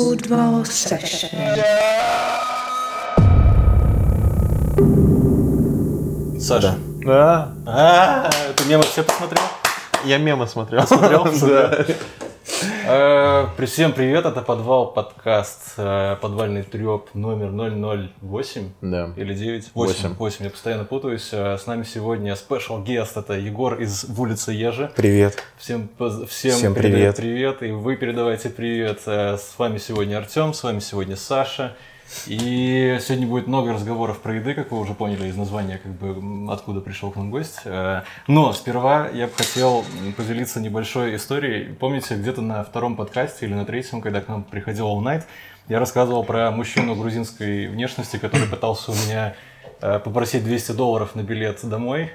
Football Session. Саша. Да. А, ты мемы все посмотрел? Я мемы смотрел. Смотрел? Да. Э, при- Всем привет, это Подвал подкаст, э, подвальный треп номер 008 Да. или 9? Восемь. 8, я постоянно путаюсь. Э, С нами сегодня special guest, это Егор из улицы Ежи. Привет. Всем, всем, Всем привет. привет, и вы передавайте привет. С вами сегодня Артем, с вами сегодня Саша. И сегодня будет много разговоров про еды, как вы уже поняли из названия, как бы откуда пришел к нам гость. Э, Но сперва я бы хотел поделиться небольшой историей. Помните, где-то на втором подкасте или на третьем, когда к нам приходил All Night, я рассказывал про мужчину грузинской внешности, который пытался у меня э, попросить 200 долларов на билет домой.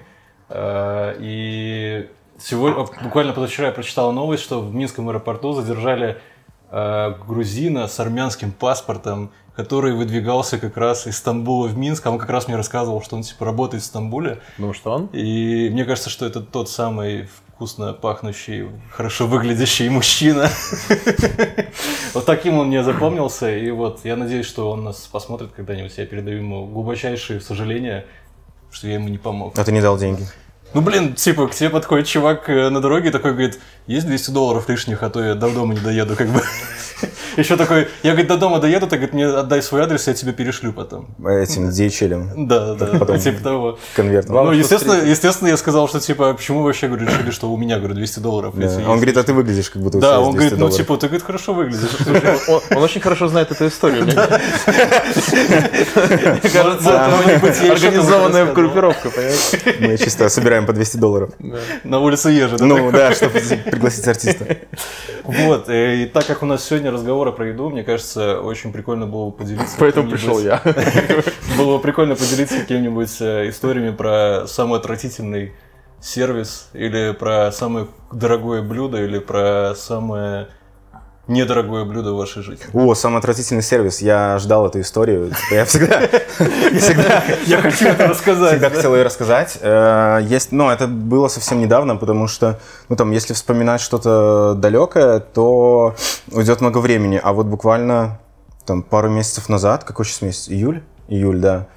Э, И сегодня, буквально позавчера я прочитал новость, что в Минском аэропорту задержали грузина с армянским паспортом, который выдвигался как раз из Стамбула в Минск, а он как раз мне рассказывал, что он типа работает в Стамбуле. Ну что он? И мне кажется, что это тот самый вкусно пахнущий, хорошо выглядящий мужчина. Вот таким он мне запомнился. И вот я надеюсь, что он нас посмотрит когда-нибудь. Я передаю ему глубочайшие сожаления, что я ему не помог. А ты не дал деньги? Ну, блин, типа, к тебе подходит чувак э, на дороге такой говорит, есть 200 долларов лишних, а то я до дома не доеду, как бы. Еще такой, я, говорит, до дома доеду, ты, говорит, мне отдай свой адрес, я тебе перешлю потом. Этим DHL Да, да, да, Потом. типа того. конвертом. Ну, естественно, естественно, я сказал, что, типа, почему вы вообще, говорю, решили, что у меня, говорю, 200 долларов? Он говорит, а ты лишние?» выглядишь, как будто у Да, тебя есть он 200 говорит, ну, типа, ты, говорит, хорошо выглядишь. Он, очень хорошо знает эту историю. Кажется, организованная группировка, понимаешь? Мы чисто собираем по 200 долларов. На улице Ежи, да? Ну да, чтобы пригласить артиста. Вот, э, и так как у нас сегодня разговоры про еду, мне кажется, очень прикольно было бы поделиться. Поэтому пришел я. Было бы прикольно поделиться какими-нибудь э, историями про самый отвратительный сервис, или про самое дорогое блюдо, или про самое недорогое блюдо в вашей жизни. О, самый отвратительный сервис. Я ждал эту историю. Типа, Я всегда, Я хочу это рассказать. всегда хотел ее рассказать. Э, Есть, но это было совсем недавно, потому что, ну там, если вспоминать что-то далекое, то уйдет много времени. А вот буквально там пару месяцев назад, какой сейчас месяц? Июль? Июль, да.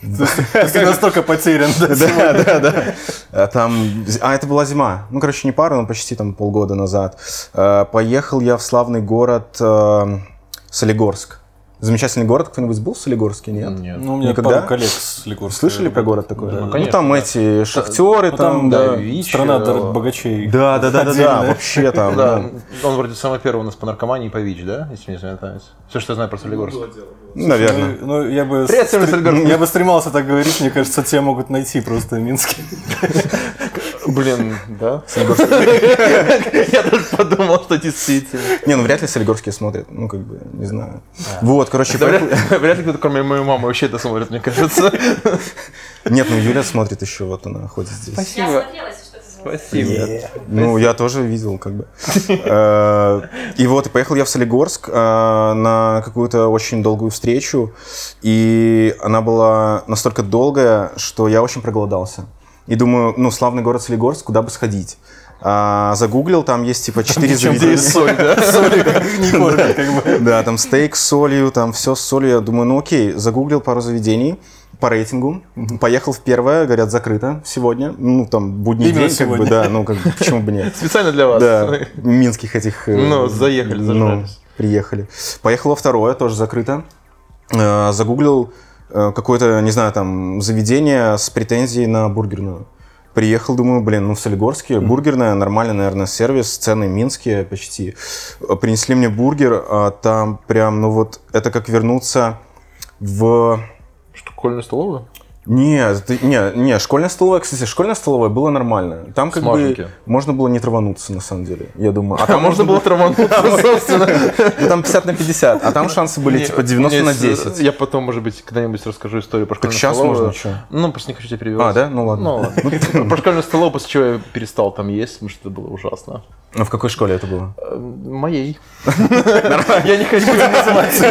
Ты настолько потерян. да, Да, да. А Там, а это была зима. Ну, короче, не пару, но почти там полгода назад. Э, Поехал я в славный город э, Солигорск. Замечательный город. Кто-нибудь был в Солигорске? Нет? Нет. Ну, у меня Никогда? пару коллег с Ликорска. Слышали про город такой? Да, ну, конечно, там да. эти шахтеры, Ну, там, Там, да. да, Вич, страна э, богачей. Да, да, да, да, да, вообще там. Да, ну, он вроде самый первый у нас по наркомании и по ВИЧ, да? Если мне изменяет память. Все, что я знаю про Солигорск. Наверное. Ну, ну, я бы... Привет, Солигорска. Я бы стремался так говорить, мне кажется, тебя могут найти просто в Минске. Блин, да? Я даже подумал, что действительно. Не, ну вряд ли Солигорские смотрят. Ну, как бы, не знаю. Вот, короче, Вряд ли кто-то, кроме моей мамы, вообще это смотрит, мне кажется. Нет, ну Юля смотрит еще, вот она ходит здесь. Я Спасибо. Спасибо. Ну, я тоже видел, как бы. Э, И вот, и поехал я в Солигорск э, на какую-то очень долгую встречу, и она была настолько долгая, что я очень проголодался. И думаю, ну, славный город Солигорск, куда бы сходить? А, Загуглил, там есть типа четыре Где заведения. есть соль, да? Соли как не кормят, как бы. Да, там стейк с солью, там все с солью. Я думаю, ну окей, загуглил пару заведений по рейтингу. Поехал в первое, говорят, закрыто сегодня. Ну, там, будний Именно день, как бы, да, ну, как бы, почему бы нет. Специально для вас. Да, минских этих... э, Ну, заехали, Ну, зажрались. приехали. Поехал во второе, тоже закрыто. Э, Загуглил какое-то, не знаю, там, заведение с претензией на бургерную. Приехал, думаю, блин, ну в Солигорске бургерная, нормальный, наверное, сервис, цены минские почти. Э, Принесли мне бургер, а там прям, ну вот, это как вернуться в... Школьную столовую? Не, ты- не, не, школьная столовая, кстати, школьная столовая была нормальная. Там как Смаженки. бы можно было не травануться, на самом деле, я думаю. А можно было травануться, собственно. Ну, там 50 на 50, а там шансы были типа 90 на 10. Я потом, может быть, когда-нибудь расскажу историю про Так школьную сейчас столовую. можно, что? Ну, просто не хочу тебя перебивать. А, да? Ну ладно. Ну ладно. Про школьную столовую, после чего я перестал там есть, потому что это было ужасно. А в какой школе это было? Э, Моей. Я не хочу называть.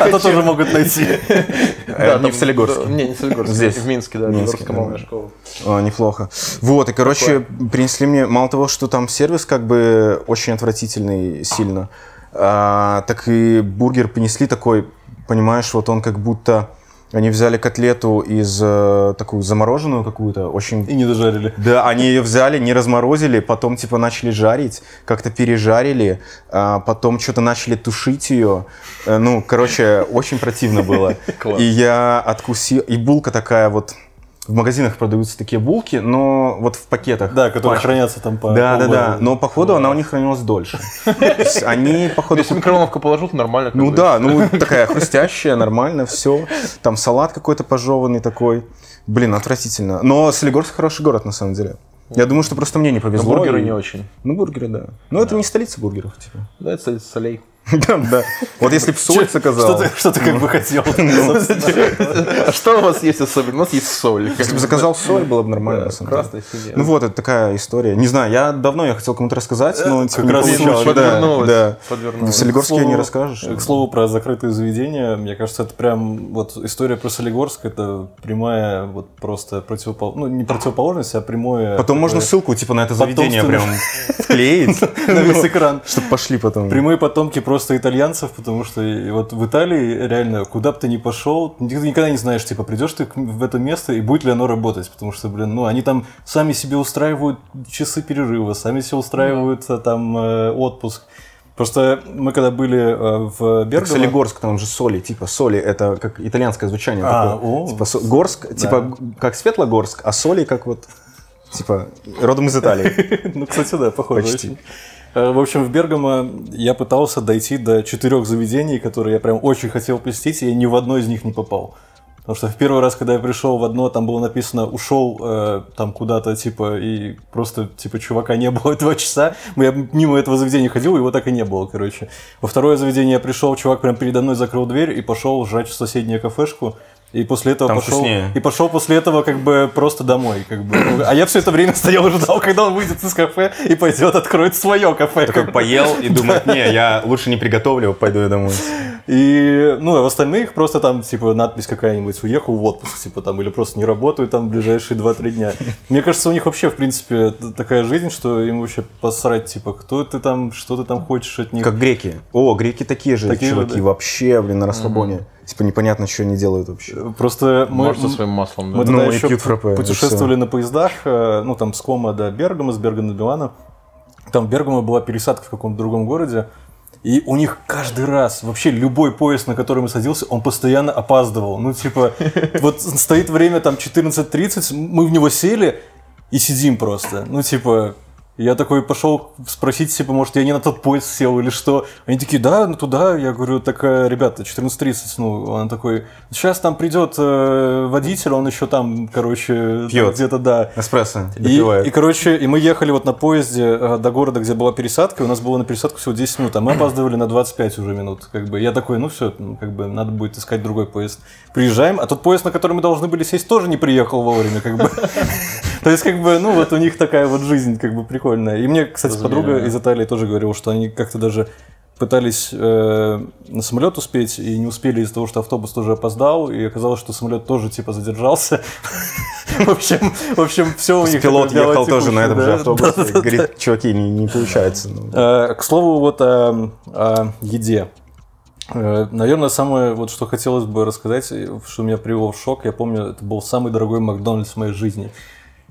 А то тоже могут найти. Э, не в Солигорске. да, Не, не в Солигорске. Здесь. В Минске, да. В Минске, да. малая школа. А, неплохо. Вот, и, короче, принесли мне, мало того, что там сервис как бы очень отвратительный сильно, а, так и бургер принесли такой, понимаешь, вот он как будто они взяли котлету из э, такую замороженную какую-то, очень И не дожарили. да, они ее взяли, не разморозили, потом типа начали жарить, как-то пережарили, а потом что-то начали тушить ее. Э, Ну, короче, очень противно было. И я откусил, и булка такая вот. В магазинах продаются такие булки, но вот в пакетах. Да, которые пачках. хранятся там по Да, да, да. Но походу она у них хранилась дольше. Они, походу, Если микроволновку положу, то нормально. ну да, ну такая хрустящая, нормально, все. Там салат какой-то пожеванный такой. Блин, отвратительно. Но Солигорск хороший город, на самом деле. Я думаю, что просто мне не повезло. бургеры и- не очень. Ну, бургеры, да. Но это не столица бургеров, типа. Да, это столица солей. Да, да. Вот если бы соль заказал, что ты как бы хотел? А что у вас есть особенно? У нас есть соль. если бы заказал соль, было бы нормально. Красная семья. Ну вот, это такая история. Не знаю, я давно я хотел кому-то рассказать, но типа, как не раз подвернулось. В Солигорске не расскажешь. К слову про закрытые заведения, мне кажется, это прям вот история про Солигорск, это прямая вот просто противоположность, ну не противоположность, а прямое. Потом можно ссылку типа на это заведение прям вклеить, на весь экран. чтобы пошли потом. Прямые потомки просто итальянцев, потому что и вот в Италии реально, куда бы ты ни пошел, ты никогда не знаешь, типа, придешь ты в это место и будет ли оно работать, потому что, блин, ну, они там сами себе устраивают часы перерыва, сами себе устраивают а, там э, отпуск. Просто мы когда были э, в Бергамо... Солигорск, там же соли, типа соли, это как итальянское звучание А, такое. о. Типа со- Горск, типа г- как Светлогорск, а соли как вот, типа родом из Италии. Ну, кстати, да, похоже. Почти. Э, В общем, в Бергамо я пытался дойти до четырех заведений, которые я прям очень хотел посетить, и я ни в одно из них не попал. Потому что в первый раз, когда я пришел в одно, там было написано «ушел э, там куда-то», типа, и просто, типа, чувака не было два часа. Я мимо этого заведения ходил, его так и не было, короче. Во второе заведение я пришел, чувак прям передо мной закрыл дверь и пошел жрать в соседнюю кафешку. И после этого Там пошел, вкуснее. и пошел после этого как бы просто домой, как бы. А я все это время стоял и ждал, когда он выйдет из кафе и пойдет откроет свое кафе. Такой поел и думает, не, я лучше не приготовлю, пойду я домой. И, ну, а в остальных просто там, типа, надпись какая-нибудь, уехал в отпуск, типа, там, или просто не работаю там ближайшие 2-3 дня. Мне кажется, у них вообще, в принципе, такая жизнь, что им вообще посрать, типа, кто ты там, что ты там хочешь от них. Как греки. О, греки такие же Такие же, чуваки, да. вообще, блин, на расслабоне. Типа непонятно, что они делают вообще. Просто мы, Может, со своим маслом, да? мы Ну, тогда и еще и путешествовали на поездах, э, ну, там, с Кома до Бергама, с Бергана до Милана. Там в Бергамо была пересадка в каком-то другом городе. И у них каждый раз, вообще любой поезд, на который мы садился, он постоянно опаздывал. Ну, типа, вот стоит время там 14.30, мы в него сели и сидим просто. Ну, типа, я такой пошел спросить, типа, может, я не на тот поезд сел или что. Они такие, да, ну туда. Я говорю, так, э, ребята, 14.30. Ну, он такой, сейчас там придет э, водитель, он еще там, короче, Пьет. где-то, да. Эспрессо И, и, короче, и мы ехали вот на поезде э, до города, где была пересадка, и у нас было на пересадку всего 10 минут, а мы опаздывали на 25 уже минут. Как бы. Я такой, ну все, как бы надо будет искать другой поезд. Приезжаем, а тот поезд, на который мы должны были сесть, тоже не приехал вовремя, как бы. То есть, как бы, ну вот у них такая вот жизнь, как бы прикольная. И мне, кстати, подруга из Италии тоже говорила, что они как-то даже пытались э, на самолет успеть и не успели из-за того, что автобус тоже опоздал, и оказалось, что самолет тоже типа задержался. В общем, в общем, все у них Пилот ехал тоже на этом же да. автобусе. Говорит, чуваки, не, получается. Ну, Э, К слову, вот о, еде. Э, Наверное, самое, вот что хотелось бы рассказать, что меня привело в шок, я помню, это был самый дорогой Макдональдс в моей жизни.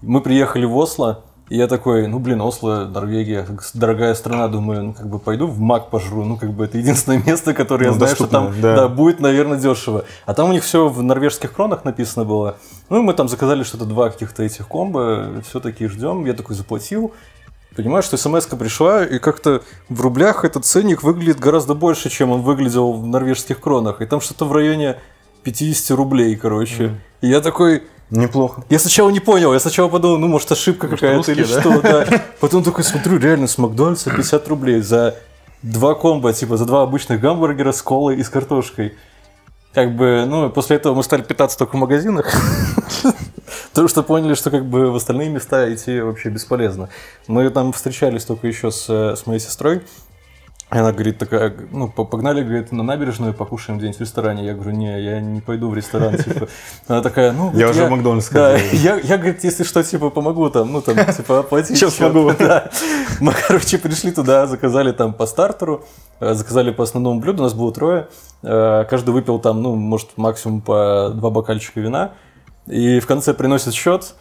Мы приехали в Осло, и я такой, ну блин, Осло, Норвегия, дорогая страна, думаю, ну как бы пойду в Мак пожру, ну как бы это единственное место, которое я Ну, знаю, что там да. да, будет, наверное, дешево. А там у них все в норвежских кронах написано было. Ну и мы там заказали что-то два каких-то этих комбо, все таки ждем, я такой заплатил, Понимаешь, что смс пришла, и как-то в рублях этот ценник выглядит гораздо больше, чем он выглядел в норвежских кронах. И там что-то в районе 50 рублей, короче. И я такой, неплохо. я сначала не понял, я сначала подумал, ну, может, ошибка какая-то или русские, что, да. Потом такой смотрю, реально, с Макдональдса 50 рублей за два комбо, типа, за два обычных гамбургера с колой и с картошкой. Как бы, ну, после этого мы стали питаться только в магазинах. Потому что поняли, что как бы в остальные места идти вообще бесполезно. Мы там встречались только еще с, с моей сестрой. И она говорит такая, ну, по- погнали, говорит, на набережную покушаем где-нибудь в ресторане. Я говорю, не, я не пойду в ресторан, типа. Она такая, ну, Я уже в Макдональдс Да, я, я, говорит, если что, типа, помогу там, ну, там, типа, оплатить. Счет. могу. Да. Мы, короче, пришли туда, заказали там по стартеру, э, заказали по основному блюду, у нас было трое. Э, Каждый выпил там, ну, может, максимум по два бокальчика вина. И в конце приносит счет.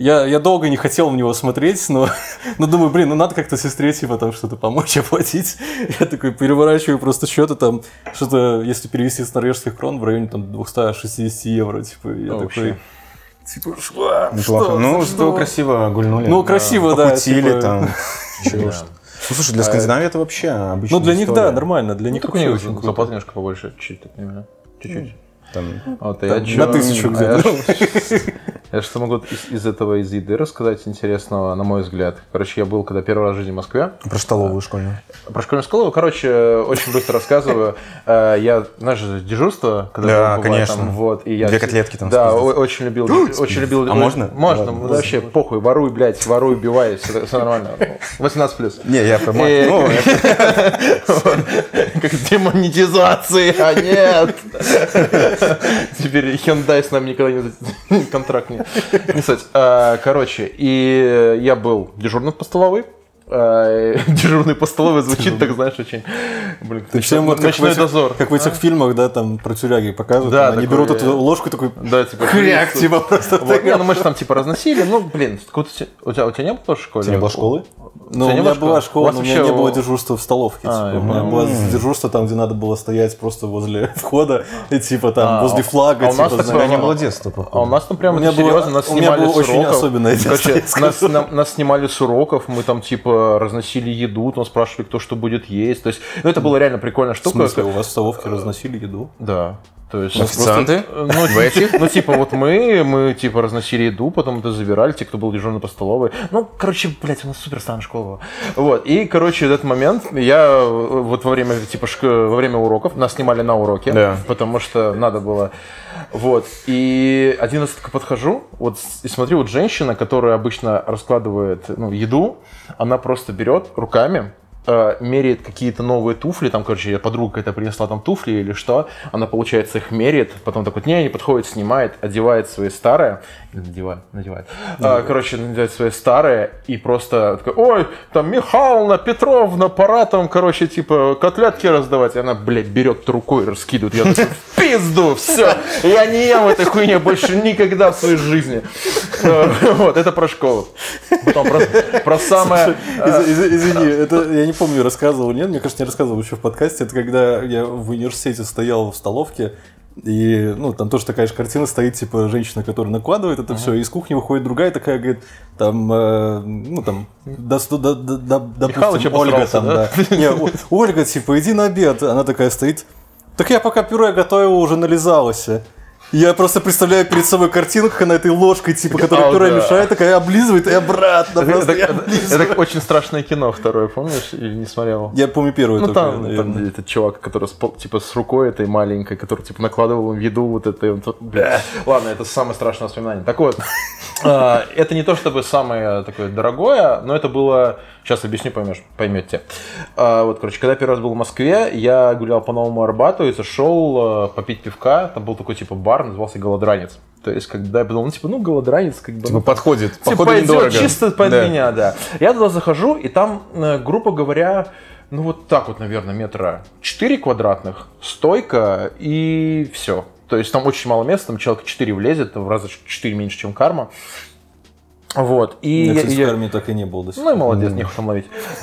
Я, я долго не хотел в него смотреть, но, но думаю, блин, ну надо как-то сестре типа там что-то помочь оплатить. Я такой переворачиваю просто счеты там, что-то, если перевести с норвежских крон, в районе там 260 евро, типа, я Вообще. такой, типа, шва, Неплохо. что, ну, зато что? красиво гульнули. Ну, красиво, да, Покутили типа. там. Чего. Ну, слушай, для Скандинавии это вообще обычно. Ну, для них, да, нормально, для Ну, них так у вообще них очень круто. зарплата немножко побольше, чуть-чуть, так понимаю. Чуть-чуть. Там, Вот, Там я на чё- тысячу а где-то. Я, что могу из, из этого, из еды рассказать интересного, на мой взгляд. Короче, я был, когда первый раз в жизни в Москве. про столовую школьную. Про школьную школу, короче, очень быстро рассказываю. Э, Я, знаешь, дежурство, когда Да, конечно. там, вот, и я Две котлетки там Да, очень любил, очень любил. А можно? Можно, вообще, похуй, воруй, блядь, воруй, убивай, все, нормально. 18 плюс. Не, я про Э, Ну, Как демонетизации, а нет. Теперь Hyundai с нами никогда не контракт не, не суть. А, Короче, и я был дежурным по столовой. А, Дежурный по столовой звучит, так знаешь, очень... Блин, Ты всем вот как в, этих, дозор. как в этих фильмах, да, там про тюряги показывают, Да, там они такой, берут эту э, ложку такой, Да, типа... хряк, типа просто Вот, не, ну мы же там типа разносили, ну, блин, у тебя, у тебя не было тоже в школе? У тебя не было школы? Ну, у меня было была? У школа, вас но у меня не было у- дежурства в столовке. А, типа. У меня было дежурство там, где надо было стоять просто возле входа, и типа там А, возле флага. а у нас типа, такое знаешь. У меня не было детства, А у нас там прям У меня это было- серьезно, нас у снимали было с очень особенное детство, нас, нас снимали с уроков, мы там типа разносили еду, там спрашивали, кто что будет есть. То есть, ну это была реально прикольная В штука. смысле, у вас в столовке разносили еду? Да. То есть, Официанты? просто, ну, ну, типа, вот мы, мы, типа, разносили еду, потом это забирали, те, кто был дежурный по столовой. Ну, короче, блядь, у нас супер странная школа. Вот, и, короче, в этот момент я э, вот во время, типа, шк- во время уроков, нас снимали на уроке, Да. потому что надо было. Вот, и один раз только подхожу, вот, и смотрю, вот женщина, которая обычно раскладывает, ну, еду, она просто берет руками, э, меряет какие-то новые туфли, там, короче, подруга какая-то принесла там туфли или что, она, получается, их меряет, потом так вот, не, не подходит, снимает, одевает свои старые, надевает, надевает, А, короче, надевает свои старые, и просто такой, ой, там, Михайловна, Петровна, пора там, короче, типа, котлетки раздавать, и она, блядь, берет рукой, раскидывает, я такой, в пизду, все, я не ем этой хуйни больше никогда в своей жизни. Э, Вот, это про школу. Потом про, про самое... Из- Извини, это я не помню, рассказывал, нет, мне кажется, не рассказывал еще в подкасте. Это когда я в университете стоял в столовке, и, ну, там тоже такая же картина стоит, типа, женщина, которая накладывает это все, и из кухни выходит другая такая, говорит, там, э, ну, там, до- до- до- Михалыч допустим, Ольга там, да. Не, О- Ольга, типа, иди на обед. Она такая стоит, так я пока пюре готовила, уже нализалась. Я просто представляю перед собой картину, как она этой ложкой, типа, которая А, пюре да. мешает, такая облизывает и обратно. Это, и это- это очень страшное кино второе, помнишь? Или не смотрел? Я помню первую Ну только, там, наверное. там этот чувак, который с, типа с рукой этой маленькой, который типа накладывал им еду вот это. и он тут- бля. Ладно, это самое страшное воспоминание. Так вот, это не то чтобы самое такое дорогое, но это было. Сейчас объясню, поймешь, поймете. А, Вот, короче, когда первый раз был в Москве, я гулял по Новому Арбату и зашел э, попить пивка. Там был такой типа бар, назывался Голодранец. То есть, когда я подумал, ну, типа, ну, голодранец, как бы. Типа ну, подходит. Типа Походу пойдет недорого. чисто под Да. меня, да. Я туда захожу, и там, э, грубо говоря, ну вот так вот, наверное, метра 4 квадратных, стойка и все. То есть там очень мало места, там человек 4 влезет, в раза 4 меньше, чем карма. Вот. И Я, я- я- в армии так и не был до сих Ну и молодец, нехуй там ловить.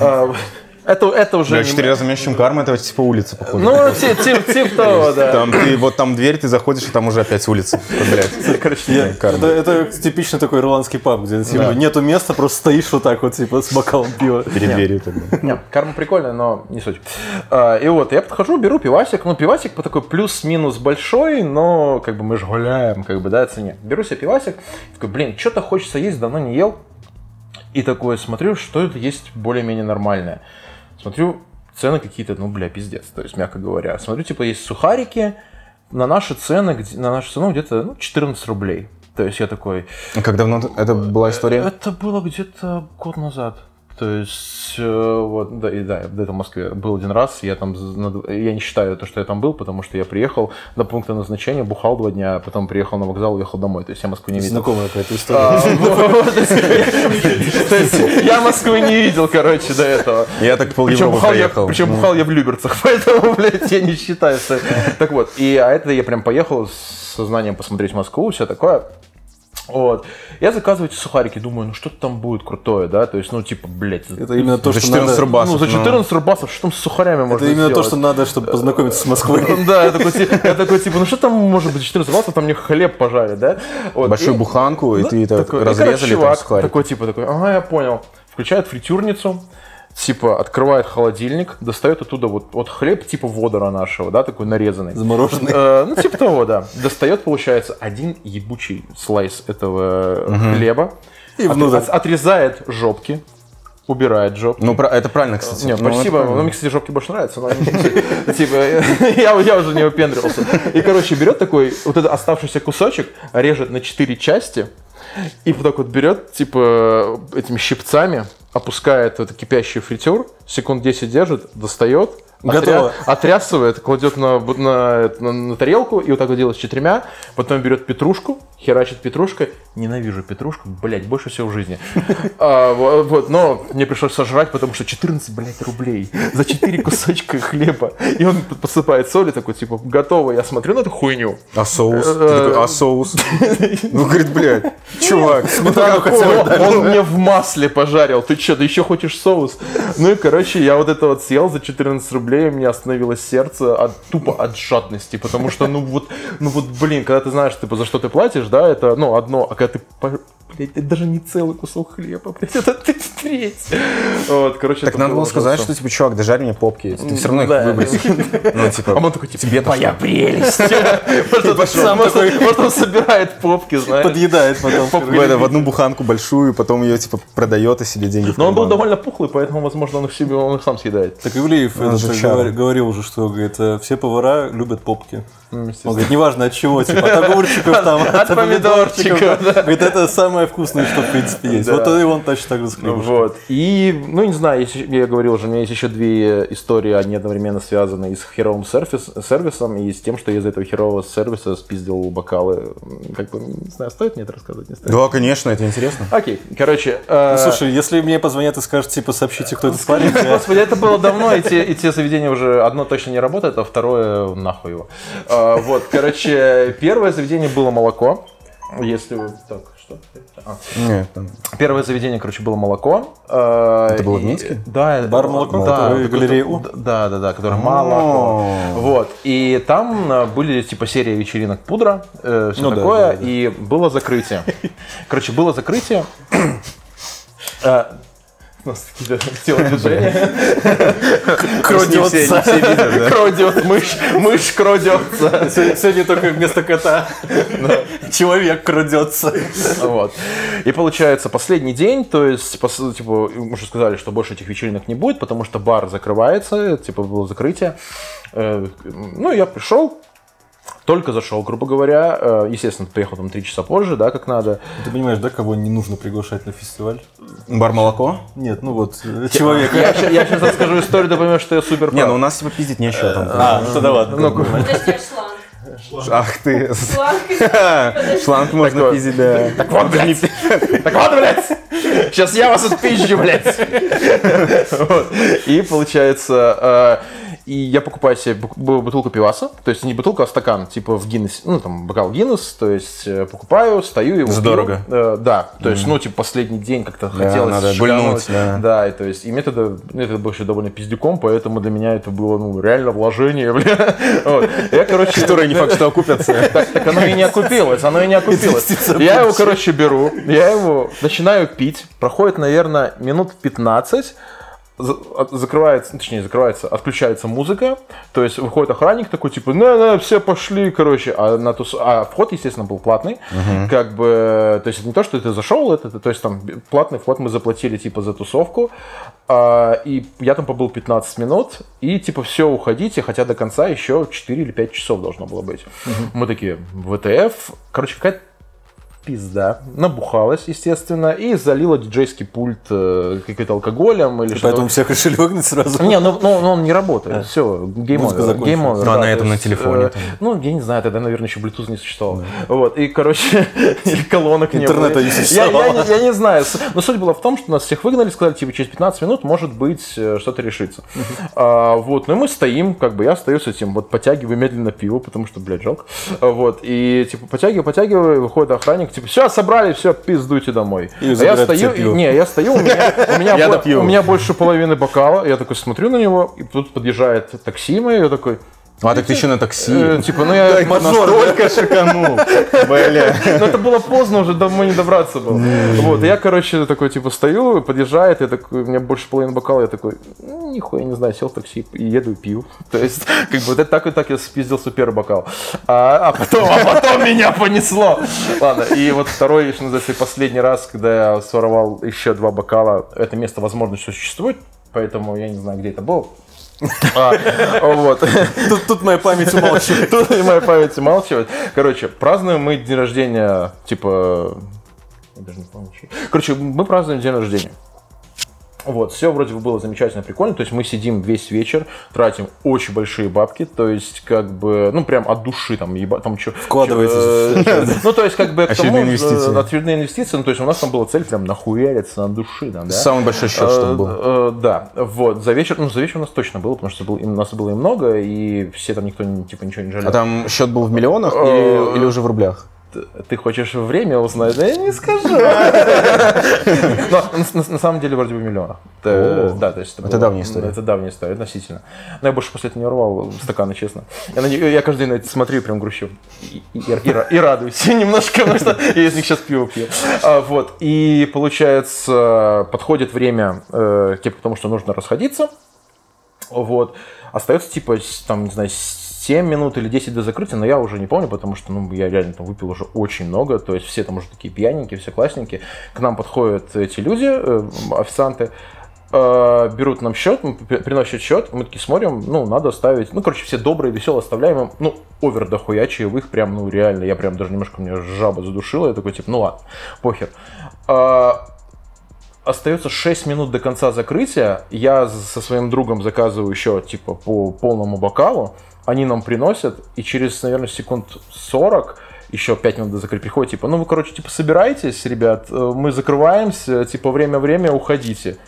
Это, это уже... Бля, не- четыре раза меньше, чем карма, это типа улица, походу. Ну, тип, тип, тип того, да. Там ты, вот там дверь, ты заходишь, и там уже опять улица. Блядь. Короче, Я- карма. это, это типичный такой ирландский паб, где типа, нету места, просто стоишь вот так вот, типа, с бокалом пива. Перед дверью тогда. Не, карма прикольная, но не суть. А, и вот, я подхожу, беру пивасик. Ну, пивасик по такой плюс-минус большой, но как бы мы же гуляем, как бы, да, цене. Беру себе пивасик, такой, блин, что-то хочется есть, давно не ел. И такой смотрю, что это есть более-менее нормальное. Смотрю, цены какие-то, ну, бля, пиздец, то есть, мягко говоря. Смотрю, типа, есть сухарики, на наши цены, на нашу цену где-то ну, 14 рублей. То есть я такой, А Как давно это была история? это было где-то год назад. То есть, э, вот, да, и да, я до этого в Москве был один раз, я там, я не считаю то, что я там был, потому что я приехал до пункта назначения, бухал два дня, а потом приехал на вокзал, уехал домой, то есть я Москву не видел. Знакомая какая-то история. А, то есть, есть Я Москвы не видел, короче, до этого. Я так пол Причем Европы бухал, я, проехал. причем бухал я в Люберцах, поэтому, блядь, я не считаю. Так вот, и а это я прям поехал с сознанием посмотреть Москву, все такое. Вот. Я заказываю эти сухарики, думаю, ну что там будет крутое, да, то есть, ну, типа, блядь, Это именно то, За что 14 надо... рубасов. ну, за ну. 14 рубасов, что там с сухарями можно Это именно то, сделать? что надо, чтобы познакомиться с Москвой. Да, я такой, ти- я такой, типа, ну что там может быть 14 баксов, там мне хлеб пожарят, да? Большую буханку, и ну, ты так разрезали там чувак сухарики. такой, типа, такой, ага, я понял. Включает фритюрницу, типа, открывает холодильник, достает оттуда вот, вот хлеб типа водора нашего, да, такой нарезанный. Замороженный. Э, ну, типа того, да. Достает, получается, один ебучий слайс этого хлеба. И от- отрезает жопки, убирает жопки. Ну, это правильно, кстати. Не, Ну, спасибо. Ну, мне, кстати, жопки больше нравятся, но типа, я, я уже не выпендривался. И, короче, берет такой, вот этот оставшийся кусочек, режет на четыре части, и вот так вот берет, типа, этими щипцами, опускает это кипящий фритюр, секунд 10 держит, достает, Готово. отря- отрясывает, кладет на, на, на- на тарелку и вот так вот делает с четырьмя, потом берет петрушку, херачит петрушкой. Ненавижу петрушку, блядь, больше всего в жизни. А, во- вот, но мне пришлось сожрать, потому что 14, блядь, рублей за 4 кусочка хлеба. И он посыпает соль и такой, типа, готово. Я смотрю на эту хуйню. А соус? Э, а соус? Ну, говорит, блядь, чувак, сметану хотя бы Он, дай. он мне в масле пожарил. Ты что, ты еще хочешь соус? Ну и, короче, я вот это вот съел за 14 рублей, у меня остановилось сердце от, тупо от жадности, потому что, ну вот, ну вот, блин, когда ты знаешь, типа, за что ты платишь, да, это, ну, одно, а когда ты, блядь, это даже не целый кусок хлеба, блядь, это ты- треть. Вот, короче, Так это надо было сказать, что, типа, чувак, дожарь мне попки, ты все равно их Да. выбросишь. Ну, типа, А он такой, типа, тебе-то моя что? прелесть. Может, он собирает попки, знаешь. Подъедает потом. в, одну буханку большую, потом ее, типа, продает и себе деньги Но он был довольно пухлый, поэтому, возможно, он их себе, он их сам съедает. Так Ивлеев говорил уже, что говорит, э, все повара любят попки. Ну, Он говорит, неважно от чего, типа от огурчиков там, От помидорчиков, да. Говорит, это самое вкусное, что в принципе есть. Вот и он точно так же с хлебушком. Вот. И, ну, не знаю, я говорил уже, у меня есть еще две истории, они одновременно связаны и с херовым сервис, сервисом, и с тем, что я из этого херового сервиса спиздил бокалы. Как бы, не знаю, стоит мне это рассказывать, не стоит? Да, конечно, это интересно. Окей, короче. э, Ну, слушай, если мне позвонят и скажут, типа, сообщите, кто этот парень, Господи, это было давно, и те, и те заведения уже одно точно не работает, а второе нахуй его. А, вот, короче, первое заведение было молоко. Если вы... Так, что? А. Нет, там- Первое заведение, короче, было молоко. Это было в Минске? Да. Бар молоко, Да, галерея У? Да, да, да, который молоко. Вот. И там э, были типа серия вечеринок пудра, все Ну такое, и было закрытие. Короче, было закрытие. У нас такие телодвижения. Да. Кродет, мышь, мышь кродется. Се- Сегодня только вместо кота человек крадется. Вот. И получается, последний день, то есть, типа, мы уже сказали, что больше этих вечеринок не будет, потому что бар закрывается, типа, было закрытие. Э, Ну, я пришел, только зашел, грубо говоря. Э, Естественно, приехал там три часа позже, да, как надо. Ты понимаешь, да, кого не нужно приглашать на фестиваль? Бар молоко? Нет, ну вот, э, человека. Я, ща- я сейчас расскажу историю, ты поймешь, что я супер Не, ну у нас, типа, пиздить нечего там. А, ну тогда ладно. Ну, а шланг? Ах ты. Шланг? Шланг можно вот. пиздить, да. Так вот, блядь. Так вот, блядь. Сейчас я вас отпизжу, блядь. Вот. И получается, э, и я покупаю себе бу- бу- бутылку пиваса, то есть не бутылку, а стакан, типа в Гиннес, ну там бокал Гиннес, то есть э, покупаю, стою пью. Задорого. Э, Да, то есть, ну, типа последний день как-то Да, хотелось надо шлянуть. гульнуть, да. Да, и то есть, и мне тогда, ну, это был еще довольно пиздюком, поэтому для меня это было, ну, реально вложение, бля. Вот. Я, короче... Которые не факт, что окупятся. Так, так оно и не окупилось, оно и не окупилось. Я его, короче, беру, я его начинаю пить, проходит, наверное, минут 15, за- от- закрывается, ну, точнее, закрывается, отключается музыка, то есть выходит охранник такой, типа, на, на, все пошли, короче, а, на тус... а вход, естественно, был платный, как бы, то есть это не то, что ты зашел, это, то есть там платный вход мы заплатили, типа, за тусовку, а, и я там побыл 15 минут, и, типа, все, уходите, хотя до конца еще 4 или 5 часов должно было быть. Мы такие, WTF, короче, какая-то пизда. Набухалась, естественно, и залила диджейский пульт э, каким-то алкоголем или что-то. Поэтому всех решили выгнать сразу. Не, ну, ну, ну, он не работает. Все, game over. Game over, Ну, а да, на то этом на телефоне э. Ну, я не знаю, тогда, наверное, еще Bluetooth не существовал. Вот, и, короче, или колонок не Интернета было. не Я- существовало. Я, не- я не знаю. Но суть была в том, что нас всех выгнали, сказали, типа, через 15 минут, может быть, э, что-то решится. А, вот, ну и мы стоим, как бы я стою с этим, вот, потягиваю медленно пиво, потому что, блядь, жалко. Вот, и, типа, потягиваю, потягиваю, выходит охранник, типа, все, собрали, все, пиздуйте домой. И а я стою, и- не, я стою, у меня, у меня, Я бо- допью. у меня больше половины бокала, я такой смотрю на него, и тут подъезжает такси мое, я такой, А, так ты еще на такси. э, типа, ну я Настолько шиканул. Бля. ну это было поздно, уже домой не добраться было. Вот, я, короче, такой, типа, стою, подъезжает, я такой, у меня больше половины бокала, я такой, «Ну, нихуя не знаю, сел в такси и еду и пью. То есть, как бы, вот это так и так я спиздился первый бокал. А, а потом, а потом меня понесло. Ладно, и вот второй, что называется, последний раз, когда я своровал еще два бокала, это место, возможно, еще существует, поэтому я не знаю, где это было. А, вот. Тут, моя память умалчивает. Тут моя память умалчивает. Короче, празднуем мы день рождения, типа... Я даже не помню. Короче, мы празднуем день рождения. Вот, все вроде бы было замечательно, прикольно. То есть мы сидим весь вечер, тратим очень большие бабки, то есть как бы, ну прям от души там, еба, там что. Вкладываетесь. Ну то есть как бы к Очередные тому, инвестиции. э, Очередные инвестиции. Ну то есть у нас там была цель прям нахуяриться от души. Самый большой счет, что Э, был. э, Да, вот, за вечер, ну, за вечер у нас точно было, потому что был, им- нас было и много, и все там никто, типа, ничего не жалел. А там счет был в миллионах Э, или уже в рублях? Ты хочешь время узнать? Да я не скажу. Но на- самом деле вроде бы миллиона. Т- Да, то есть Это давняя история. Это давняя история, относительно. Но я больше после этого не рвал стаканы, честно. Я, каждый день на это смотрю и прям грущу. И, и- и ра- и радуюсь немножко, потому что я из них сейчас пиво пью. А, Вот. И получается, подходит время, э, типа, потому что нужно расходиться. Вот. Остается, типа, там, не знаю, 7 минут или 10 до закрытия, но я уже не помню, потому что, ну, я реально там выпил уже очень много, то есть все там уже такие пьяненькие, все классненькие. К нам подходят эти люди, э, официанты, э, берут нам счет, приносят счет, мы такие смотрим, ну, надо ставить, ну, короче, все добрые, веселые, оставляем им, ну, овер дохуя чаевых, прям, ну, реально, я прям даже немножко, меня жаба задушила, я такой, типа, ну, ладно, похер. А, Остается 6 минут до конца закрытия. Я со своим другом заказываю еще типа по полному бокалу. Они нам приносят, и через, наверное, секунд 40 еще 5 минут до закрытия приходит, типа, ну вы, короче, типа, собирайтесь, ребят, э, мы закрываемся, типа, время-время, уходите.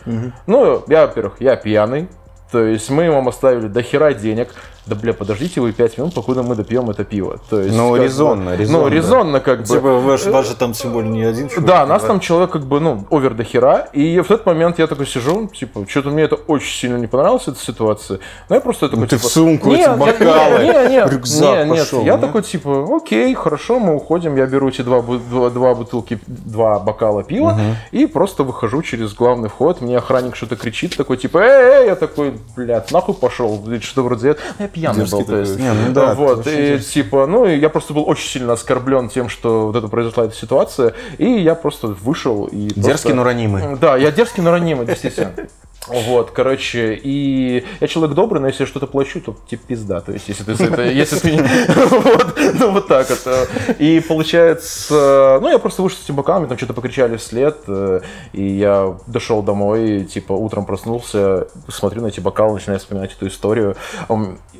Ну, я, во-первых, я пьяный, то есть мы вам оставили до хера денег. Да, бля, подождите вы 5 минут, покуда мы допьем это пиво. То есть, Ну, как бы- резонно, резонно, Ну, резонно, как бы. Типа, ваш, ваш же там тем более не один чувак. Да, нас там человек как бы, ну, овер до хера, и в тот момент я такой сижу, типа, что-то мне это очень сильно не понравилось, эта ситуация. Но я просто такой, Ну, ты типа... в сумку «Не, эти бокалы, не, не, не, рюкзак не, нет, пошел, я не? такой, типа, окей, хорошо, мы уходим, я беру эти два, два, два бутылки, два бокала пива, и просто выхожу через главный вход, мне охранник что-то кричит, такой, типа, эй, эй, я такой, блядь, нахуй пошел, что вроде этого. Я пьяный был, то есть. Не, ну да, вот, и типа, ну, и я просто был очень сильно оскорблен тем, что вот это произошла эта ситуация, и я просто вышел и Дерзкий, просто- но ранимый. Да, я дерзкий, но ранимый, действительно. Вот, короче, и я человек добрый, но если я что-то плачу, то типа пизда. То есть, если ты, это- если ты, вот, ну вот так вот. э. И получается, ну я просто вышел с этими бокалами, там что-то покричали вслед, э, и я дошел домой, типа утром проснулся, смотрю на эти бокалы, начинаю вспоминать эту историю.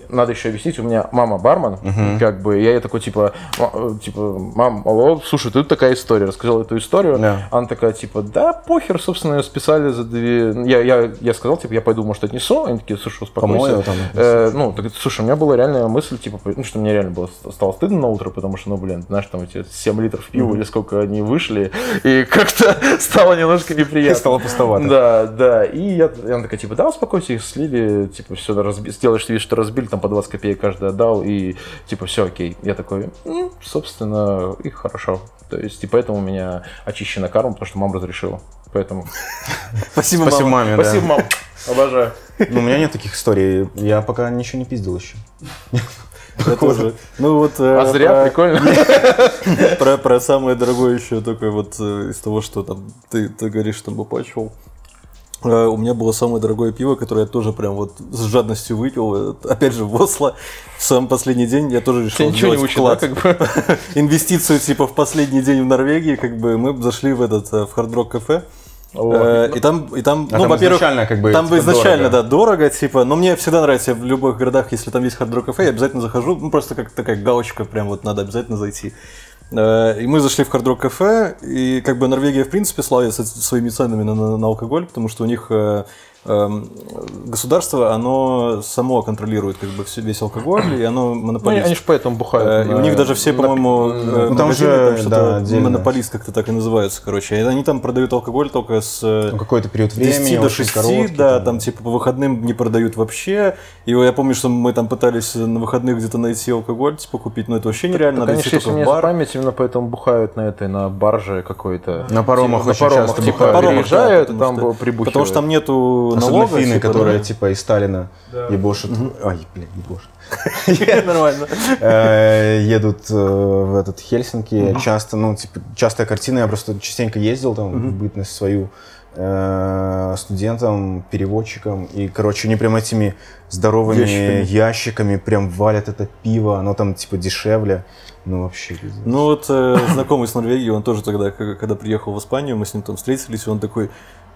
Надо еще объяснить, у меня мама бармен, как бы, я ей такой типа, «Ма- э, типа, мам, алло, слушай, тут такая история, рассказал эту историю, Да. она такая, типа, да, похер, собственно, ее списали за две... Я, я, я сказал, типа, я пойду, может, отнесу. Они такие, слушай, успокойся. Там. Э, ну, так, слушай, у меня была реальная мысль, типа, ну, что мне реально было, стало стыдно на утро, потому что, ну, блин, знаешь, там эти 7 литров пива или сколько они вышли, и как-то стало немножко неприятно. Стало пустовато. Да, да. И я, и она такая, типа, да, успокойся, их слили, типа, все, разби... сделаешь вид, что разбили, там по 20 копеек каждый отдал, и, типа, все окей. Я такой, «М, собственно, и хорошо. То есть, и поэтому у меня очищена карма, потому что мама разрешила. Поэтому... Спасибо, Спасибо мама. маме, да. Спасибо, мам. Обожаю. Ну, у меня нет таких историй. Я пока ничего не пиздил еще. Я тоже. Ну вот... э, А зря, про- прикольно. Про, про самое дорогое еще только вот э, из того, что там ты, ты говоришь, что выплачивал. Э, У меня было самое дорогое пиво, которое я тоже прям вот с жадностью выпил. Опять же, в Осло, в самый последний день я тоже решил Тебя ничего не учит, да, как бы? инвестицию типа в последний день в Норвегии, как бы мы зашли в этот в Rock кафе. Э, И там, и там, А ну, во-первых, изначально как бы, там типа, изначально, дорого. да, дорого, типа, но мне всегда нравится, в любых городах, если там есть Rock кафе, я обязательно захожу, ну, просто как такая галочка, прям вот надо обязательно зайти. Э, И мы зашли в Rock кафе, и как бы Норвегия, в принципе, славится своими ценами на, на- на алкоголь, потому что у них э, государство, оно само контролирует как бы весь алкоголь, и оно Ну, монополист. они же поэтому Э, бухают. И у на- них даже все, по-моему, э, Ну, там же, там что-то да, отдельно. монополист как-то так и называются, короче. И они там продают алкоголь только с э, Ну, какой-то период 10 времени, до очень 6, короткий, да, там типа по выходным не продают вообще. И я помню, что мы там пытались на выходных где-то найти алкоголь, типа купить, но это вообще нереально, Так же, если мне память, именно поэтому бухают на этой, на барже какой-то. На паромах Типа, очень на паромах, часто типа, бухают. Паромах, да, переезжают, там что- прибухивают. Потому что там нету Особенно налога. финны, типа, которые да. типа из Сталина ебошат. Ай, блин, ебошат. Нормально. Э, едут э, в этот Хельсинки. Часто, ну, типа, частая картина. Я просто частенько ездил там в бытность свою э, студентом, переводчиком. И, короче, они прям этими здоровыми Ящиками. ящиками, прям валят это пиво. Оно там, типа, дешевле. Ну, вообще, пиздец. Ну вот э, знакомый с Норвегии, он тоже тогда, когда приехал в Испанию, мы с ним там встретились, и он такой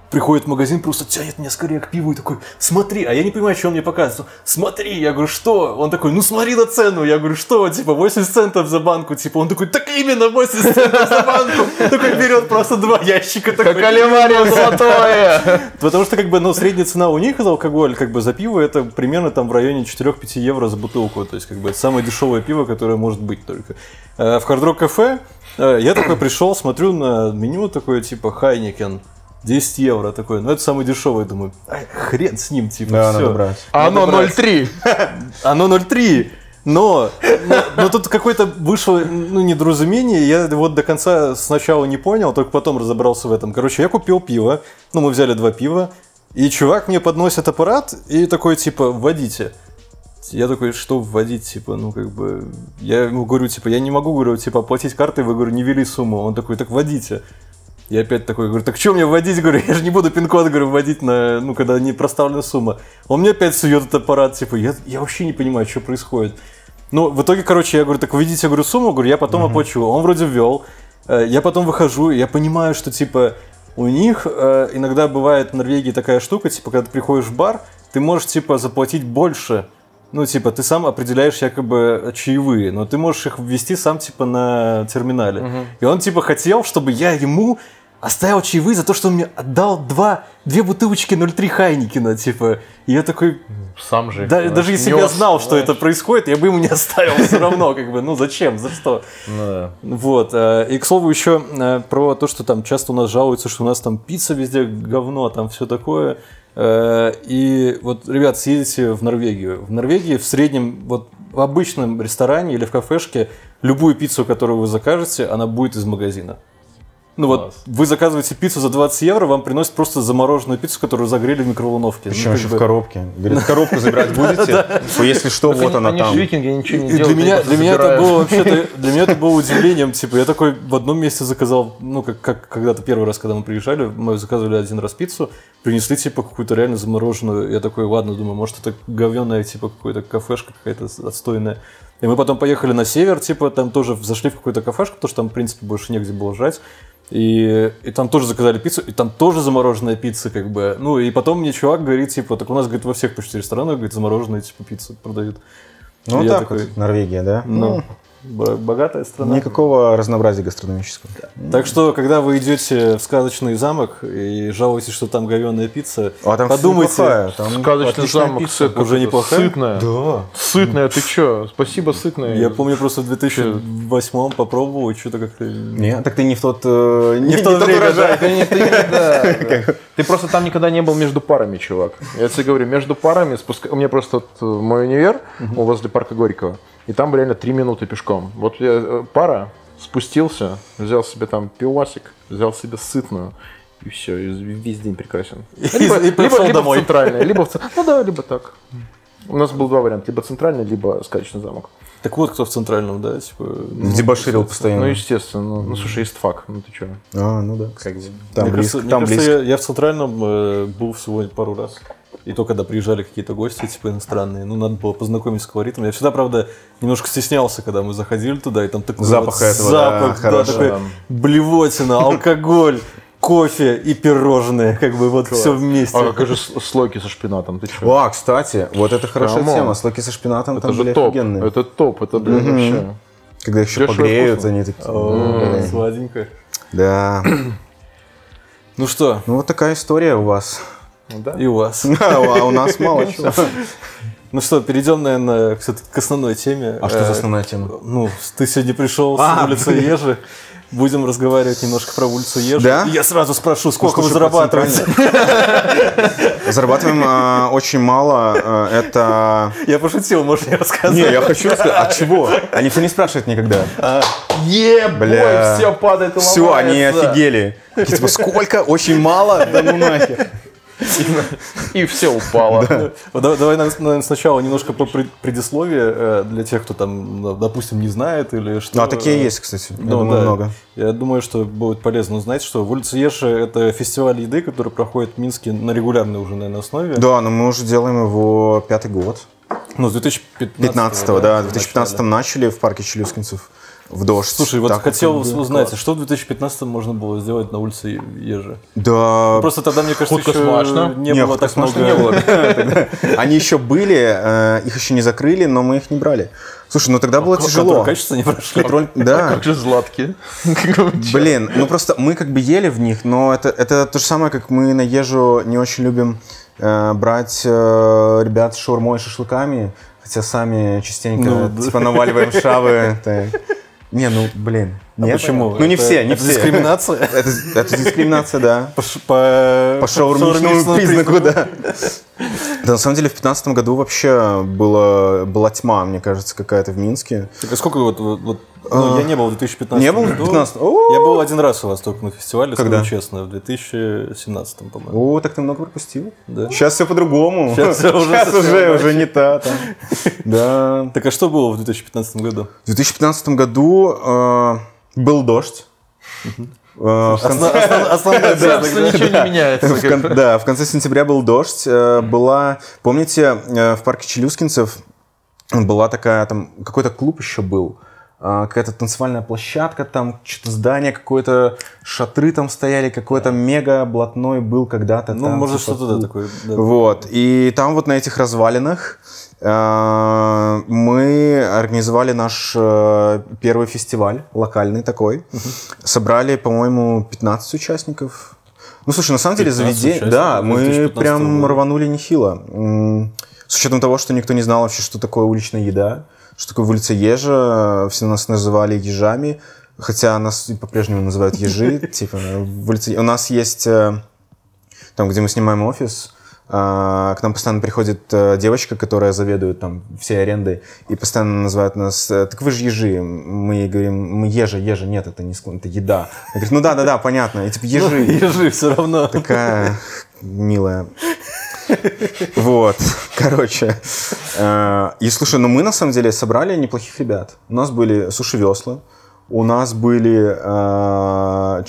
приходит в магазин, просто тянет меня скорее к пиву и такой, смотри, а я не понимаю, что он мне показывает. Смотри, я говорю, что? Он такой, ну смотри на цену. Я говорю, что? Типа 80 центов за банку. Типа он такой, так именно 80 центов за банку. Такой берет просто два ящика. Как оливария золотое! Потому что, как бы, ну, средняя цена у них за алкоголь, как бы, за пиво, это примерно там в районе 4-5 евро за бутылку. То есть, как бы, самое дешевое пиво, которое может быть только. Э, В Hard Rock кафе э, я такой пришел, смотрю на меню, такое, типа, Хайникен, 10 евро, такой, ну, это самый дешевый, думаю, «Ай, хрен с ним, типа, Да, все. надо брать. А оно брать. 0,3. Оно 0,3. Но, но, но тут какое-то вышло ну, недоразумение, я вот до конца сначала не понял, только потом разобрался в этом. Короче, я купил пиво, ну мы взяли два пива, и чувак мне подносит аппарат и такой типа «вводите». Я такой, что вводить, типа, ну, как бы, я ему говорю, типа, я не могу, говорю, типа, оплатить картой, вы, говорю, не ввели сумму. Он такой, так вводите. Я опять такой говорю, так что мне вводить? Говорю, я же не буду пин-код, говорю, вводить на, ну, когда не проставлена сумма. Он мне опять сует этот аппарат, типа, я, я вообще не понимаю, что происходит. Ну, в итоге, короче, я говорю, так введите, говорю, сумму, говорю, я потом оплачу. Он вроде ввел. Э, Я потом выхожу, я понимаю, что, типа, у них э, иногда бывает в Норвегии такая штука, типа, когда ты приходишь в бар, ты можешь, типа, заплатить больше. Ну, типа, ты сам определяешь якобы чаевые, но ты можешь их ввести сам, типа, на терминале. И он, типа, хотел, чтобы я ему оставил чаевые за то, что он мне отдал два, две бутылочки 0,3 Хайникина, типа. И я такой, Сам же. да- даже если бы я знал, что знаешь. это происходит, я бы ему не оставил все равно, как бы, ну зачем, за что? Ну да. Вот, э, и к слову еще э, про то, что там часто у нас жалуются, что у нас там пицца везде говно, там все такое. Э, И вот, ребят, съездите в Норвегию. В Норвегии в среднем, вот в обычном ресторане или в кафешке, любую пиццу, которую вы закажете, она будет из магазина. Ну вот, Класс. вы заказываете пиццу за 20 евро, вам приносят просто замороженную пиццу, которую загрели в микроволновке. Ну, Причем как еще бы- в коробке. Говорит, коробку забирать будете? Если что, вот она там. викинги ничего не делают. для меня, для меня это было вообще для меня это было удивлением, типа я такой в одном месте заказал, ну как, как когда-то первый раз, когда мы приезжали, мы заказывали один раз пиццу, принесли типа какую-то реально замороженную, я такой, ладно, думаю, может это говенная типа какая-то кафешка какая-то отстойная. И мы потом поехали на север, типа там тоже зашли в какую-то кафешку, потому что там в принципе больше негде было жрать. И, и там тоже заказали пиццу, и там тоже замороженная пицца, как бы. Ну, и потом мне чувак говорит, типа, так у нас, говорит, во всех почти ресторанах, говорит, замороженные, типа, пиццу продают. Ну, Я так такой, вот, Норвегия, да? Ну, бо- богатая страна. Никакого разнообразия гастрономического. Так что, когда вы идете в сказочный замок и жалуетесь, что там говенная пицца, А там подумайте, там Сказочный замок пицца. сыт- Уже неплохая? Сытная. Да. Сытная, ты чё? Спасибо, сытная. я помню просто в 2008 попробовал, что-то как-то... Не, так ты не в тот... э, Не в то время, урожай. Ты, не- просто там никогда не был между парами, чувак. Я тебе говорю, между парами. У меня просто вот э, мой универ возле парка Горького. И там реально три минуты пешком. Вот я, э, пара спустился, взял себе там пивасик, взял себе сытную. И все, весь день прекрасен. И- и пришел либо домой. в центральное, либо в Ну да, либо так. У нас был два варианта, либо центральный, либо сказочный замок. Так вот, кто в центральном, да, типа... Дебоширил Ну, постоянно. естественно. Ну, ну, слушай, есть фак. Ну, ты что? А, ну да. Там мне близко. кажется, мне Там кажется, близко. я, я в центральном э, был всего пару раз. И то, когда приезжали какие-то гости, типа иностранные, ну, надо было познакомиться с колоритом. Я всегда, правда, немножко стеснялся, когда мы заходили туда, и там такой Запах вот этого, да, запах, да, хороший. такой блевотина, алкоголь, кофе и пирожные, как бы вот все вместе. А как же слойки со шпинатом? Ты что? О, кстати, вот это хорошая Come on. тема. Слойки со шпинатом Это там были же топ. офигенные. Это топ. Это, блин, вообще. Когда их еще Дешево погреют, вкусно. они такие. О, сладенько. Да. Ну что, Ну вот такая история у вас. Ну да. и у вас. А у нас мало чего. Ну что, перейдем, наверное, все-таки к основной теме. А что за Э, основная тема? Ну, ты сегодня пришел с А, улицы Ежи. Будем разговаривать немножко про улицу Ежи. Да? Я сразу спрошу, сколько вы зарабатываете? Зарабатываем а, очень мало. а, Это... Я пошутил, можешь не рассказать. Не, я хочу рассказать. А чего? А никто не спрашивает никогда. Ебой, Бля. все падает и Все, они офигели. Такие, Типа, сколько? Очень мало? Да ну нахер. И все упало. Давай, давай, наверное, сначала немножко про пред- предисловие э, для тех, кто там, ну, допустим, не знает или что. Ну, а такие есть, кстати. Я Ну, думаю, много. Я думаю, что будет полезно узнать, что в улице Ежи это фестиваль еды, который проходит в Минске на регулярной уже, наверное, основе. Да, но мы уже делаем его пятый год. Ну, с 2015 15-го, да. В в 2015 начали в парке Челюскинцев в дождь. Слушай, вот Так хотел было. узнать, а что в 2015 можно было сделать на улице Ежи? Да, Просто тогда, мне кажется, еще смачно. не, Не, было так много... не было. Они еще были, э, их еще не закрыли, но мы их не брали. Слушай, ну тогда было Которые тяжело. качество не прошли. Контроль- А Да. как же златки? Блин, ну просто мы как бы ели в них, но это, это то же самое, как мы на ежу не очень любим э, брать э, ребят с шаурмой и шашлыками, хотя сами частенько Ну, да. типа наваливаем шавы. Не, ну блин. А Нет. почему? Ну не Это- все, не это все. дискриминация? Это, это дискриминация, да. По, по, По шаурмичному признаку, да. Да, на самом деле в 2015 году вообще было, была тьма, мне кажется, какая-то в Минске. Так а сколько вот... вот- ну, я не был в 2015 Не был в году. 2015? Я был один раз у вас только на фестивале, Когда? скажу честно, в 2017, по-моему. О, так ты много пропустил. Да. Сейчас все по-другому. Всё уже уже, не та. там. Да. Так а что было в 2015 году? В 2015 году э, был дождь. Э, в конце- Основ- Основная тема, Собственно, да? ничего не меняется. Да, в конце сентября был дождь. Э, Была, помните, э, в парке Челюскинцев была такая, там, какой-то клуб еще был. А, Какая-то танцевальная площадка, там что-то здание какое-то, шатры там стояли, какой-то мега блатной был когда-то. Ну, может, типа, что-то, да, такое. Вот. И там вот на этих развалинах мы организовали наш э, первый фестиваль, локальный такой. Собрали, по-моему, 15 участников. Ну, слушай, на самом деле 15 заведение... Да, мы 2015 прям года. рванули нехило. С учетом того, что никто не знал вообще, что такое уличная еда, что такое улица Ежа, все нас называли ежами, хотя нас по-прежнему называют ежи. Типа, У нас есть э, там, где мы снимаем офис, к нам постоянно приходит э, девочка, которая заведует там всей арендой, и постоянно называет нас, э, так вы же ежи. Мы ей говорим, мы ежа, ежа, нет, это не склон, это еда. Она говорит, ну да, да, да, понятно, и типа ежи. Ежи все равно. Такая милая. Вот, короче. э, И слушай, ну мы на самом деле собрали неплохих ребят. У нас были суши-весла, у нас были э,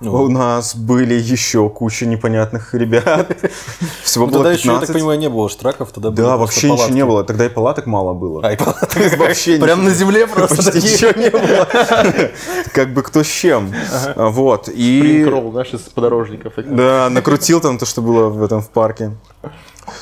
чайхана, у нас были еще куча непонятных ребят. Всего Ну, было Тогда еще, я так 15. понимаю, не было штраков, тогда Да, вообще ничего не было. Тогда и палаток мало было. А, и палаток Вообще Прям на земле просто ничего не было. Как бы кто с чем. Вот. И... Принкролл, знаешь, из подорожников. Да, накрутил там то, что было в этом в парке.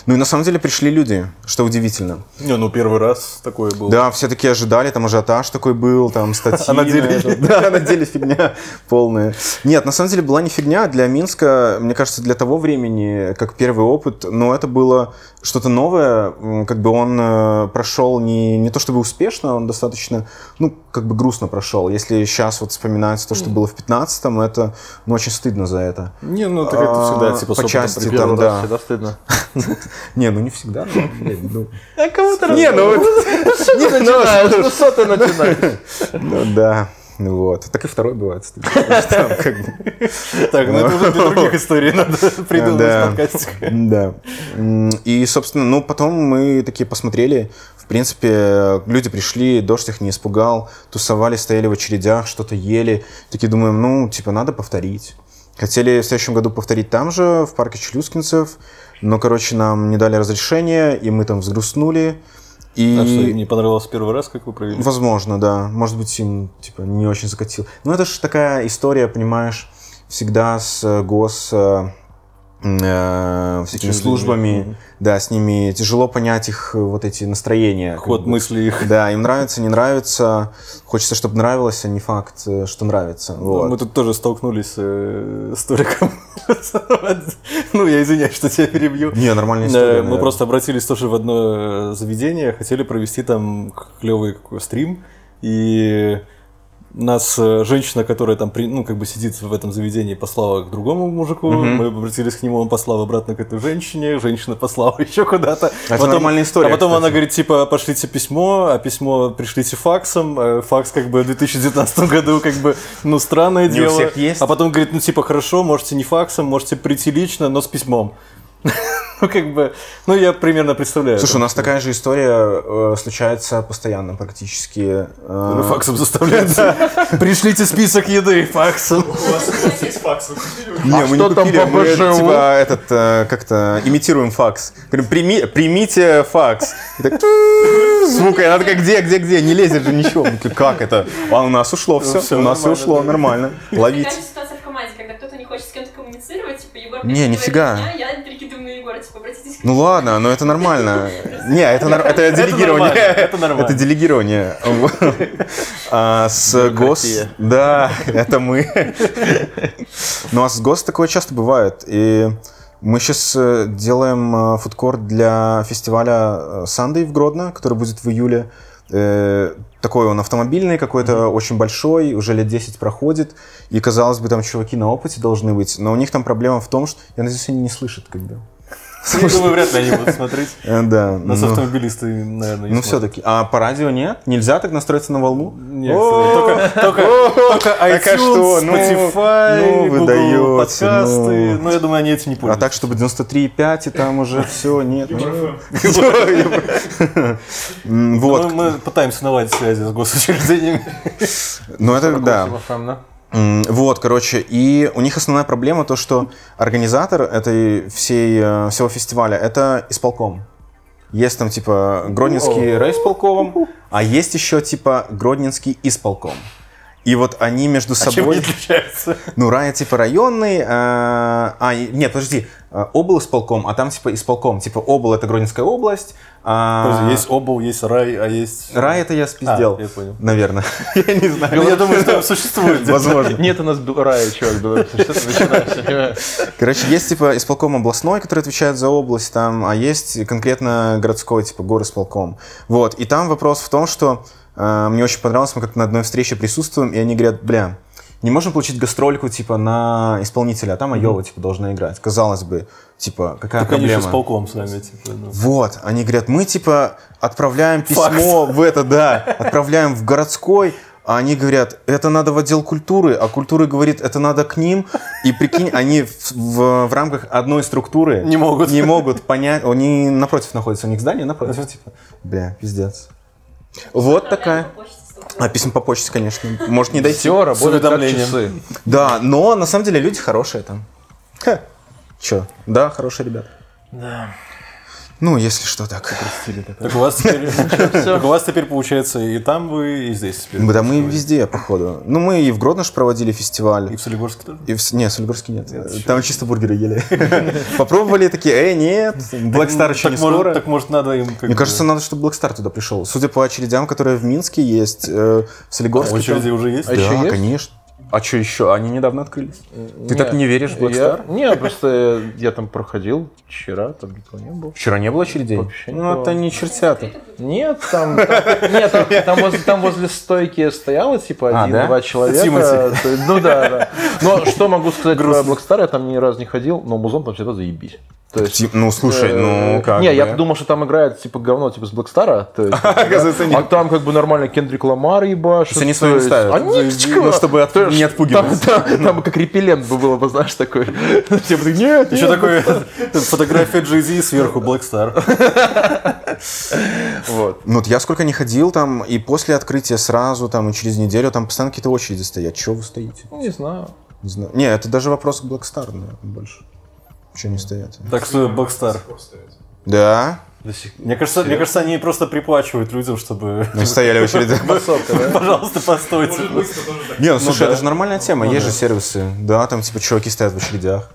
Ну и на самом деле пришли люди, что удивительно. Не, ну первый раз такое было. Да, все таки ожидали, там ажиотаж такой был, там статьи. А на деле? это. Да, на деле фигня полная. Нет, на самом деле была не фигня. Для Минска, мне кажется, для того времени, как первый опыт, но это было что-то новое. Как бы он э, прошел не, не то чтобы успешно, он достаточно, ну, как бы грустно прошел. Если сейчас вот вспоминается то, что было в 15-м, это, ну, очень стыдно за это. Не, ну это как-то всегда, А, типа, по части там, да. Всегда стыдно. Не, ну не всегда. ну, блин, ну. А кому-то Не, ну, начинаешь, ну что ты начинаешь? ну да. Вот. Так и второй бывает. Так, ну это уже для других историй надо придумать подкастик. Да. И, собственно, ну, потом мы такие посмотрели. В принципе, люди пришли, дождь их не испугал, тусовали, стояли в очередях, что-то ели. Такие думаем, ну, типа, надо повторить. Хотели в следующем году повторить там же, в парке Челюскинцев, но, короче, нам не дали разрешения, и мы там взгрустнули. И... А что, им не понравилось первый раз, как вы провели? Возможно, да. Может быть, им типа не очень закатил. Но это же такая история, понимаешь, всегда с э, гос э, всякими Учреждениями. службами. Да, с ними тяжело понять их э, вот эти настроения. как Ход бы. мысли их. Да, им нравится, не нравится. Хочется, чтобы нравилось, а не факт, э, что нравится. Вот. Мы тут тоже столкнулись э, с Толиком. Ну, я извиняюсь, что тебя перебью. Не, нормальная Э, история. Мы просто обратились тоже в одно заведение, хотели провести там клевый стрим, и нас э, женщина, которая там, ну, как бы сидит в этом заведении, послала к другому мужику, мы обратились к нему, он послал обратно к этой женщине, женщина послала еще куда-то. Это нормальная история, А потом кстати. она говорит, типа, пошлите письмо, а письмо пришлите факсом, э, факс как бы в 2019 году, как бы, ну, странное Не у дело. всех есть. А потом говорит, ну, типа, хорошо, можете не факсом, можете прийти лично, но с письмом. Ну, как бы, ну, я примерно представляю. Слушай, у нас такая же история э, случается постоянно практически. э, Ну, факсом заставляется. Пришлите список еды факсом. Не, А мы что не там купили, по мы типа этот э, как-то имитируем факс. Говорим, «Прими- примите факс. И так, звук, и она такая, где, где, где, не лезет же ничего. Как это? А у нас ушло все, всё у нас все ушло, нормально. Ловить. Такая ситуация в команде, когда Егор Не, нифига. меня, я перекидываю на Егора, типа, обратитесь к Ну ладно, но это нормально. Не, это, нар- это делегирование. нормально, это нормально. Это делегирование. А с ГОС... Да, это мы. Ну а с ГОС такое часто бывает. И мы сейчас делаем э, фудкорт для фестиваля Сандей в Гродно, который будет в июле. Э, Такой он автомобильный, какой-то очень большой, уже лет 10 проходит. И, казалось бы, там чуваки на опыте должны быть. Но у них там проблема в том, что... Я надеюсь, они не слышат, когда... Я думаю, вряд ли они будут смотреть. Э, Да. Нас ну- автомобилисты, наверное, не Ну все-таки. А по радио нет? Нельзя так настроиться на волну? Нет, только, только, только Так а iTunes, что? Ну, Spotify, ну, Google подкасты. ну. Ну, я думаю, они этим не А пользуются. так, чтобы 93,5 и там уже все, нет. Вот. мы пытаемся наладить связи с госучреждениями. Ну это да. Вот, короче, и у них основная проблема то, что организатор этой всей, э, всего фестиваля это исполком. Есть там типа Гродненский райисполком, а есть еще типа Гродненский исполком. И вот они между Чем собой... они отличаются? Ну, рай типа районный, э, а, нет, подожди, э, обл исполком, а там типа исполком, типа обл это Гродненская область, а Подожди, Есть обл, есть рай, а есть... рай это я спиздел, А, я понял. наверное, я не знаю, Ну, я думаю, что существует. возможно. Нет у нас рая, чувак. Что ты начинаешь? Короче, есть типа исполком областной, который отвечает за область, там, а есть конкретно городской, типа горисполком. Вот, и там вопрос в том, что мне очень понравилось, мы как-то на одной встрече присутствуем, и они говорят, бля, не можем получить гастрольку, типа, на исполнителя, а там Айова, типа, должна играть. Казалось бы, типа, какая Так проблема? с полком с нами, типа, ну. Вот, они говорят, мы типа отправляем письмо в это, да, отправляем в городской, а они говорят, это надо в отдел культуры, а культура говорит, это надо к ним. И прикинь, они в, в- в рамках одной структуры Не могут. не могут понять, они напротив находятся, у них здание напротив, типа, бля, пиздец. Вот такая. А писем по почте, конечно, может не дойти. Все работает как часы. Да, но на самом деле люди хорошие там. Ха. Чё? Да, хорошие ребята. Да. Ну, если что, так. Так у вас теперь, так у вас теперь получается и там вы, и здесь теперь. Да мы везде, походу. Ну, мы и в Гродно проводили фестиваль. И в Солигорске тоже? И в... Не, в Солигорске нет. Там чисто бургеры ели. Попробовали такие, эй, нет, Black Star еще так, не может, скоро. так может надо им как Мне кажется, надо, чтобы Black Star туда пришел. Судя по очередям, которые в Минске есть, э, в Солигорске... А очереди уже есть? А еще Да, есть? конечно. А что еще? Они недавно открылись. Ты так не веришь в Black я, Star? Не, просто я там проходил вчера, там никого не было. Вчера не было очередей? Вообще не ну, это не чертята. Нет, там, там- нет, там, там возле, там возле стойки стояло типа А, один-два да? человека. Тимати. Ну да, да. Но что могу сказать про Blackstar, я там ни разу не ходил, но музон там всегда заебись. То есть, Ну, слушай, э, ну как Не, бы. я думал, что там играет типа говно, типа с Блэкстара. А там как бы нормально Кендрик Ламар ебашит. То они есть- ставят. Они, Ну, чтобы не отпугивать. Там, как репеллент бы было бы, знаешь, такой. Типа, ты, нет, Еще такой фотография Jay-Z сверху Star. Вот. Ну, я сколько не ходил там, и после открытия сразу, там, и через неделю, там постоянно какие-то очереди стоят. Чего вы стоите? Не знаю. Не это даже вопрос к Black Star, наверное, больше. Чего не стоят? Так что Black Star. Да? Мне кажется, мне кажется, они просто приплачивают людям, чтобы... Мы стояли в очереди. Пожалуйста, постойте. Не, ну слушай, это же нормальная тема. Есть же сервисы. Да, там типа чуваки стоят в очередях.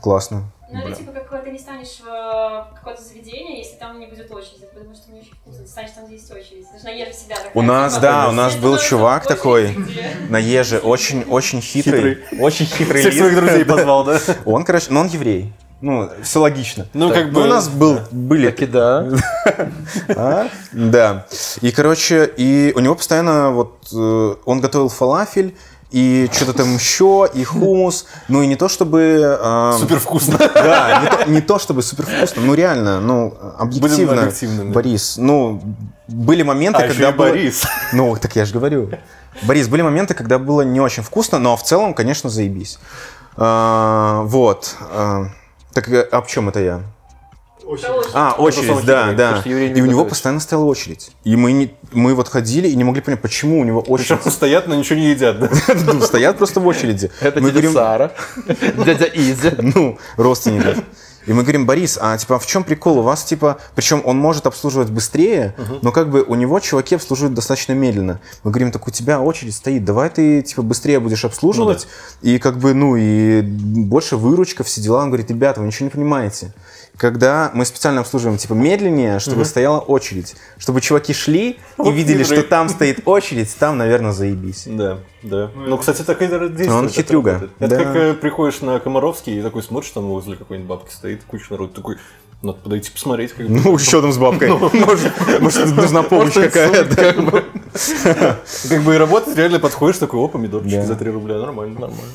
Классно. Ну, это типа как ты не станешь в какое-то заведение, если там не будет очереди, потому что не очень вкусно. Ты станешь там, где есть очередь. Даже на Еже всегда такая. У нас, типа, да, у нас был чувак такой на Еже, очень, очень хитрый. Очень хитрый Всех своих друзей позвал, да? Он, короче, ну он еврей. Ну, все логично. Ну, как Ну, бы... у нас был, были Таки да. А? Да. И, короче, и у него постоянно вот э, он готовил фалафель и что-то там еще, и хумус. Ну и не то чтобы... э, Супер вкусно. Да, не то, не то чтобы супер вкусно, ну реально, ну объективно. Борис, ну были моменты, А еще когда и было- Борис. Ну так я же говорю, Борис, были моменты, когда было не очень вкусно, но в целом, конечно, заебись. А, вот. а, так э, об чем это я? Очередь. А, очередь, да, да. потому не И у него постоянно стояла очередь. И мы, не, мы вот ходили и не могли понять, почему у него очередь. Причем стоят, но ничего не едят, да? Ну, Стоят просто в очереди. Это дядя Сара, дядя Изя. ну, родственников. И мы говорим, Борис, а типа в чем прикол? У вас типа, причем он может обслуживать быстрее, но как бы у него чуваки обслуживают достаточно медленно. Мы говорим, так у тебя очередь стоит, давай ты типа быстрее будешь обслуживать, и как бы, ну, и больше выручка, все дела. Он говорит, ребята, вы ничего не понимаете. Когда мы специально обслуживаем типа медленнее, чтобы стояла очередь, чтобы чуваки шли и видели, что там стоит очередь, там, наверное, заебись. Да, да. Ну, кстати, так и действует. Он хитрюга. Это как э, приходишь на Комаровский и такой смотришь, там возле какой-нибудь бабки стоит куча народу, такой, надо подойти посмотреть. Как бы. Ну, что там с бабкой? Может, может, нужна помощь какая-то. Как бы и работать, реально подходишь, такой, о, помидорчики за 3 рубля, нормально. Нормально.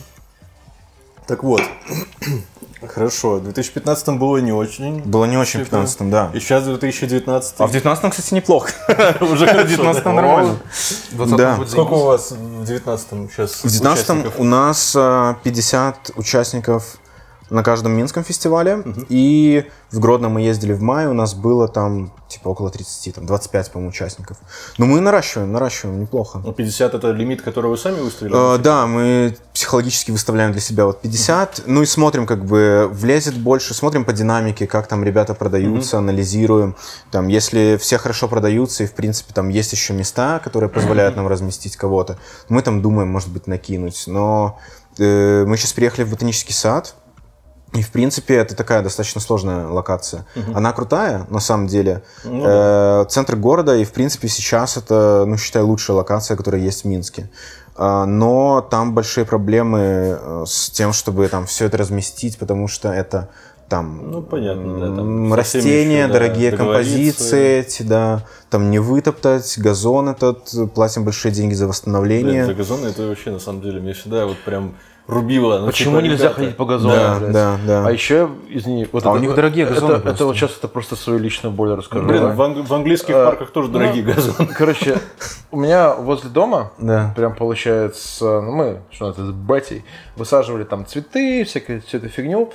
Так вот, хорошо, в 2015 было не очень. Было не очень в Типа. 15 да. И сейчас 2019. А в 19 кстати, неплохо. уже В 19 нормально. Да. Сколько у вас в 19 сейчас В 19 у нас а, 50 участников на каждом Минском фестивале. И в Гродно мы ездили в мае, у нас было там типа около 30, там 25, по-моему, участников. Но мы наращиваем, наращиваем неплохо. Ну, 50 это лимит, который вы сами выставили? Э, да, мы психологически выставляем для себя вот 50, ну и смотрим, как бы влезет больше, смотрим по динамике, как там ребята продаются, анализируем. Там, если все хорошо продаются и, в принципе, там есть еще места, которые позволяют нам разместить кого-то, мы там думаем, может быть, накинуть. Но э, мы сейчас приехали в ботанический сад, и, в принципе, это такая достаточно сложная локация. Она крутая, на самом деле. Ну Э, Центр города, и, в принципе, сейчас это, ну, считаю, лучшая локация, которая есть в Минске. А, Но там большие проблемы э, с тем, чтобы там все это разместить, потому что это там, Ну, понятно, да, там растения, еще, да, дорогие композиции эти, да, там не вытоптать, газон этот, платим большие деньги за восстановление. Блин, за газоны это вообще, на самом деле, меня всегда вот прям рубило. Ну, Почему типа, нельзя ребята, ходить по газону? Да, блядь? да, да. А еще, извини, вот А у это- них дорогие это- газоны Это, просто. вот сейчас это просто свою личную боль расскажу. Блин, да. в, ан- в английских Э, парках тоже дорогие ну, газоны. Короче, у меня возле дома, Да. прям получается, ну мы, что это, с Бетей, высаживали там цветы, всякую всю эту фигню,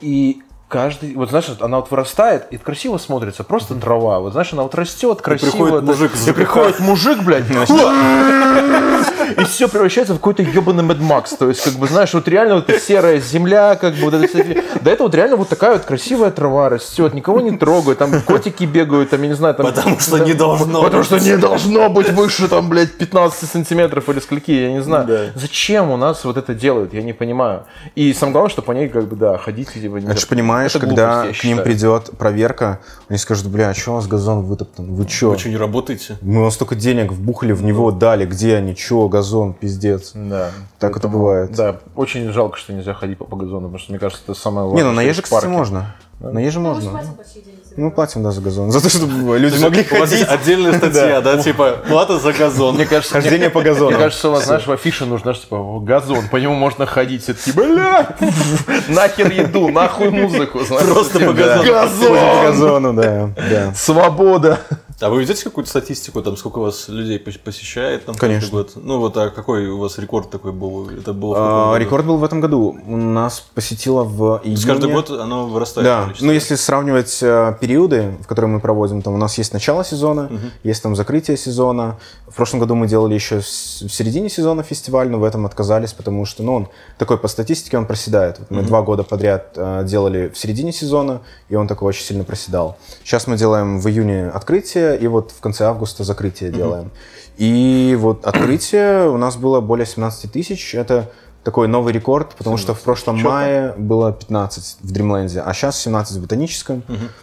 и каждый, вот знаешь, она вот вырастает, и красиво смотрится, просто трава, вот знаешь, она вот растет красиво. приходит это- мужик и приходит мужик, блядь, и все превращается в какой-то ебаный Mad Max, то есть, как бы, знаешь, вот реально вот серая земля, как бы, вот это фигня. До этого вот реально вот такая вот красивая трава растет, никого не трогают, там котики бегают, там, я не знаю, там... Потому что не должно Потому быть. что не должно быть выше, там, блядь, 15 сантиметров или скольки, я не знаю. Да. Зачем у нас вот это делают, я не понимаю. И самое главное, что по ней, как бы, да, ходить, типа, не Это же понимаешь, Это когда к ним считаю. придет проверка, они скажут, бля, а что у вас газон вытоптан? Вы чё? Вы что, не работаете? Мы вам столько денег вбухали в него, дали, где они, чё, газон, пиздец. Да. Так это бывает. Да, очень жалко, что нельзя ходить по, по газону, потому что, мне кажется, это самое важное. Не, ну на Еже, кстати, можно. На Еже Ну, мы можно. же платим деньги за Ну, Мы платим, да, за газон. За то, чтобы люди могли У вас есть ходить. отдельная статья, да, типа плата за газон. Мне кажется, Хождение по газону. Мне кажется, у вас, знаешь, в афише нужно, знаешь, типа, газон, по нему можно ходить. Все такие, бля, нахер еду, нахуй музыку. Просто по Да. газону. Ходим по Газон! газону, да. да. Свобода! А вы ведете какую-то статистику, там, сколько у вас людей пос- посещает? Там, Конечно. год? Ну, вот, а какой у вас рекорд такой был? Это было в А? Рекорд был в этом году. У нас посетило в То есть июне. каждый год оно вырастает? Да, количество? ну если сравнивать э, периоды, в которые мы проводим, там у нас есть начало сезона, есть там закрытие сезона. В прошлом году мы делали еще в середине сезона фестиваль, но в этом отказались, потому что, ну, он такой по статистике он проседает. Вот мы два года подряд э, делали в середине сезона, и он такой очень сильно проседал. Сейчас мы делаем в июне открытие, и вот в конце августа закрытие делаем. И вот открытие у нас было более 17 тысяч. Это такой новый рекорд, потому что в прошлом мае было 15 в Дримленде, а сейчас 17 в ботаническом.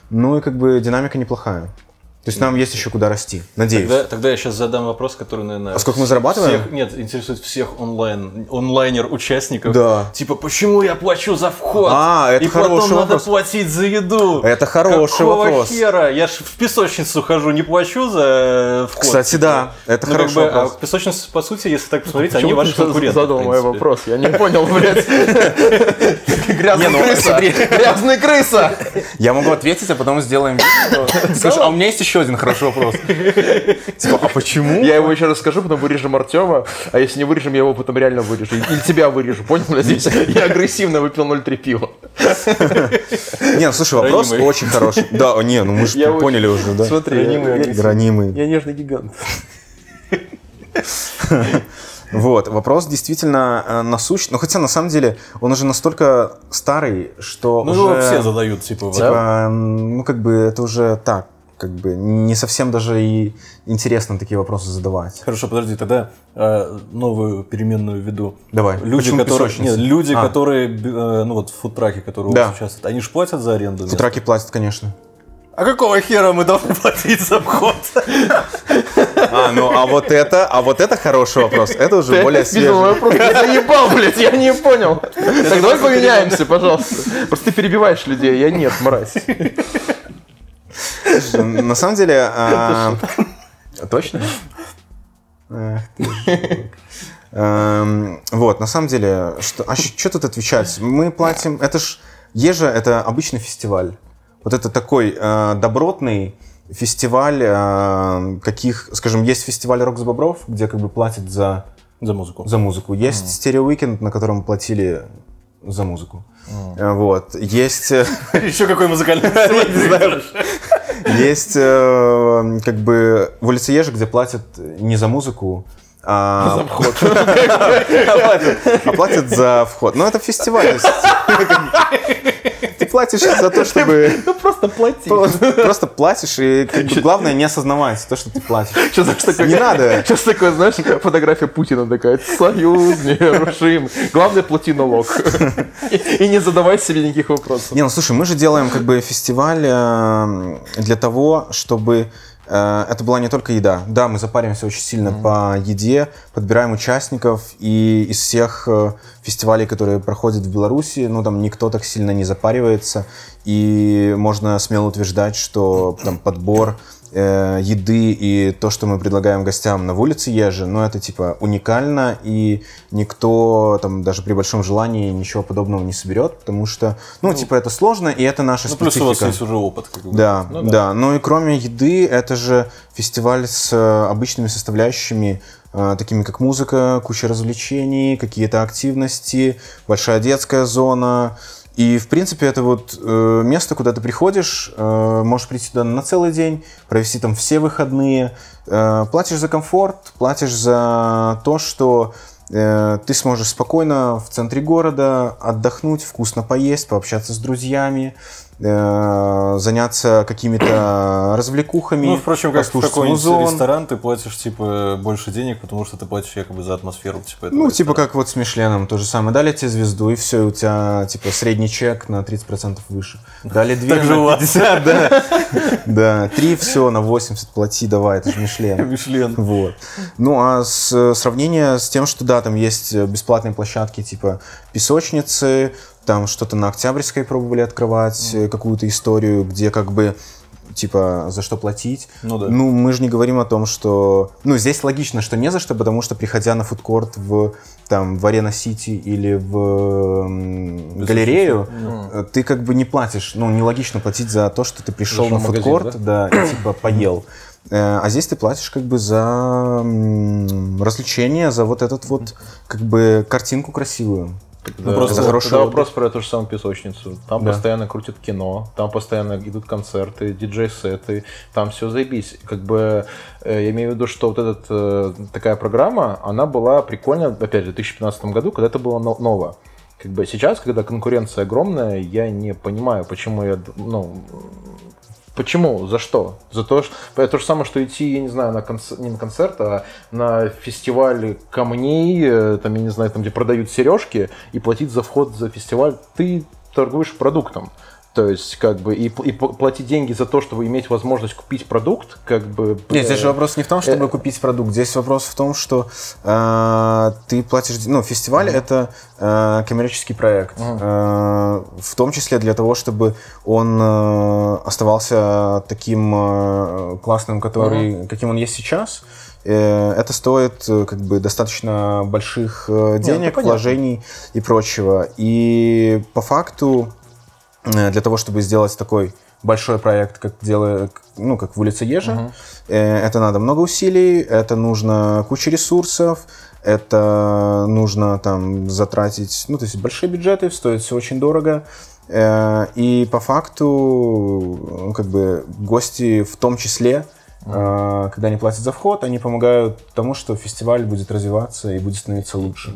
Ну и как бы динамика неплохая. То есть нам есть еще куда расти, надеюсь. Тогда, тогда я сейчас задам вопрос, который, наверное... А сколько мы зарабатываем? всех- нет, интересует всех онлайн, онлайнер-участников. Да. Типа, почему я плачу за вход? А, это И потом хороший надо вопрос. платить за еду. Это хороший Какого вопрос. хера? Я ж в песочницу хожу, не плачу за э, вход. Кстати, да, это Ну, хороший как бы, а вопрос. песочница, по сути, если так посмотреть, Почему они ваши ты конкуренты. задал мой вопрос? Я не понял, блядь. Ну, крыса! смотри. Грязный крыса! Я могу ответить, а потом сделаем видео. Скажешь, а у меня есть еще один хороший вопрос. Типа, а почему? Я его еще расскажу, потом вырежем Артема, а если не вырежем, я его потом реально вырежу. Или тебя вырежу, понял? блядь? Я агрессивно выпил 0,3 пива. Не, ну слушай, вопрос Ранимый. очень хороший. Да, не, ну мы же поняли уже, да. Смотри, Ранимый, я- агрессивный. Ранимый. Я нежный гигант. Вот, вопрос действительно э, насущный. Но хотя на самом деле он уже настолько старый, что Ну, уже... его все задают, типа. Типа, м, ну как бы это уже так, как бы не совсем даже и интересно такие вопросы задавать. Хорошо, подожди, тогда э, новую переменную введу. Давай. Люди, Почему которые, песочница? нет, люди, А. которые, э, ну вот в фудтраке, которые у Да. вас участвуют, они же платят за аренду места? Футраки платят, конечно. А какого хера мы должны платить за вход? А, ну а вот это, а вот это хороший вопрос. Это уже более свежий. вопрос? Я заебал, блядь, я не понял. Так давай поменяемся, пожалуйста. Просто ты перебиваешь людей, я нет, мразь. На самом деле... а, Точно? Ах ты ж. Эм, Вот, на самом деле, что, а что тут отвечать? Мы платим, это ж, Ежа это обычный фестиваль. Вот это такой э, добротный фестиваль, э, каких, скажем, есть фестиваль Рок с Бобров, где как бы платят за, За музыку. за музыку. Есть стерео Weekend, на котором платили за музыку. Э, Вот. Есть... э, Еще какой музыкальный? Есть э, как бы в улице Ежи, где платят не за музыку, а за вход. А платят за вход. Ну, это фестиваль. Ты платишь за то, чтобы... Ну просто плати. Просто платишь, и главное не осознавать то, что ты платишь. Не надо. Сейчас такое, знаешь, фотография Путина такая, союз нерушим. Главное, плати налог. И, не задавай себе никаких вопросов. Не, ну слушай, мы же делаем как бы фестиваль э, для того, чтобы это была не только еда. Да, мы запаримся очень сильно по еде, подбираем участников, и из всех э, фестивалей, которые проходят в Беларуси, ну там никто так сильно не запаривается, и можно смело утверждать, что там подбор э, еды и то, что мы предлагаем гостям на улице Ежи, ну это типа уникально, и никто там даже при большом желании ничего подобного не соберет, потому что, ну, типа это сложно, и это наша Ну, плюс у специфика. вас есть уже опыт. как бы. Да, Ну да, Ну и кроме еды, это же фестиваль с э, обычными составляющими, э, такими как музыка, куча развлечений, какие-то активности, большая детская зона. И, в принципе, это вот э, место, куда ты приходишь, э, можешь прийти туда на целый день, провести там все выходные, э, платишь за комфорт, платишь за то, что э, ты сможешь спокойно в центре города отдохнуть, вкусно поесть, пообщаться с друзьями, заняться какими-то развлекухами, Ну, впрочем, как в какой-нибудь ресторан ты платишь, типа, больше денег, потому что ты платишь якобы за атмосферу, типа, Ну, типа ресторана. как вот с Мишленом, то же самое. Дали тебе звезду, и все, у тебя, типа, средний чек на 30% выше. Дали две Так же у на вас. 50, да. Да, три, все, на 80 плати, давай, это же Мишлен. Мишлен. Вот. Ну, а с, сравнение с тем, что, да, там есть бесплатные площадки, типа песочницы, там что-то на Октябрьской пробовали открывать, э, какую-то историю, где как бы типа за что платить. Ну да. Ну, мы же не говорим о том, что... Ну, здесь логично, что не за что, потому что, приходя на фудкорт в, там, в Арена Сити или в м, галерею, э, ты как бы не платишь. Ну, нелогично платить за то, что ты пришел Зашел на магазин, фудкорт, да, и типа поел. Э, А здесь ты платишь как бы за развлечение, за вот этот вот как бы картинку красивую. Ну, просто это хороший тогда вопрос про эту же самую песочницу. Там Да. постоянно крутят кино, там постоянно идут концерты, диджей-сеты, там все заебись. Как бы э, я имею в виду, что вот эта такая программа, она была прикольна, опять же, в 2015 году, когда это было но- ново. Как бы сейчас, когда конкуренция огромная, я не понимаю, почему я, ну, Почему? За что? За то, что... Это то же самое, что идти, я не знаю, на концерт, не на концерт, а на фестиваль камней, э, там, я не знаю, там, где продают сережки, и платить за вход за фестиваль. Ты торгуешь продуктом. То есть, как бы, и, и пл- платить деньги за то, чтобы иметь возможность купить продукт, как бы... Нет, здесь э, же вопрос не в том, чтобы э, купить продукт. Здесь вопрос в том, что э, ты платишь... Ну, фестиваль это э, коммерческий проект. Э, в том числе для того, чтобы он э, оставался таким э, классным, который, каким он есть сейчас. Э, это стоит э, как бы достаточно больших э, денег, понятно. вложений и прочего. И по факту э, для того, чтобы сделать такой большой проект, как делает, ну, как в улице Ежа, э, это надо много усилий, это нужно куча ресурсов, это нужно там затратить, ну, то есть большие бюджеты, стоит все очень дорого. Э, И по факту, ну, как бы, гости в том числе, э, когда они платят за вход, они помогают тому, что фестиваль будет развиваться и будет становиться лучше.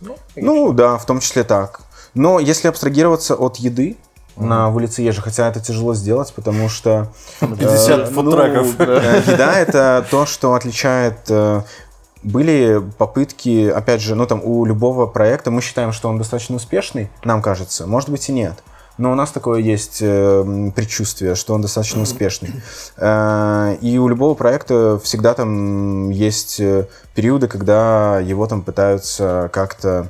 Ну, Ну да, в том числе так. Но если абстрагироваться от еды на улице Ежи, хотя это тяжело сделать, потому что... 50 э, фудтраков. ну, э, Еда — это то, что отличает... э, Были попытки, опять же, ну там у любого проекта, мы считаем, что он достаточно успешный, нам кажется, может быть и нет. Но у нас такое есть э, предчувствие, что он достаточно успешный. Э, И у любого проекта всегда там есть э, периоды, когда его там пытаются как-то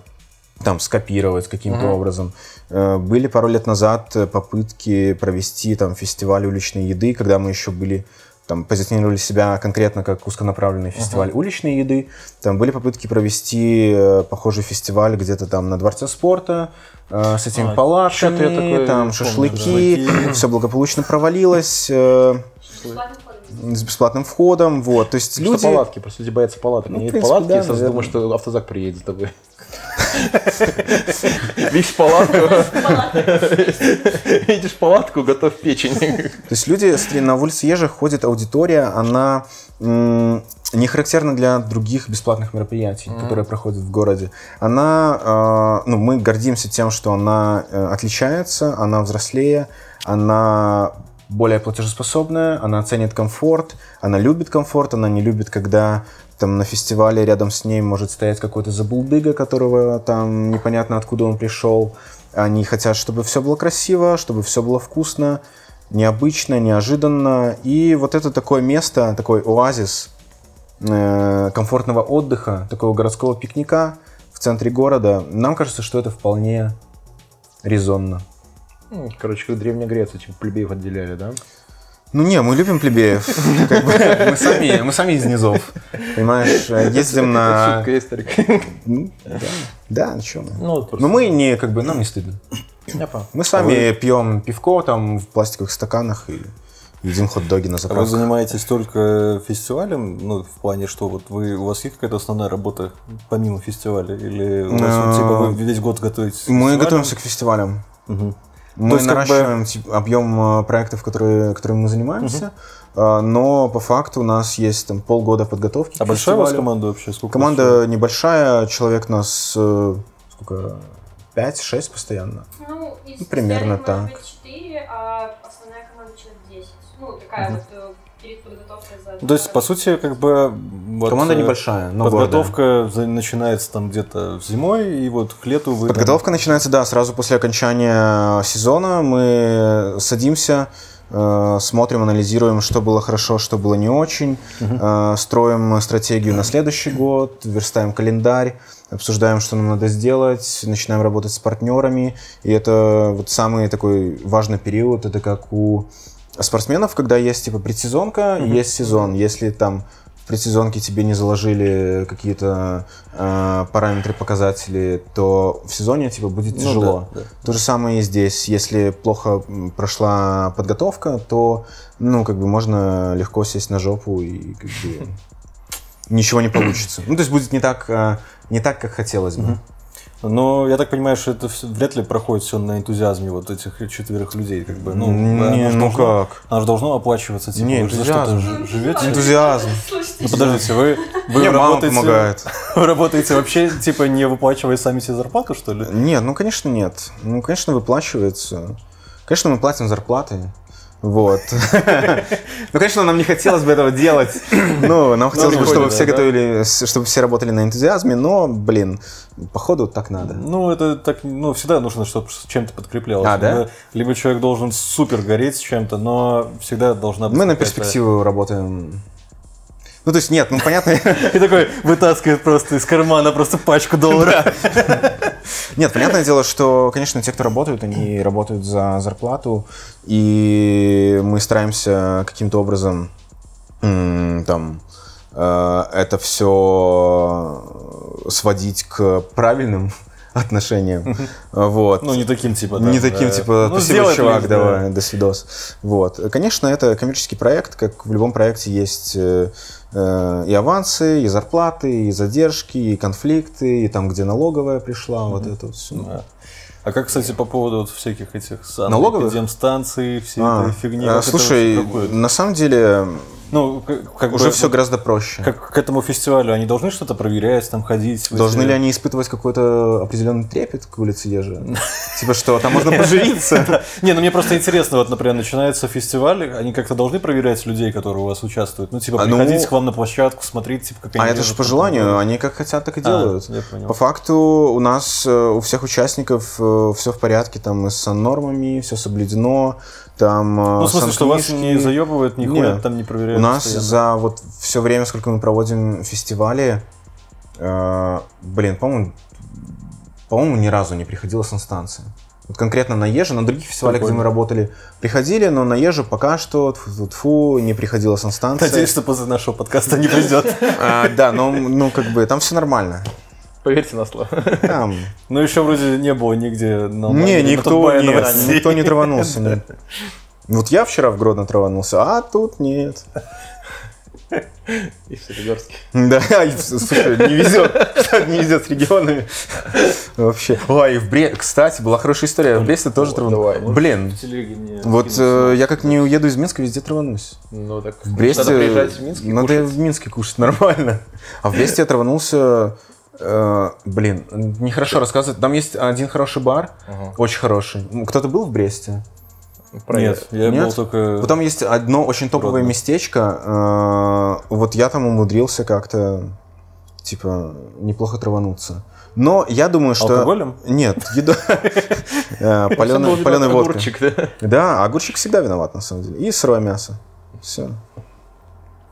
там скопировать каким-то образом. Э, Были пару лет назад э, попытки провести там фестиваль уличной еды, когда мы еще были там позиционировали себя конкретно как узконаправленный фестиваль уличной еды. Там были попытки провести э, похожий фестиваль где-то там на Дворце спорта э, с этими А, палатками, я такое там помню, шашлыки, шашлыки. все благополучно провалилось э, с бесплатным входом, вот, то есть Люди... люди... палатки, просто люди боятся палаток. Ну, Они принципе, палатки да, и сразу наверное. думают, что автозак приедет за тобой. Видишь палатку, видишь палатку, готов печень. То есть люди, смотри, на улице Ежа ходит аудитория, она не характерна для других бесплатных мероприятий, которые проходят в городе. Она, э, ну, мы гордимся тем, что она э, отличается, она взрослее, она более платежеспособная, она ценит комфорт, она любит комфорт, она не любит, когда там на фестивале рядом с ней может стоять какой-то забулдыга, которого там непонятно откуда он пришел. Они хотят, чтобы все было красиво, чтобы все было вкусно, необычно, неожиданно. И вот это такое место, такой оазис э, комфортного отдыха, такого городского пикника в центре города, нам кажется, что это вполне резонно. Ну, Короче, как в Древней Греции, типа плебеев отделяли, да? Ну не, мы любим плебеев. Мы, сами, мы сами из низов. Понимаешь, э, ездим на... Шутка есть. Ну, Да, да, что мы. Ну, Но мы не, как бы, нам не стыдно. Мы сами пьем пивко там в пластиковых стаканах и едим хот-доги на А вы заправках. занимаетесь только фестивалем, ну, в плане, что вот вы, у вас есть какая-то основная работа помимо фестиваля? Или у вас вот, типа, вы весь год готовитесь? Мы готовимся к фестивалям. Мы То есть, как бы- наращиваем объем э, проектов, которые, которыми мы занимаемся, э, но по факту у нас есть там полгода подготовки. А к большая у вас команда вообще? Сколько Команда небольшая, человек нас э, сколько? 5-6 постоянно. Ну, из Ну, примерно так. быть, 4, а основная команда человек 10. Ну, такая вот э, за... То есть, по сути, как бы... вот, Команда э, небольшая, но гордая. Подготовка за- начинается там где-то зимой, и вот к лету вы... там- Подготовка начинается, да, сразу после окончания сезона. Мы садимся, э, смотрим, анализируем, что было хорошо, что было не очень, э, строим стратегию на следующий год, верстаем календарь, обсуждаем, что нам надо сделать, начинаем работать с партнерами. И это вот самый такой важный период, это как у спортсменов, когда есть типа предсезонка, и есть сезон. Если там в предсезонке тебе не заложили какие-то э, параметры, показатели, то в сезоне типа будет Ну тяжело. да, да. То же самое и здесь. Если плохо прошла подготовка, то ну как бы можно легко сесть на жопу и как бы ничего не получится. Ну то есть будет не так э, не так, как хотелось бы. Но я так понимаю, что это вряд ли проходит все на энтузиазме вот этих четверых людей, как бы. Ну, Не, ну должно- как? Оно же должно оплачиваться, типа, Не, вы что-то энтузиазм. ж- живете. Энтузиазм. Ну, подождите, вы, вы Мне мама работаете, помогает. вы работаете вообще, типа, не выплачивая сами себе зарплату, что ли? Нет, ну конечно нет. Ну, конечно, выплачивается. Конечно, мы платим зарплаты. Вот. Ну, конечно, нам не хотелось бы этого делать. Ну, нам хотелось бы, чтобы все готовили, чтобы все работали на энтузиазме, но, блин, походу так надо. Ну, это так, ну, всегда нужно, чтобы чем-то подкреплялось. А, да? Либо, человек должен супер гореть с чем-то, но всегда должна быть Мы на перспективу работаем. Ну, то есть, нет, ну, понятно. И такой вытаскивает просто из кармана просто пачку долларов. Нет, понятное дело, что, конечно, те, кто работают, они работают за зарплату, и мы стараемся каким-то образом там э, это все сводить к правильным отношениям. Вот. Ну, не таким, типа, да. Не таким, типа, ну, спасибо, чувак, блин, давай, до свидос. Вот. Конечно, это коммерческий проект, как в любом проекте есть э, э, и авансы, и зарплаты, и задержки, и конфликты, и там, где налоговая пришла, вот это вот все. Да. А как, кстати, по поводу вот всяких этих Налоговых? станций, всей А, этой фигни? это слушай, на самом деле ну, как, как уже бы, все гораздо проще. Как к этому фестивалю, они должны что-то проверять, там ходить? Должны эти- ли они испытывать какой-то определенный трепет к улице Ежи? Типа что, там можно поживиться? Не, ну мне просто интересно, вот, например, начинается фестиваль, они как-то должны проверять людей, которые у вас участвуют? Ну, типа, А, ну- приходить к вам на площадку, смотреть, типа, как они А это же по желанию, они как хотят, так и А, делают. По факту у нас э, у всех участников все в порядке, там и с нормами, все соблюдено, там э, Ну, в смысле, что вас не заебывают, не ходят, там не проверяют У нас постоянно? за вот все время, сколько мы проводим фестивали, э, блин, по-моему, по-моему, ни разу не приходила санстанция. Вот конкретно на Еже, на других фестивалях, где Прикольно. мы работали, приходили, но на Еже пока что, тьфу, тьфу, не приходила санстанция. Надеюсь, что после нашего подкаста не придет. А, да, но ну как бы там все нормально. Поверьте на слово. Там Ну, еще вроде не было нигде на Не, на никто, Тутбае нет, никто не траванулся. нет. Вот я вчера в Гродно траванулся, а тут нет. И в Солигорске. Да, слушай, не везет, не везет с регионами. Вообще. Ой, и в Бре... кстати, была хорошая история. В Бресте тоже траванулся. Блин, вот э, я как не уеду из Минска, везде траванусь. Ну так, В Бресте... надо приезжать в Минск Надо в Минске кушать нормально. А в Бресте я траванулся... э, блин, нехорошо рассказывать. Там есть один хороший бар, очень хороший. Кто-то был в Бресте? Нет, я Нет? был только... Там есть одно очень топовое Родно. местечко. э, Вот я там умудрился как-то, типа, неплохо травануться. Но я думаю, что... Алкоголем? Нет, еда. Водка. огурчик, да? Да, огурчик всегда виноват, на самом деле. И сырое мясо. Все.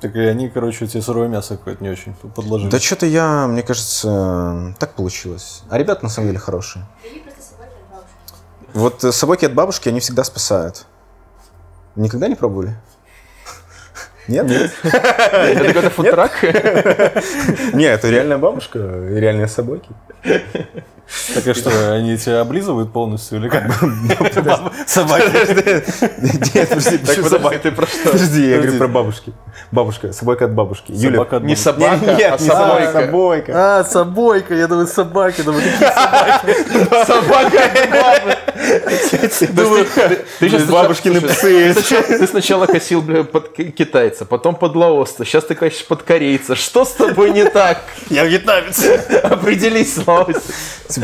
Так и они, короче, тебе сырое мясо какое-то не очень подложили. Да что-то я, мне кажется, так получилось. А ребята на самом деле хорошие. Бери просто собаки от бабушки. Вот э, собаки от бабушки, они всегда спасают. Никогда не пробовали? Нет? Нет. Это какой-то фудтрак. Не, это реальная бабушка, и реальные собаки. Так а что, они тебя облизывают полностью или как? Собаки. Нет, подожди, Так, собака? ты про что? Подожди, я говорю про бабушки. Бабушка, собака от бабушки. Юля, Не бабушки. собака, Нет, а собойка. А, собойка, я думаю, собаки. Думаю, какие Собака от бабы. Думаю, ты сейчас Бабушкины псы. Ты сначала косил под ки- китайца, потом под лаоста, сейчас ты косишь под корейца. Что с тобой не так? Я вьетнамец. Определись, Слава.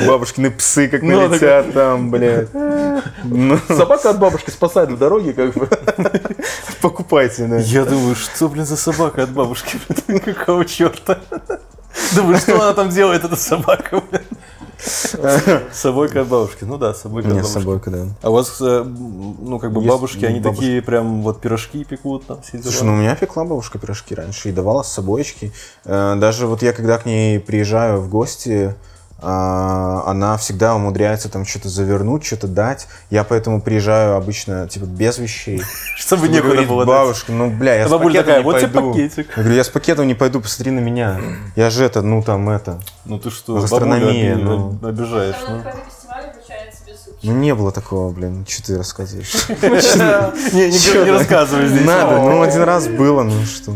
Бабушкины псы как Ну, налетят там, блядь. Ну, Собака от бабушки спасает в дороге, как бы. покупайте, да. Я думаю, что, блин, за собака от бабушки? Какого черта? Думаю, что она там делает, эта собака, блин? С собойкой от бабушки. Ну да, с собойкой от Нет, с бабушки. собой, когда. А у вас, э, ну, как бы Есть бабушки, они бабушки. такие прям вот пирожки пекут там, все дела? Слушай, ну у меня пекла бабушка пирожки раньше и давала с собойчики. Э, Даже вот я когда к ней приезжаю в гости, она всегда умудряется там что-то завернуть, что-то дать. Я поэтому приезжаю обычно типа без вещей. Чтобы некуда Говорит, было дать. бабушка, ну бля, я А с пакетом не вот тебе пойду. пакетик. Я говорю, я с пакетом не пойду, посмотри на меня. Я же это, ну там это. Ну ты что, Гастрономия, ну. обижаешь, ну. Ну не было такого, блин, что ты рассказываешь. Не, не, не рассказывай здесь. Надо, ну один раз было, ну что.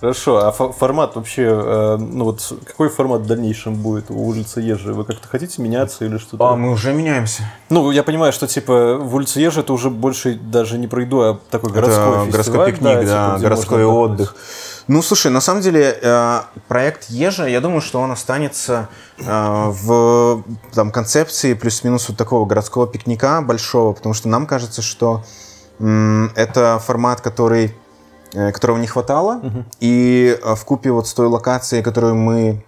Хорошо, а фо- формат вообще, э, ну вот какой формат в дальнейшем будет у улицы Ежи? Вы как-то хотите меняться или что-то? А мы уже меняемся. Ну, я понимаю, что типа в улице Ежи это уже больше даже не про еду, а такой городской Это городской пикник, да, типа, где городской отдых. Ну, слушай, на самом деле э, проект Ежа, я думаю, что он останется э, в там, концепции плюс-минус вот такого городского пикника большого, потому что нам кажется, что это формат, который, которого не хватало, и в купе вот с той локацией, которую мы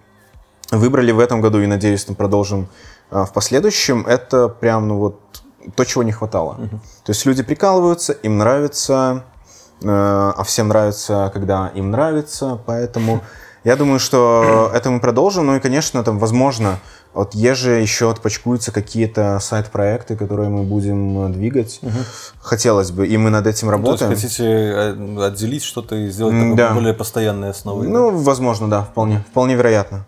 выбрали в этом году и, надеюсь, там продолжим а, в последующем, это прям, ну вот, то, чего не хватало. То есть люди прикалываются, им нравится, э, а всем нравится, когда им нравится, поэтому я думаю, что это мы продолжим, ну и, конечно, там, возможно, от Ежи еще отпочкуются какие-то сайт-проекты, которые мы будем э, двигать. Хотелось бы, и мы над этим Ну, то есть работаем. хотите э, отделить что-то и сделать такой да. более постоянной основой? да? Ну, возможно, да, вполне, вполне вероятно.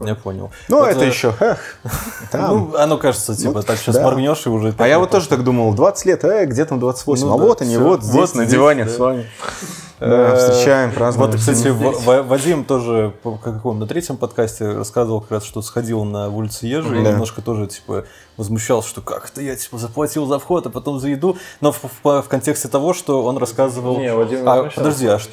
я понял. Ну, Вот, это э, еще, эх, там. Ну, оно кажется, типа, Ну, так сейчас да. моргнешь и уже... А я вот тоже так думал, 20 лет, э, где там 28? Ну а да, вот они, всё. вот здесь, Вот на здесь, диване да. с вами. Э, Да, встречаем, празднуем. Вот, кстати, Вадим тоже по какому на третьем подкасте рассказывал как раз, что сходил на улицу Ежи и Да. немножко тоже типа возмущался, что как это я типа заплатил за вход, а потом за еду. Но в, в- в контексте того, что он рассказывал. Не, Вадим а, подожди, а что?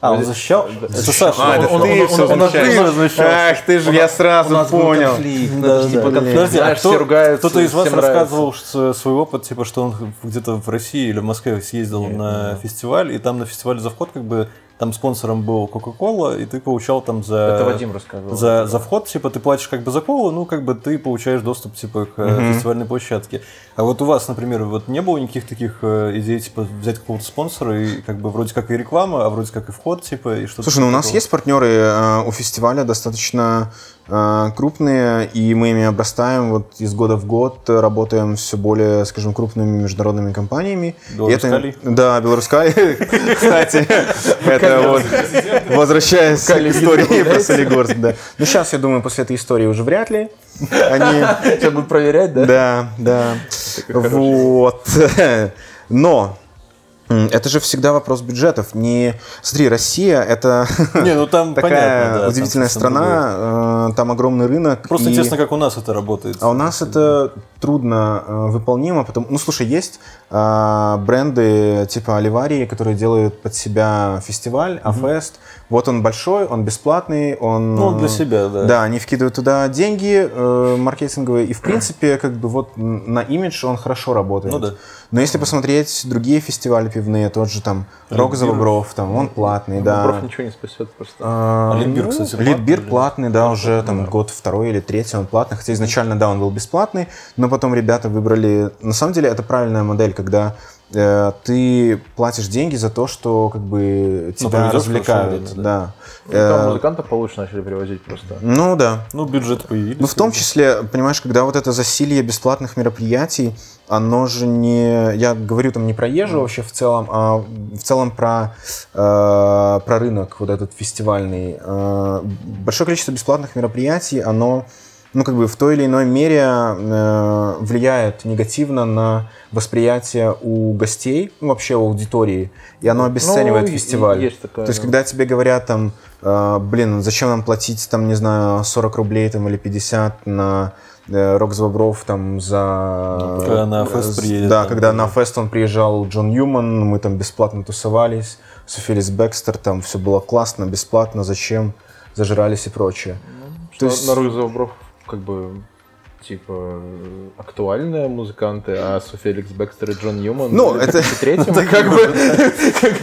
А, он защищал? Это Саша. А, это он- ты он- всё он- он- размещался. Ах ты же, я сразу понял. Да, да. конфликт. Подожди, а Знаешь, кто- все ругаются, кто-то из вас рассказывал что свой опыт, типа, что он где-то в России или в Москве съездил на фестиваль, и там на фестивале за вход как бы там спонсором был Кока-Кола, и ты получал там за... Это Вадим рассказывал. За, за вход, типа, ты платишь как бы за колу, ну, как бы ты получаешь доступ, типа, к э, фестивальной площадке. А вот у вас, например, вот не было никаких таких э, идей, типа, взять какого-то спонсора, и как бы вроде как и реклама, а вроде как и вход, типа, и что-то Слушай, ну у нас такого? есть партнеры э, у фестиваля достаточно крупные, и мы ими обрастаем вот из года в год, работаем все более, скажем, крупными международными компаниями. Белорускали? Да, Белорускали. Кстати, это вот возвращаясь к истории про Солигорск, да. Ну сейчас, я думаю, после этой истории уже вряд ли. Они Тебя будут проверять, да? да, да. Вот. Но это же всегда вопрос бюджетов. Не... Смотри, Россия — это Не, ну там такая понятно, да, там удивительная другое. страна, э, там огромный рынок. Просто и- интересно, как у нас это работает. А у нас это трудно э, выполнимо, потому... Ну, слушай, есть э, бренды типа Оливарии, которые делают под себя фестиваль, Афест. Вот он большой, он бесплатный, он... Ну, для э, себя, да. Да, они вкидывают туда деньги э, маркетинговые, и в принципе, как бы вот на имидж он хорошо работает. Ну да. Но если посмотреть другие фестивали пивные, тот же там Рок за Бобров, там он платный, да. Бобров ничего не спасет просто. А, А Литбир, ну, кстати, Литбир платный да, уже там год второй или третий он платный. Хотя изначально, да, он был бесплатный, но потом ребята выбрали... На самом деле это правильная модель, когда ты платишь деньги за то, что как бы тебя проведешь развлекают. время, да. Ну, Там Э, музыкантов получше начали привозить просто. ну да. Ну, бюджет появились. Ну, в том числе, понимаешь, когда вот это засилье бесплатных мероприятий, оно же не... Я говорю там не про ежу вообще в целом, а в целом про, э, про рынок вот этот фестивальный. Э, большое количество бесплатных мероприятий, оно ну, как бы в той или иной мере э, влияет негативно на восприятие у гостей, ну, вообще у аудитории, и оно обесценивает Ну, фестиваль. есть такая, То есть, да. когда тебе говорят там, э, блин, зачем нам платить там, не знаю, 40 рублей там или 50 на э, Рок за Бобров там за... Ну, когда на фест э, приедет, Да, там, когда да. на фест он приезжал Джон Ньюман, мы там бесплатно тусовались, Софилис Бекстер, там все было классно, бесплатно, зачем, зажирались и прочее. Что То есть- на Руй Завбров как бы типа, актуальные музыканты, а Со Феликс Бекстер и Джон Ньюман Ну, это- в третьем, как бы...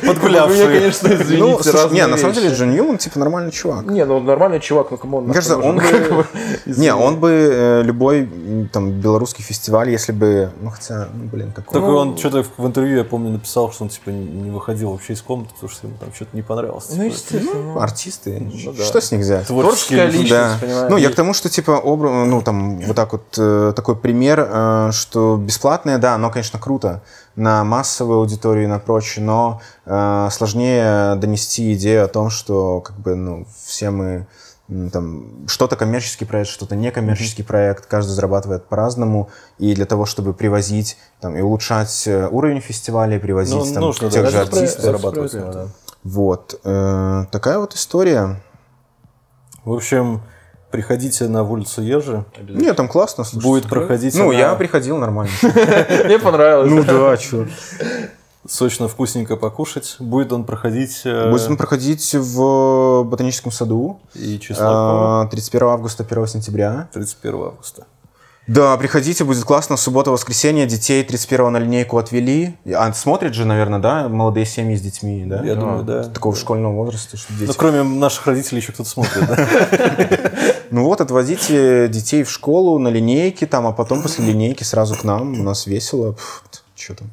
Подгулявшие. Меня, конечно, извините, Ну, слушай, разные не, на самом деле. Джон Ньюман, типа, нормальный чувак. Не, ну нормальный чувак, ну кому Мне кажется, он бы... Не, он бы э, любой там белорусский фестиваль, если бы... Ну, хотя, ну, блин, какой... Только он что-то в интервью, я помню, написал, что он типа не выходил вообще из комнаты, потому что ему там что-то не понравилось. Ну, Типа, естественно. Артисты, Ну да. что с них взять? Творческие Творческая личность, Да. понимаешь? Ну, я к тому, что, типа, ну, там, вот так вот, э, такой пример, э, что бесплатное, да, оно, конечно, круто на массовую аудиторию и на прочее, но э, сложнее донести идею о том, что, как бы, ну, все мы там, что-то коммерческий проект, что-то некоммерческий проект, каждый зарабатывает по-разному, и для того, чтобы привозить там, и улучшать уровень фестивалей, привозить Ну, там, нужно, тех да, же артистов. зарабатывать надо. Вот. э, такая вот история. В общем, приходите на улицу Ежи. Нет, там классно, слушай. Будет проходить Ну, она я приходил нормально. Мне понравилось. Ну да, чё. сочно, вкусненько покушать. Будет он проходить э, Будет он проходить в ботаническом саду и числа э, 31 августа, 1 сентября. 31 августа. Да, приходите, будет классно. Суббота, воскресенье, детей 31 на линейку отвели. А смотрят же, наверное, да, молодые семьи с детьми, да? Я думаю, да. Такого школьного возраста, что дети. Ну, кроме наших родителей, еще кто-то смотрит, да? Ну вот, отвозите детей в школу на линейке, там, а потом после линейки сразу к нам. У нас весело. Что там?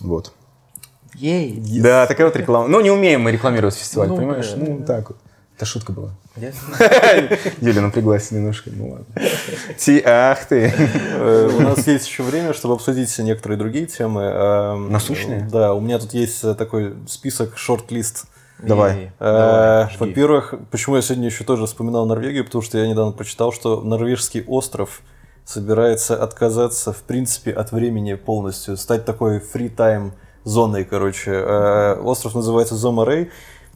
Вот. Ей. Да, такая вот реклама. Ну, не умеем мы рекламировать фестиваль, Ну, понимаешь? Ну, так вот. Это шутка была. Юля напряглась немножко. Ну ладно. Ти, ах ты. У нас есть еще время, чтобы обсудить некоторые другие темы. Эм, Насущные? Да, у меня тут есть э, такой список, шорт-лист. Давай. Э. Во-первых, почему я сегодня еще тоже вспоминал Норвегию, потому что я недавно прочитал, что норвежский остров собирается отказаться, в принципе, от времени полностью, стать такой free-time зоной, короче. Э, Остров называется Зомарей,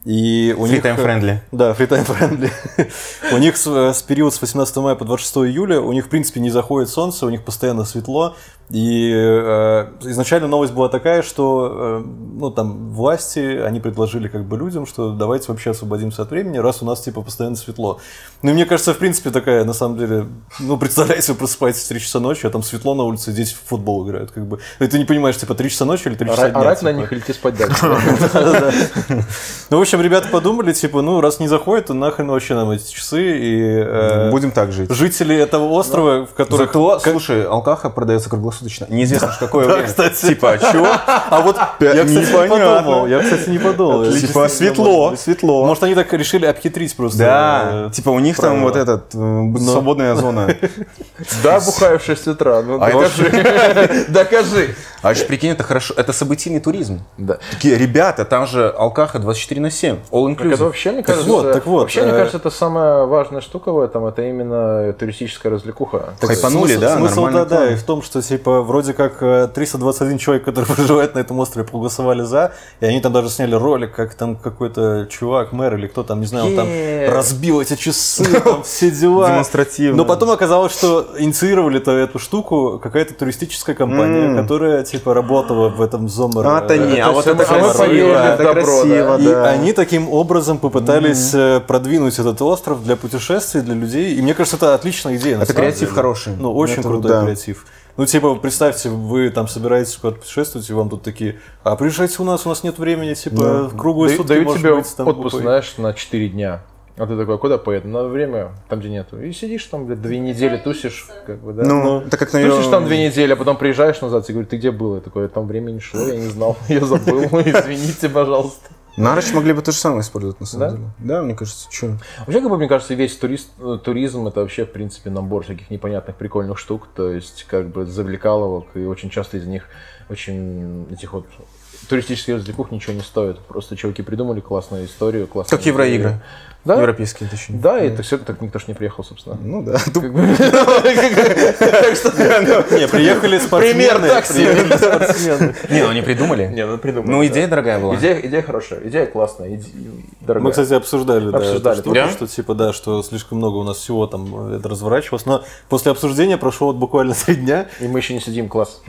и у Free них... time friendly. Да, free time friendly. У них с, э, с период с 18 мая по 26 июля, у них, в принципе, не заходит солнце, у них постоянно светло. И э, изначально новость была такая, что э, ну, там, власти, они предложили как бы людям, что давайте вообще освободимся от времени, раз у нас, типа, постоянно светло. Ну, и мне кажется, в принципе, такая, на самом деле, ну, представляете, вы просыпаетесь в 3 часа ночи, а там светло на улице, дети в футбол играют, как бы. И ты не понимаешь, типа, 3 часа ночи или 3 часа Орать дня. орать на типа. них или идти спать дальше. Ну, в общем, ребята подумали, типа, ну, раз не заходит, то нахрен вообще нам эти часы. И э, Будем так жить. жители этого острова, в которых... Слушай, алкаха продается круглосуточно. Неизвестно, в какое время. кстати. Типа, а чё? А вот я, кстати, не подумал. Я, кстати, не подумал. Типа, Действительно, светло, светло. Может, они так решили обхитрить просто. Да, э, типа у них там вот этот, э, будет свободная зона. Да, бухаю в 6 утра. Ну, А докажи. Докажи. А же прикинь, это хорошо, это событийный туризм. Да. Такие, ребята, там же алкаха 24 на 7, all Так это inclusive. вообще, мне Так кажется, вот, так вот, вообще, мне э, кажется, это самая важная штука в этом, это именно туристическая развлекуха. Так Хайпанули, да, Смысл да, да, и в том, что типа вроде как э, 321 человек, который проживает на этом острове, проголосовали за, и они там даже сняли ролик, как там какой-то чувак, мэр или кто там, не знаю, он там разбил эти часы, там все дела. Демонстративно. Но потом оказалось, что инициировали-то эту штуку какая-то туристическая компания, которая типа работала в этом Зомер. А-то не, а вот это красиво, И да. они таким образом попытались э, продвинуть этот остров для путешествий, для людей. И мне кажется, это отличная идея. Это креатив хороший. Ну, очень крутой креатив. Ну, типа, представьте, вы там собираетесь куда-то путешествовать, и вам тут такие, а приезжайте у нас, у нас нет времени, типа, круглые Дают- сутки, Дают может тебе быть, там отпуск, бухой». знаешь, на 4 дня. А ты такой, куда поеду? На время там, где нету. И сидишь там, блядь, две недели тусишь, как бы, да. Ну, это как, Тусишь наверное... там две недели, а потом приезжаешь назад и говоришь, ты где был? Я такой, там времени шло, я не знал, я забыл, извините, пожалуйста. Нарочь могли бы то же самое использовать, на самом Да? деле. Да, мне кажется, что... Вообще, как бы, мне кажется, весь турист, э, туризм это вообще, в принципе, набор всяких непонятных прикольных штук, то есть, как бы, завлекаловок, и очень часто из них очень этих вот туристических развлекух ничего не стоит. Просто чуваки придумали классную историю, классную Как евроигры. Да? Европейские, точнее. Да, и все, так никто ж не приехал, собственно. Ну да. Не, приехали спортсмены. Пример так себе. приехали спортсмены. Не, ну не придумали. Не, ну придумали. Ну, идея дорогая была. Идея, хорошая, идея классная. Мы, кстати, обсуждали, да, Обсуждали, что типа, да, что слишком много у нас всего там э, это разворачивалось. Но после обсуждения прошло вот буквально три дня, И мы еще не сидим, класс.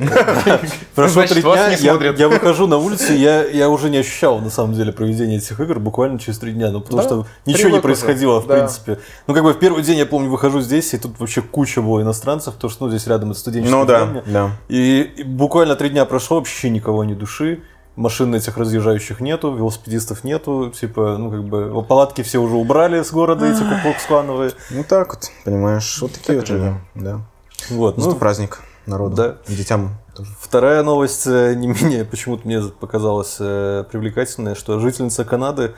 Прошло три дня, я, выхожу на улицу, я, я уже не ощущал, на самом деле, проведение этих игр буквально через три дня. Ну, потому что ничего ничего не привык уже. происходило, в Да. принципе. Ну, как бы в первый день, я помню, выхожу здесь, и тут вообще куча было иностранцев, потому что, ну, здесь рядом это студенческое Ну да, да. И, и буквально три дня прошло, вообще никого ни души. Машин этих разъезжающих нету, велосипедистов нету, типа, ну, как бы, палатки все уже убрали с города, эти куклукс-клановые. Ну так вот, понимаешь, вот такие вот люди. Да. Вот, Ну, праздник народу. да. Детям тоже. Вторая новость, э, не менее, почему-то мне показалась э, привлекательная, что жительница Канады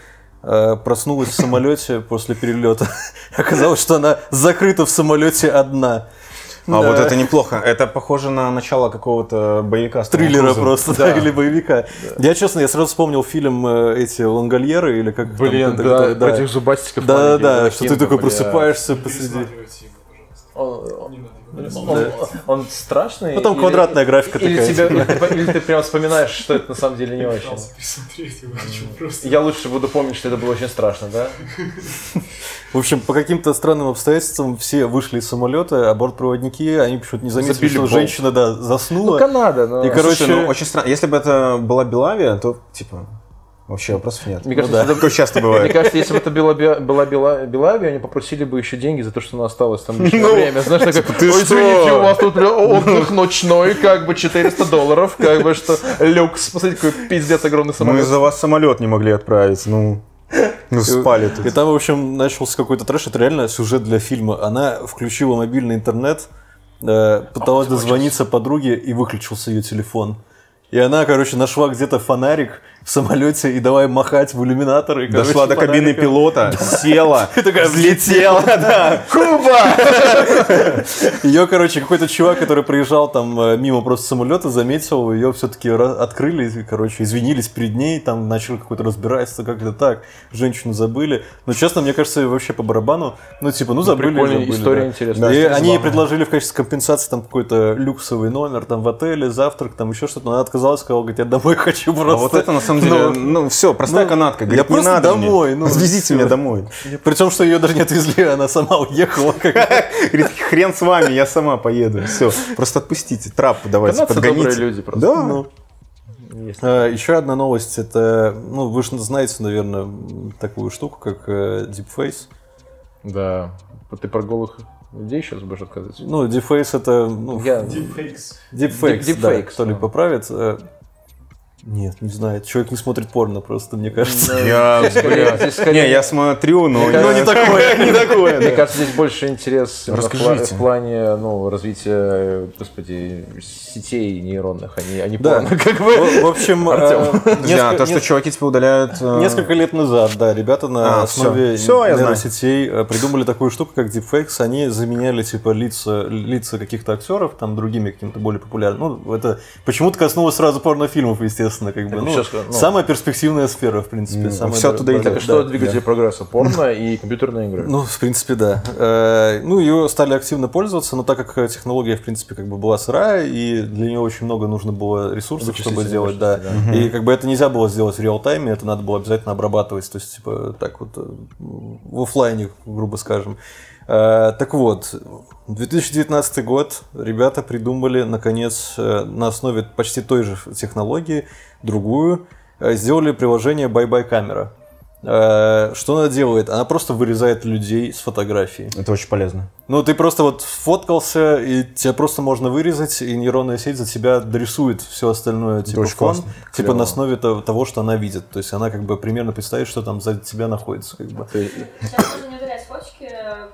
проснулась в самолете после перелета. Оказалось, что она закрыта в самолете одна. А Да. вот это неплохо. Это похоже на начало какого-то боевика. Триллера просто, да, или боевика. Я, честно, я сразу вспомнил фильм э, эти «Лонгольеры» или как там, Блин, это- да, это- про этих зубастиков. Да, да, да, что ты такой бля. просыпаешься посреди. Пересматривайте его, пожалуйста. Он, Не надо. Он- он страшный? Ну, там или- квадратная графика или такая. тебя- или ты, или ты прям вспоминаешь, что это на самом деле не очень. Я лучше буду помнить, что это было очень страшно, да? В общем, по каким-то странным обстоятельствам все вышли из самолета, а бортпроводники, они почему-то не заметили, Забили что болт. женщина, да, заснула. Ну, Канада, но... И, короче- Слушай, ну, очень странно. Если бы это была Белавия, то, типа, вообще вопросов нет. Мне кажется, да. бы- Такое часто Мне бывает. кажется, если бы это была, была Бела- Белавия, они попросили бы еще деньги за то, что она осталась там лишнее Ну, время. Знаешь, такой, ты «Ой, извините, что?» у вас тут бля, отдых ночной, как бы 400 долларов, как бы что, люкс. Посмотрите, какой пиздец огромный Мы самолет. за вас самолет не могли отправить. Ну, ну спали тут. И там, в общем, начался какой-то трэш. Это реально сюжет для фильма. Она включила мобильный интернет, э, пыталась дозвониться подруге и выключился ее телефон. И она, короче, нашла где-то фонарик в самолете и давай махать в иллюминатор. И, короче, Дошла до кабины фонариком- пилота, села, взлетела, да. Ее, короче, какой-то чувак, который приезжал там э, мимо просто самолета, заметил, ее все-таки открыли, короче, извинились перед ней, там начали какое-то разбирательство, как это так, женщину забыли. Но, честно, мне кажется, вообще по барабану, ну, типа, ну, забыли, прикольная забыли, история да. интересная. И они ей предложили в качестве компенсации там какой-то люксовый номер, там в отеле, завтрак, там еще что-то, но она отказалась, сказала, говорит, я домой хочу просто. А вот это на самом деле, Ну, ну все, простая ну, канатка. я Говорит, не просто надо мне. домой, ну, Отвезите всё. меня домой. Причем, что ее даже не отвезли, она сама уехала. Говорит, хрен с вами, я сама поеду. Все, просто отпустите, трап давайте, Канадцы добрые подгоните. люди просто. Да, Ну, Есть. А, Еще одна новость, это, ну, вы же знаете, наверное, такую штуку, как э, Deepface. Да. Ты про голых людей сейчас будешь рассказывать? Ну, Deepface это, ну, Я... Deepfakes. Deepfakes, Deep- да, Deepfakes, кто ли да. поправит. Нет, не знаю, человек не смотрит порно просто, мне кажется. Я, скорее- Не, я смотрю, но... Кажется, не такое, не такое. Мне кажется, здесь больше интерес в плане ну, развития, господи, сетей нейронных, а не, а порно, как бы. В общем, э, несколько- то, что чуваки типа удаляют... э, Несколько лет назад, да, ребята на А, основе нейросетей э, придумали такую штуку, как Deepfakes. Они заменяли, типа, лица, лица каких-то актеров, там, другими какими-то более популярными. Ну, это почему-то коснулось сразу порнофильмов, естественно, как бы. Ну, сейчас, ну, самая перспективная сфера, в принципе. Ну, самая всё оттуда и дорогая. Так что Да. двигатели прогресса? Порно и компьютерные игры. Ну, в принципе, да. Э, Ну, ее стали активно пользоваться, но так как технология, в принципе, как бы была сырая, и для нее очень много нужно было ресурсов, чтобы сделать, да. мощностей, И как бы это нельзя было сделать в реал-тайме, это надо было обязательно обрабатывать, то есть, типа, так вот, э, в оффлайне, грубо скажем. Э, Так вот, 2019 год ребята придумали, наконец, э, на основе почти той же технологии, другую, э, сделали приложение Bye Bye Камера. Что она делает? Она просто вырезает людей с фотографии. Это очень полезно. Ну, ты просто вот фоткался, и тебя просто можно вырезать, и нейронная сеть за тебя дорисует все остальное, типа очень фон, классно. типа Клево. на основе то- того, что она видит. То есть она как бы примерно представит, что там за тебя находится. Как бы. Сейчас можно не удалять фоточки,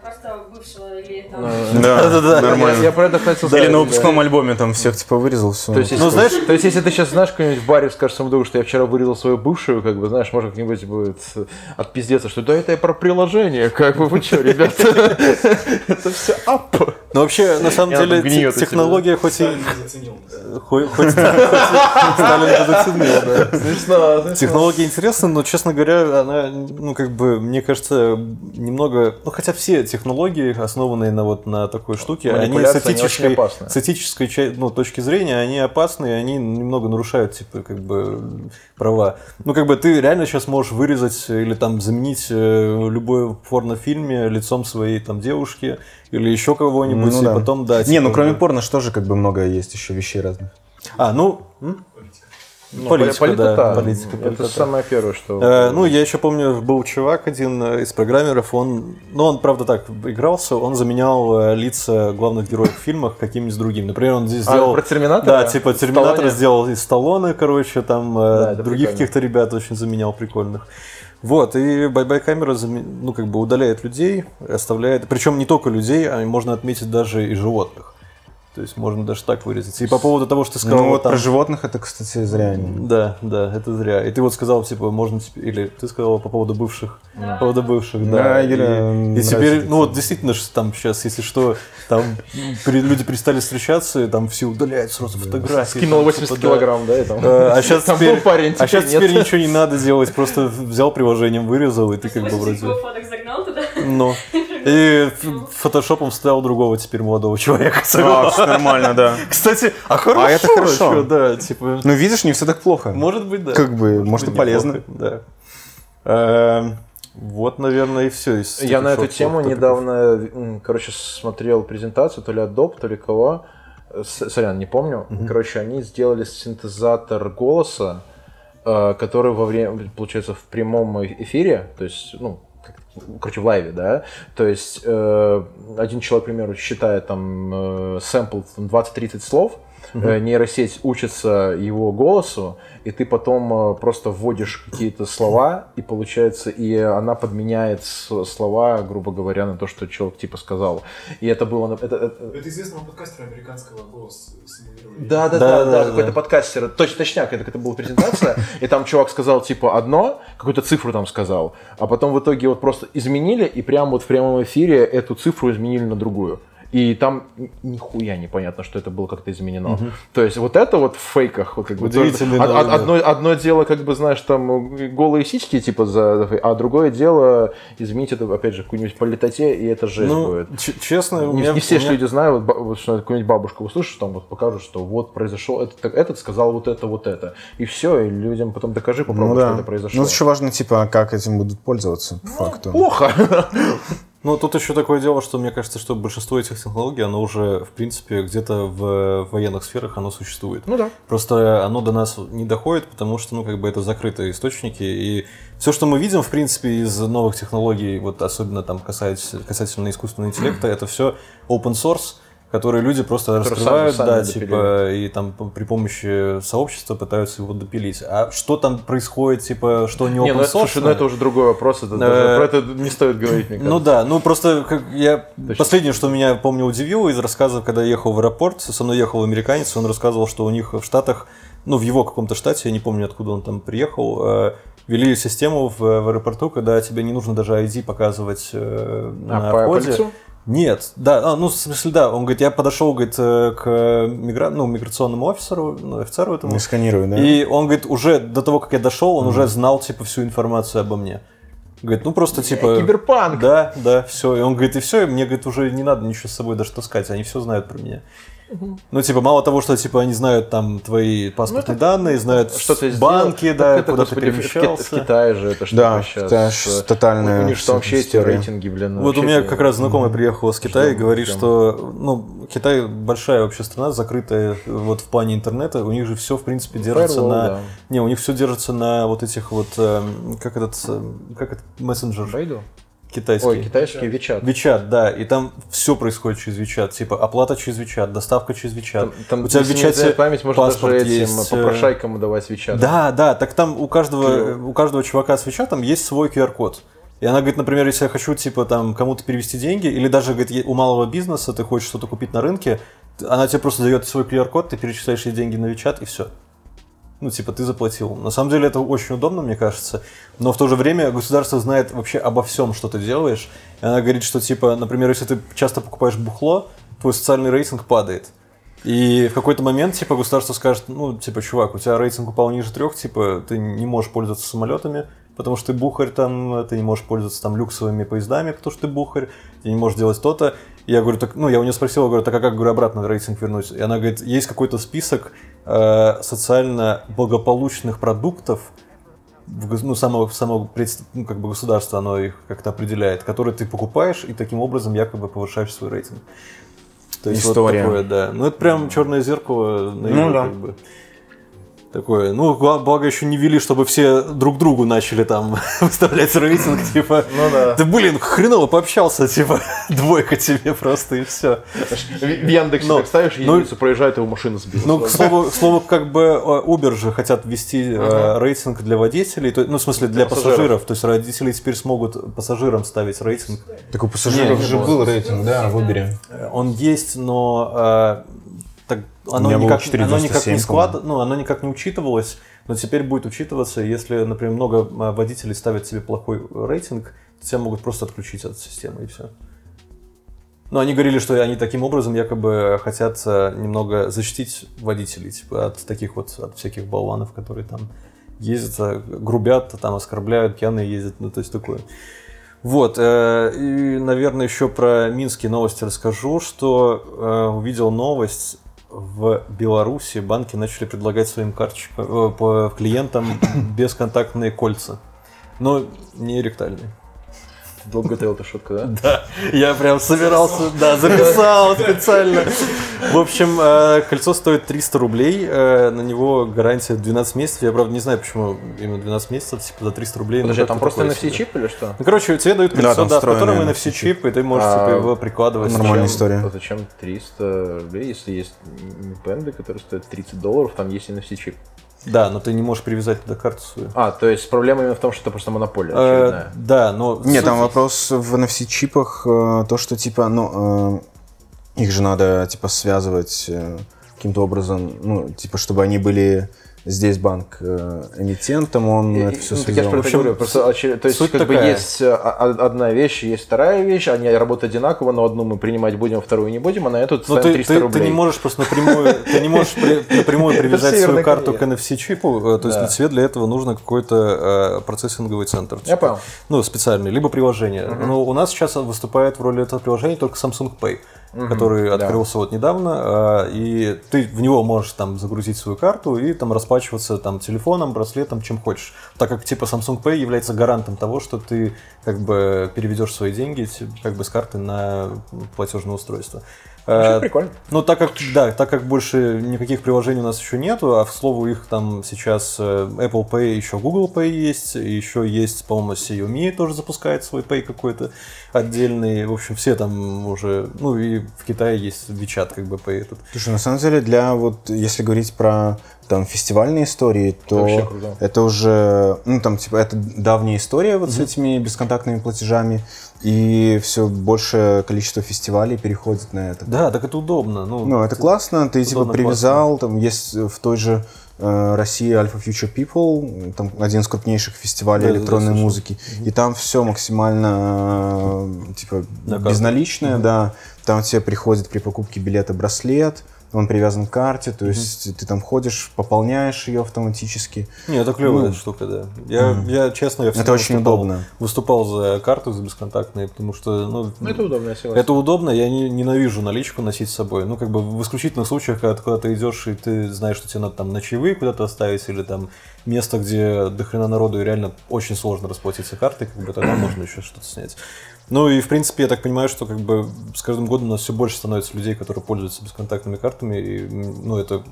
просто бывшего или там... Да. Я, нормально. я про это хотел сказать. Или на да. выпускном альбоме там всех типа вырезал, все. То есть, если, Ну, знаешь- то есть, если ты сейчас знаешь, кто-нибудь в баре скажет своему другу, что я вчера вырезал свою бывшую, как бы, знаешь, может как-нибудь будет отпиздеться, что да это я про приложение, как бы, вы что, ребята, это все ап. Но вообще, на самом деле, технология хоть и... Сталин не заценил. Хоть, Сталин это заценил, да. Смешно. Технология интересна, но, честно говоря, она, ну, как бы, мне кажется, немного... Ну, хотя все технологии, основанные на вот на такой штуке, они с они этической, опасны. с этической ну, точки зрения, они опасны, и они немного нарушают, типа, как бы, права. Ну, как бы, ты реально сейчас можешь вырезать или там заменить э, любой порнофильме лицом своей там девушки или еще кого-нибудь, Ну и да. потом, да. Не, ну кроме порно, что же как бы много есть еще вещей разных. А, ну... м? Ну, Политика, политика, да, да. политика, Это политика. самое первое, что... Э, ну, я еще помню, был чувак один из программеров, он, ну, он, правда, так игрался, он заменял э, лица главных героев в фильмах каким-нибудь другим. Например, он здесь А, сделал... про Терминатора? Да, типа Терминатора Сталлоне? сделал из Сталлоне, короче, там э, Да, других каких-то ребят очень заменял прикольных. Вот, и Bye-Bye камера, ну, как бы удаляет людей, оставляет... Причем не только людей, а можно отметить даже и животных. То есть можно даже так выразиться. И по поводу того, что ты сказал... Ну вот там- про животных это, кстати, зря. не- да, да, это зря. И ты вот сказал, типа, можно теперь, или ты сказал по поводу бывших, Да. по поводу бывших, да. Да, и, и нравится теперь, это ну вот действительно, что там сейчас, если что, там люди перестали встречаться, и там все удаляют сразу фотографии. Скинул там, 80 типа, да. килограмм, да, и там... Э, А сейчас Там теперь, был парень, а сейчас теперь теперь ничего не надо делать, просто взял приложением, вырезал, и ты как бы 80 вроде... его фоток загнал туда. Ну, и фотошопом вставил другого теперь молодого человека. А, нормально, да. Кстати, а хорошо, это хорошо. да, типа... Ну, видишь, не все так плохо. Может быть, да. Как бы, может, и полезно. Да. Эм, Вот, наверное, и все. из Я на эту тему недавно, короче, смотрел презентацию, то ли Adobe, то ли кого. Сорян, не помню. Короче, они сделали синтезатор голоса, э, который во время, получается, в прямом эфире, то есть, ну, короче, в лайве, да, то есть э, один человек, к примеру, считает там э, сэмпл там, 20-30 слов, э, нейросеть учится его голосу, и ты потом э, просто вводишь какие-то слова, и получается, и она подменяет слова, грубо говоря, на то, что человек типа сказал. И это было... Это, это- Это известного подкастера американского голос симулировали. да, да, Да, да, да, да, да. какой-то подкастер, точно точняк, это, это была презентация, и там чувак сказал типа одно, какую-то цифру там сказал, а потом в итоге вот просто изменили, и прямо вот в прямом эфире эту цифру изменили на другую. И там ни- нихуя непонятно, что это было как-то изменено. То есть вот это вот в фейках. Вот как бы Удивительный тоже- одно, одно дело, как бы, знаешь, там э, голые сиськи, типа, за, а другое дело, изменить это, опять же, какую-нибудь по летоте, и это жесть Ну, будет. честно, у меня... не все у ж меня- люди знают, вот, что какую-нибудь бабушку услышишь, там вот покажут, что вот произошел этот, этот сказал вот это, вот это. И все, и людям потом докажи, попробуй, Ну что да. это произошло. Ну, еще важно, типа, как этим будут пользоваться, по факту. Плохо. Ну, тут еще такое дело, что мне кажется, что большинство этих технологий, оно уже, в принципе, где-то в военных сферах оно существует. Ну да. Просто оно до нас не доходит, потому что, ну, как бы это закрытые источники, и все, что мы видим, в принципе, из новых технологий, вот особенно там касаясь, касательно искусственного интеллекта, это все open source, которые люди просто Которые раскрывают, сами- да, сами типа, и там при помощи сообщества пытаются его допилить. А что там происходит, типа, что не open Не, ну, это, слушай, ну это уже другой вопрос, это даже Э, про это не стоит говорить, мне Ну да, ну просто как я последнее, что меня помню удивило из рассказов, когда я ехал в аэропорт, со мной ехал американец, он рассказывал, что у них в Штатах, ну в его каком-то штате, я не помню откуда он там приехал, э, вели систему в, в аэропорту, когда тебе не нужно даже ID показывать э, А, на по, по входе. лицу? Нет, да, а, ну, в смысле, да, он говорит, я подошел, говорит, э, к мигра... ну, миграционному офицеру, ну, офицеру этому, Не сканирую, да? и он говорит, уже до того, как я дошел, он уже знал, типа, всю информацию обо мне. Говорит, ну просто типа... Киберпанк. Да, да, все. И он говорит, и все, и мне, говорит, уже не надо ничего с собой даже таскать, они все знают про меня. Ну, типа, мало того, что типа они знают там твои паспортные данные, знают Что ты банки, сделал? да, Так это, куда ты господи, в- Кит- перемещался. в Китае же это что Да, сейчас. это ж тотальная У них там вообще эти история. рейтинги, блин. Вот у меня это- как раз знакомый приехал из Китая и Что, говорит, прям- что ну, Китай большая вообще страна, закрытая вот в плане интернета. У них же все, в принципе, держится Firewall, на. да. Не, у них все держится на вот этих вот. эм, как этот. эм, Как этот мессенджер Байду? Китайский. Ой, китайский Вичат. Вичат, да, и там все происходит через Вичат, типа оплата через Вичат, доставка через Вичат. Там, там, у тебя в память, можно даже этим есть, э, попрошайкам давать Вичат. Да, да, так там у каждого, Клево. у каждого чувака с Вичатом есть свой QR-код. И она говорит, например, если я хочу, типа, там, кому-то перевести деньги, или даже, говорит, у малого бизнеса ты хочешь что-то купить на рынке, она тебе просто дает свой QR-код, ты перечисляешь ей деньги на Вичат, и все. Ну, типа, ты заплатил. На самом деле это очень удобно, мне кажется. Но в то же время государство знает вообще обо всем, что ты делаешь. И она говорит, что, типа, например, если ты часто покупаешь бухло, твой социальный рейтинг падает. И в какой-то момент, типа, государство скажет, ну, типа, чувак, у тебя рейтинг упал ниже трех, типа, ты не можешь пользоваться самолетами, потому что ты бухарь там, ты не можешь пользоваться там люксовыми поездами, потому что ты бухарь, ты не можешь делать то-то. Я говорю, так, ну, я у нее спросил, говорю, так а как, говорю, обратно рейтинг вернуть? И она говорит, есть какой-то список э, социально благополучных продуктов, ну, самого, самого предс- ну, как бы государство, оно их как-то определяет, которые ты покупаешь и таким образом якобы повышаешь свой рейтинг. То есть История. вот такое, да. Ну, это прям черное зеркало на Ну да. как бы. Такое, ну, благо еще не ввели, чтобы все друг другу начали там выставлять рейтинг, типа, Ну да. ты, блин, хреново пообщался, типа, двойка тебе просто и все. В Яндексе Но- так ставишь, ну- единицу проезжает, его машина сбила. Ну, к слову, к слову, как бы э, Uber же хотят ввести э, рейтинг для водителей, то- ну, в смысле, для Пассажиров. пассажиров. То есть родители теперь смогут пассажирам ставить рейтинг. Так у пассажиров Не, же был рейтинг, да, в Uber. Э, Он есть, но оно, никак, оно никак 4,97, не склад, ну, оно никак не учитывалось, но теперь будет учитываться, если, например, много э, водителей ставят себе плохой рейтинг, тебя могут просто отключить от системы и все. Но они говорили, что они таким образом якобы хотят э, немного защитить водителей типа, от таких вот, от всяких болванов, которые там ездят, э, грубят, там оскорбляют, пьяные ездят, ну то есть такое. Вот, э, и, наверное, еще про минские новости расскажу, что э, увидел новость, в Беларуси банки начали предлагать своим карточкам, э, по клиентам бесконтактные кольца, но не ректальные. Долго готовил эта шутка, да? Да, я прям собирался, да, записал специально. В общем, э, кольцо стоит 300 рублей, э, на него гарантия 12 месяцев. Я, правда, не знаю, почему именно 12 месяцев, типа за 300 рублей. Подожди, а там просто. NFC-чип или что? Ну, короче, тебе дают Да, кольцо, да, в котором NFC-чип, и ты можешь А, типа, его прикладывать. Нормальная история. Зачем 300 рублей, если есть пенды, которые стоят 30 долларов, там есть NFC-чип? Да, но ты не можешь привязать туда карту свою. А, то есть проблема именно в том, что это просто монополия Э, очередная. Да, но... Нет, там вопрос в NFC-чипах, э, то, что типа, ну, э, их же надо типа связывать э, каким-то образом, ну, типа, чтобы они были здесь банк э, эмитентом, он это все ну, так я же про это говорю. Просто, то есть, суть как бы такая. есть э, одна вещь, есть вторая вещь, они работают одинаково, но одну мы принимать будем, вторую не будем, а на эту Но ставим ты, 300 ты, рублей. ты не можешь просто напрямую, ты не можешь напрямую привязать свою карту к NFC-чипу, э, то есть тебе для этого нужно какой-то процессинговый центр. Я понял. Ну, специальный, либо приложение. Но у нас сейчас выступает в роли этого приложения только Samsung Pay, который да. открылся вот недавно, э, и ты в него можешь там загрузить свою карту и там расплачиваться там телефоном, браслетом, чем хочешь. Так как типа Samsung Pay является гарантом того, что ты как бы переведешь свои деньги как бы с карты на платежное устройство. Вообще Э, прикольно. ну, так как, да, так как больше никаких приложений у нас еще нету, а, к слову, их там сейчас э, Apple Pay, еще Google Pay есть, еще есть, по-моему, Xiaomi тоже запускает свой Pay какой-то отдельный. В общем, все там уже, ну, и в Китае есть WeChat, как бы, Pay этот. Слушай, на самом деле, для вот, если говорить про там фестивальные истории, то круто. это уже, ну там типа это давняя история вот с этими бесконтактными платежами, и все большее количество фестивалей переходит на это. Да, так это удобно. Ну, Ну, это классно, ты типа привязал, там есть в той же э, России Alpha Future People, там один из крупнейших фестивалей Да, да, да, электронной слышал. музыки, и там все максимально э, типа карту. безналичное, да, там тебе приходит при покупке билета браслет, он привязан к карте, то есть ты там ходишь, пополняешь ее автоматически. Не, это клевая Ну, штука, да. Я, я честно, я Это всегда очень выступал- удобно. Выступал за карту, за бесконтактные, потому что, ну, Ну, это удобно, я согласен. Это удобно, я не, ненавижу наличку носить с собой. Ну, как бы в исключительных случаях, когда ты куда-то идешь, и ты знаешь, что тебе надо там ночевые куда-то оставить, или там место, где дохрена народу, и реально очень сложно расплатиться картой, как бы тогда можно еще что-то снять. Ну и, в принципе, я так понимаю, что как бы с каждым годом у нас все больше становится людей, которые пользуются бесконтактными картами, и, ну, это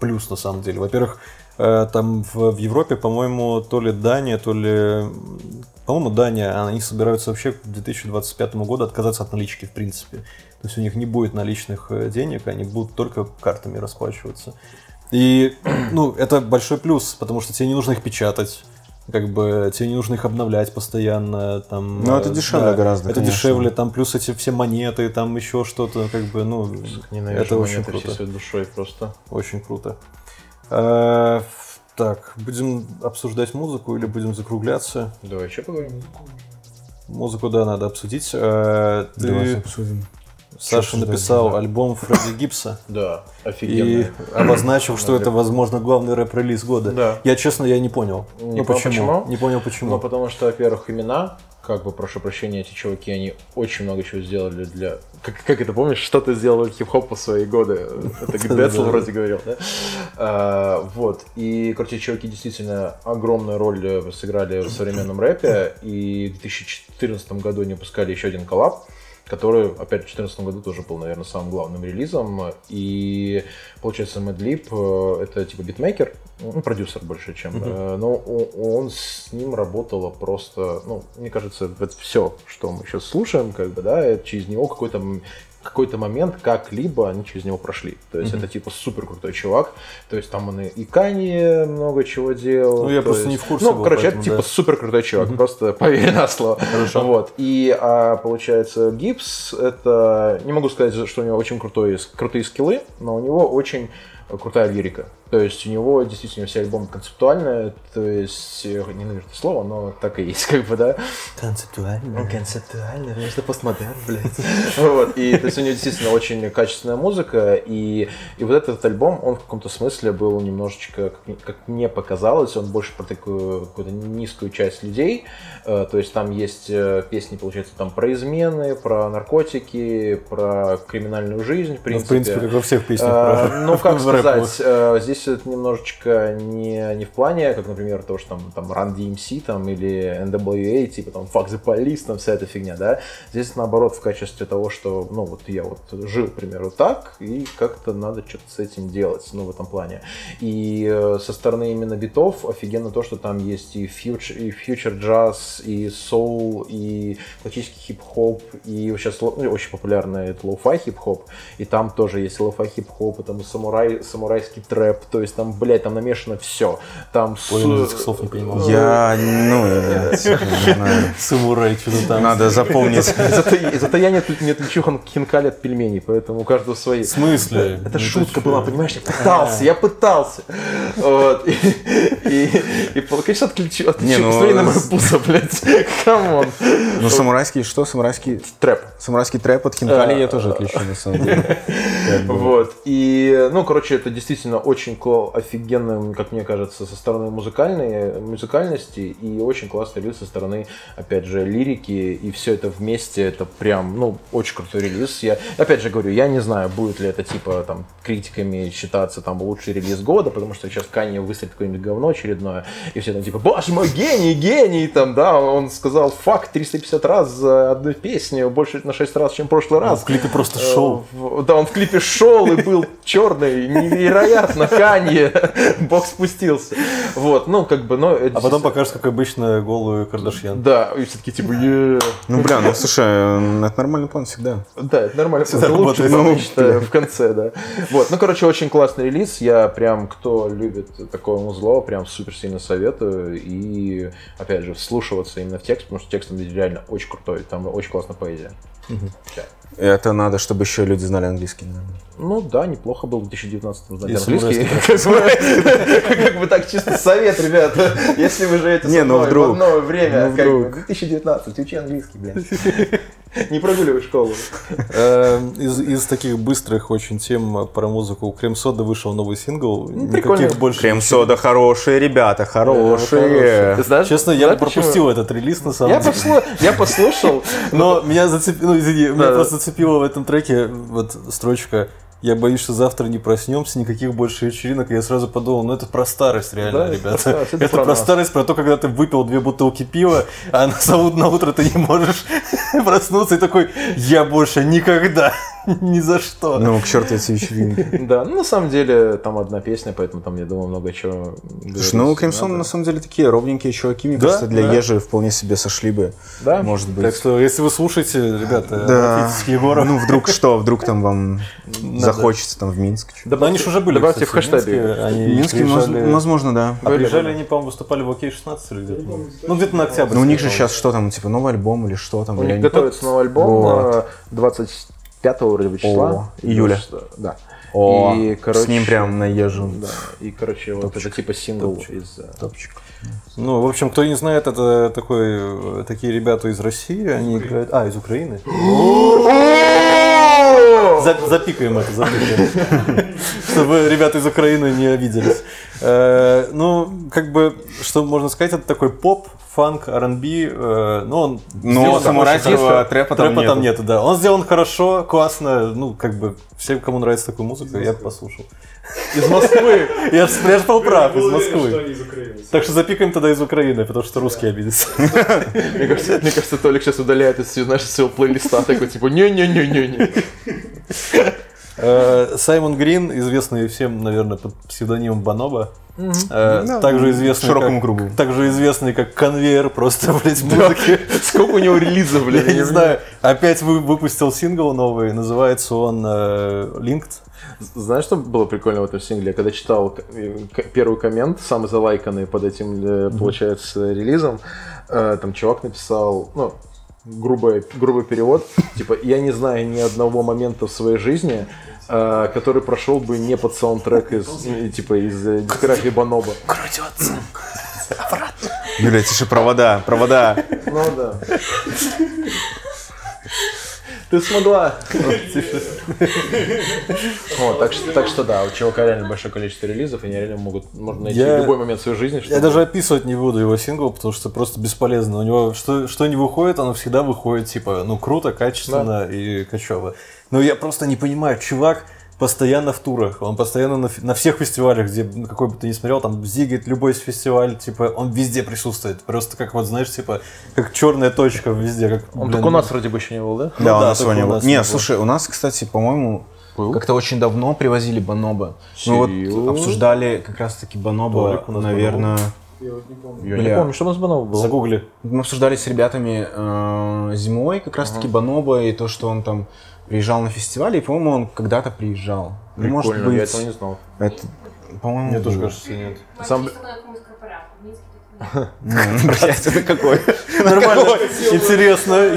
плюс на самом деле. Во-первых, э, там в, Европе, по-моему, то ли Дания, то ли... По-моему, Дания, они собираются вообще к 2025 году отказаться от налички, в принципе. То есть у них не будет наличных э, денег, они будут только картами расплачиваться. И, ну, это большой плюс, потому что тебе не нужно их печатать. Как бы тебе не нужно их обновлять постоянно. Там, Ну, это э, дешевле гораздо, Это конечно. дешевле, там плюс эти все монеты, там еще что-то, как бы, ну, Ненавижу это очень круто. душой просто. Очень круто. Э, Так, будем обсуждать музыку или будем закругляться? Давай, что поговорим? Музыку, да, надо обсудить. Давайте Ты, обсудим. Саша, написал да. альбом Фредди Гибса Да, и офигенно. обозначил, что это, возможно, главный рэп-релиз года. Да. Я, честно, я не понял. Не ну, понял, почему? почему? Не понял, почему. Ну, потому что, во-первых, имена, как бы, прошу прощения, эти чуваки, они очень много чего сделали для... Как, как это, помнишь, что ты сделал хип-хоп в свои годы? Это Гдецл Да. вроде говорил, да? А, Вот. И, короче, чуваки действительно огромную роль э, сыграли в современном рэпе. И в 2014 году они выпускали еще один коллаб. Который, опять в 2014 году тоже был, наверное, самым главным релизом. И, получается, Madlib э, это типа битмейкер, ну, продюсер больше, чем. э, Но он с ним работало просто, ну, мне кажется, это все, что мы сейчас слушаем, как бы, да, это через него какой-то какой-то момент как-либо они через него прошли. То есть это типа супер крутой чувак. То есть там он и, и Kanye много чего делал. Ну, я То просто есть- не в курсе Ну, был, короче, это поэтому типа да. супер крутой чувак. Просто поверь на слово. Вот. И а, получается, Гипс это. Не могу сказать, что у него очень крутой, крутые скиллы, но у него очень крутая лирика. То есть у него действительно все альбомы концептуальные, то есть, э, ненавижу это слово, но так и есть, как бы, да. Концептуально. Концептуально, конечно, постмодерн, блядь. Вот, и то есть у него действительно очень качественная музыка, и, и вот этот альбом, он в каком-то смысле был немножечко, как, как мне показалось, он больше про такую какую-то низкую часть людей, Э, то есть там есть э, песни, получается, там про измены, про наркотики, про криминальную жизнь, в Ну, принципе. в принципе, как во всех песнях А, Ну, как сказать, э, здесь это немножечко не, не в плане, как, например, то, что там, там Run DMC там, или NWA, типа там Fuck the Police, там вся эта фигня, да. Здесь наоборот в качестве того, что, ну, вот я вот жил, к примеру, так, и как-то надо что-то с этим делать, ну, в этом плане. И э, со стороны именно битов офигенно то, что там есть и future, и future джаз, и соул, и классический хип-хоп, и сейчас ну, очень популярный это lo-fi хип-хоп, и там тоже есть lo-fi хип-хоп, и там самурай, самурайский трэп, то есть там, блядь, там намешано все. Там с- этих слов не понимал. Я, ну, я не знаю. Самурай, что-то там. надо запомнить. Зато, я не, отли- не отличу хинкали от пельменей, поэтому у каждого свои. В смысле? Это Ну, шутка была, понимаешь? Я пытался, я пытался. Вот. И, конечно, отключу, отключу. Не, ну, на мою пузо, блядь. Come on. Ну, самурайский, что? Самурайский, Трэп. самурайский трэп от Хинкали я тоже отличу, на самом деле. Вот. И, ну, короче, это действительно очень кла- офигенно, как мне кажется, со стороны музыкальной, музыкальности и очень классный релиз со стороны, опять же, лирики. И все это вместе, это прям, ну, очень крутой релиз. Я, опять же говорю, я не знаю, будет ли это, типа, там, критиками считаться, там, лучший релиз года, потому что сейчас Канье выстрелит какое-нибудь говно очередное, и все там, типа, боже мой, гений, гений, там, да, он сказал факт 350 раз за одну песню, больше на 6 раз, чем в прошлый раз. В клипе просто. Э, в- Да, он в клипе шел и был черный, невероятно, Канье, бог спустился. Вот, ну, как бы, но... А потом покажешь, как обычно, голую Кардашьян. Да, и все-таки типа. Ну, бля, ну, слушай, э, это нормальный план всегда. Да, это нормально. Всегда Это лучше, ну, Ну, считаю, в конце, да. Вот, ну, короче, очень классный релиз. Я прям, кто любит такое музло, прям супер сильно советую. И, опять же, вслушиваться именно в текст, потому что текст там реально очень крутой. Там очень классная поэзия. Это надо, чтобы еще люди знали английский. наверное. Ну да, неплохо было в 2019 знать И английский. самурайский Как бы- так чисто совет, ребята. Если вы живете ну в одно время, Ну как бы, вдруг. 2019, учи английский, блядь. Не прогуливай школу. Эм, Из, из таких быстрых очень тем про музыку. У Крем Сода вышел новый сингл. прикольно. Никаких больше. Крем-сода хорошие ребята, хорошие. Знаешь, Честно, я знаешь, почему? пропустил этот релиз на самом Я, деле. послу- я послушал, Но меня зацепило, ну извини, меня просто зацепило в этом треке вот строчка я боюсь, что завтра не проснемся, никаких больше вечеринок. И я сразу подумал, ну это про старость реально, Да, ребята. это это про про старость, про то, когда ты выпил две бутылки пива, а на, на утро ты не можешь проснуться и такой, я больше никогда, ни за что. Ну, к черту эти вечеринки. да, ну на самом деле там одна песня, поэтому там, я думаю, много чего Слушай, ну, надо. на самом деле такие ровненькие чуваки, мне Да, кажется, для да. Ежи вполне себе сошли бы, Да? может быть. Так что, если вы слушаете, ребята, Да. к Егору. Ну, вдруг что, вдруг там вам захочется там в Минск. Но они же уже были, Добавьте кстати, в хэштеге. Минске. Они В Минске, возможно, да. А приезжали они, по-моему, выступали в ОК-16 или где-то? Ну, где-то на октябрь. Ну, у них же сейчас что там, типа, новый альбом или что там? У или них готовится новый альбом Вот. э, 25 вроде бы числа. О, июля. Да. О, И, с короче, ним прям на Ежу. Да, и, короче, вот это типа сингл из... э, Топчик. Ну, в общем, кто не знает, это такой, э, такие ребята из России, они играют... А, из Украины? За- Запикаем это, запикаем. Чтобы ребята из Украины не обиделись. Э, Ну, как бы, что можно сказать, это такой поп, фанк, R&B. э, Ну, он Но сделан самурайского трэпа там Трэпа там нету. нету, да. Он сделан хорошо, классно. Ну, как бы, всем, кому нравится такую музыку, я бы послушал. Из Москвы. Я же спрятал прав, из Был Москвы. Так что запикаем тогда из Украины, потому что русские обидятся. Мне кажется, Толик сейчас удаляет из своего плейлиста такой, типа, не-не-не-не-не. Э, Саймон Грин, известный всем, наверное, под псевдонимом Баноба. Э, Также известный широкому как, кругу. Также известный как конвейер просто, блядь, музыки. Сколько у него релизов, блин? Я не знаю. Опять вы- выпустил сингл новый, называется он э, Linked. Знаешь, что было прикольно в этом сингле? Я когда читал первый коммент, самый залайканный под этим, получается, релизом, там чувак написал, ну, грубый, грубый перевод, типа, я не знаю ни одного момента в своей жизни, э, который прошел бы не под саундтрек из, э, типа, из э, дискографии Баноба. Юля, тише провода, провода. Ну да. Ты смогла. Вот, так, что, так что да, у чувака реально большое количество релизов, и они реально могут можно найти Я- в любой момент своей жизни. Я даже описывать не буду его сингл, потому что просто бесполезно. У него что, что не выходит, оно всегда выходит, типа, ну, круто, качественно и качево. Но я просто не понимаю, чувак постоянно в турах, он постоянно на, на всех фестивалях, где ну, какой бы ты ни смотрел, там зигает любой фестиваль, типа, он везде присутствует. Просто как вот, знаешь, типа, как черная точка везде. Как, Он блин, только у нас вроде бы еще не был, да? Ну Да, у да, нас его не было. Не, слушай, у нас, кстати, по-моему, Был? как-то очень давно привозили Баноба. Мы вот обсуждали как раз-таки Баноба, наверное... Я вот не помню. Я не помню, что у нас Банов был. Загугли. Мы обсуждали с ребятами э, зимой как раз-таки Баноба и то, что он там приезжал на фестиваль, и, по-моему, он когда-то приезжал. Ну, Прикольно, Может быть, я этого не знал. это, по-моему, Мне тоже кажется, нет. Сам- Блядь, это какой? Нормально. Интересно,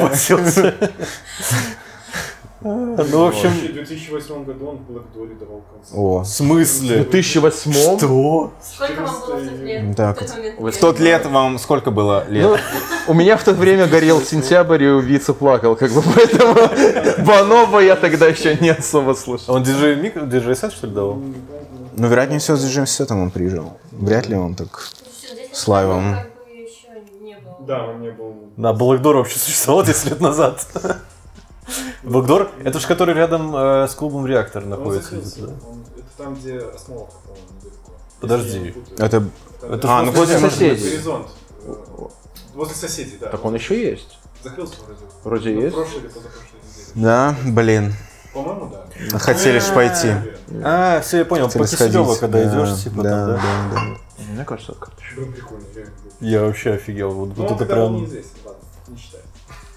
распустился. Ну, в общем, В 2008 году он в Black Dolly давал концерт. О, в В смысле? 2008 Что? Сколько вам было в лет? Так, в тот в лет? тот лет вам сколько было лет? Ну, у меня в то время горел сентябрь, и убийца плакал, как бы, поэтому Баноба я тогда еще не особо слышал. Он диджей микро, диджей сет, что ли, давал? Ну, вероятнее всего, с Джеймс Сетом он приезжал. Вряд ли он так... Здесь С лайвом. Да, он не был... Да, Блэкдор вообще существовал 10 лет назад. Блэкдор, это же который рядом э, с клубом Реактор Он находится. закрылся. Он- Это там, где по-моему, недалеко. Подожди. Если я не путаю. Это... Там, это А, ну, Возле соседей. Горизонт. Э, Возле соседей, да. Так он еще есть? Закрылся вроде. Вроде Ну, есть. прошлой или позапрошлой неделе. Да, блин. По-моему, да. Хотели ж пойти. А, все, я понял, Хотели по Киселёву, сходить. когда Да, идешь, типа да, там, да? да, да. Мне кажется, как Было прикольно, реально было. Я вообще офигел. Вот, Ну, вот он это тогда был прям... неизвестен, ладно, не считай.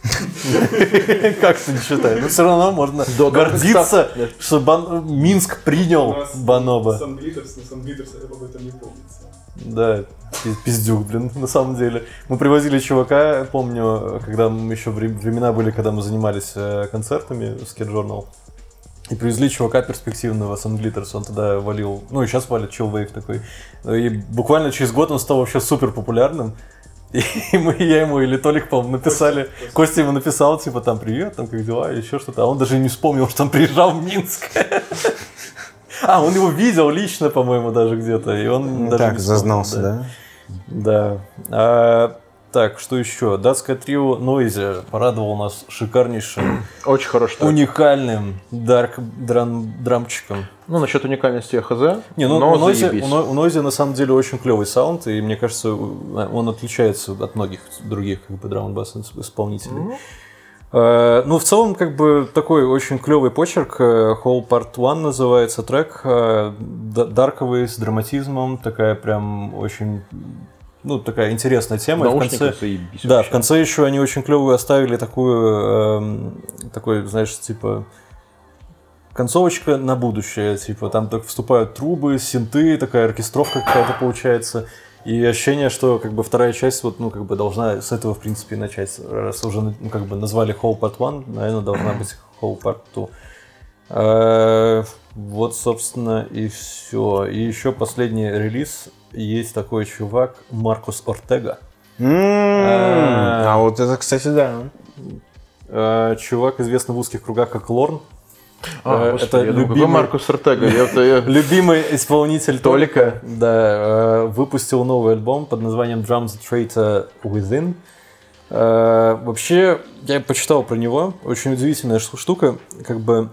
Как ты не считаешь? Но все равно можно гордиться, что Минск принял Баноба. Но не помнится. Да, пи- пиздюк, блин, на самом деле. Мы привозили чувака, помню, когда мы еще вре- времена были, когда мы занимались э, концертами в Skate Journal. И привезли чувака перспективного Sun Glitters, он тогда валил, ну и сейчас валит Chillwave такой. И буквально через год он стал вообще супер популярным. И мы, я ему или Толик, по-моему, написали, Костя ему написал, типа, там, привет, там, как дела, и еще что-то. А он даже не вспомнил, что он приезжал в Минск. А, он его видел лично, по-моему, даже где-то. И он Ну даже так, зазнался, да? да. Так, что еще? Датское трио Noisia порадовал нас шикарнейшим, Очень трек. уникальным dark drum, драмчиком. Ну, насчет уникальности я хз. Не, ну но у Noisia, заебись. у Ной- у Noisia на самом деле очень клевый саунд, и мне кажется, у- он отличается от многих других как бы drum bass исполнителей. Э, Ну, в целом, как бы такой очень клевый почерк. э, Whole Part One называется трек. э, Дарковый, с драматизмом. Такая прям очень ну, такая интересная тема. В конце, да, в конце еще они очень клевую оставили такую, эм, такой, знаешь, типа концовочка на будущее, типа там так вступают трубы, синты, такая оркестровка какая-то получается. И ощущение, что как бы вторая часть вот, ну, как бы должна с этого, в принципе, начать. Раз уже ну, как бы назвали Whole Part 1, наверное, должна быть Whole Part 2. Э, Вот, собственно, и все. И еще последний релиз. Есть такой чувак, Маркус Ортега. М, А вот это, кстати, да. Э, Чувак известный в узких кругах как Лорн. А, Э, господи, это любимый- Маркус Ортега? Любимый исполнитель Толика. Да, э, выпустил новый альбом под названием Drums Traitor Within. Э, Вообще, я почитал про него, очень удивительная штука, как бы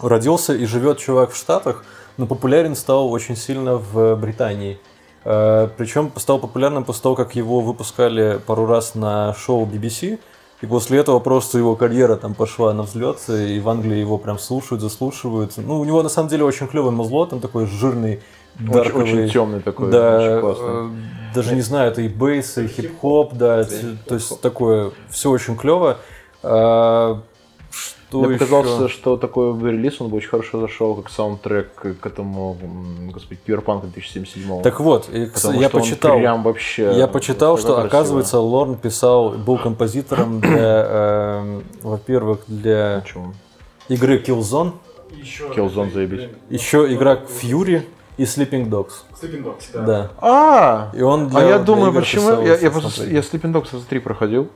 родился и живет чувак в Штатах, но популярен стал очень сильно в Британии. Э, Причем стал популярным после того, как его выпускали пару раз на шоу BBC, и после этого просто его карьера там пошла на взлет, и в Англии его прям слушают, заслушивают. Ну, у него на самом деле очень клевый музло, там такой жирный, Очень, дарковый. очень темный такой, Да, очень классный. э, даже не знаю, это и бейс, и хип-хоп, да, то есть такое, все очень клево. А, Что Мне показалось, что такой релиз, он бы очень хорошо зашел, как саундтрек к этому, господи, Киберпанку 2077 Так вот, Потому я почитал, прям вообще... я почитал, что красивый. оказывается Лорн писал, был композитором для, эм, во-первых, для Почему? игры Killzone, Еще Killzone заебись. еще игра Fury и Sleeping Dogs. Sleeping Dogs, да. Да. А, И он а для- я для думаю, почему? Я, я я Sleeping Dogs за 3 проходил.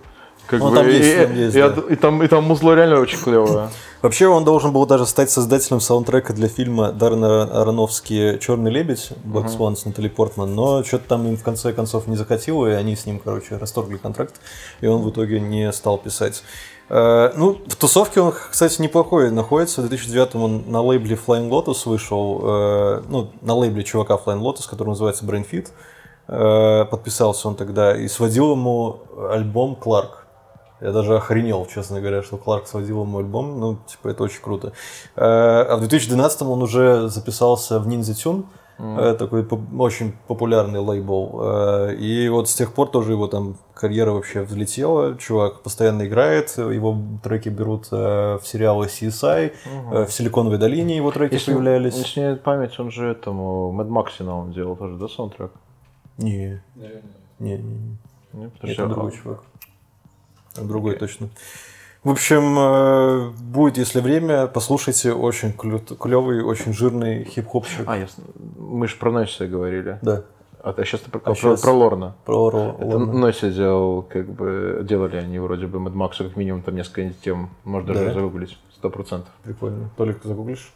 Как Ну, бы, там и, есть, там есть, и да. и там, и там музло реально очень клевое. Вообще он должен был даже стать создателем саундтрека для фильма Даррена Аронофски «Черный лебедь» Black Swan с Натали Портман, но что-то там им в конце концов не захотело, и они с ним, короче, расторгли контракт, и он в итоге не стал писать. Э, Ну, в тусовке он, кстати, неплохой находится. В 2009 он на лейбле Flying Lotus вышел, э, ну, на лейбле чувака Flying Lotus, который называется Brain Fit. Э, Подписался он тогда и сводил ему альбом Кларк. Я даже охренел, честно говоря, что Кларк сводил ему альбом. Ну, типа, это очень круто. Э, А в 2012 он уже записался в Ninja Tune. Э, Такой очень популярный лейбл. Э, И вот с тех пор тоже его там карьера вообще взлетела. Чувак постоянно играет. Его треки берут в сериалы CSI. э, В Силиконовой долине его треки Если, появлялись. если не память, он же этому Mad Max он делал тоже, да, саундтрек? Не, Наверное. не, не, не. Нет, потому Это что- другой чувак. А, Другой точно. В общем, э, будет, если время, послушайте, очень клевый, очень жирный хип-хопчик. А, ясно. Мы же про Нойса говорили. Да, А, сейчас ты про, А про- щас- про Лорна. про Ро- Это Лорна. Нойса делал, как бы, делали они вроде бы Mad Max, как минимум там несколько тем. Можно даже Да. загуглить, сто процентов. Прикольно. Толик, ты загуглишь?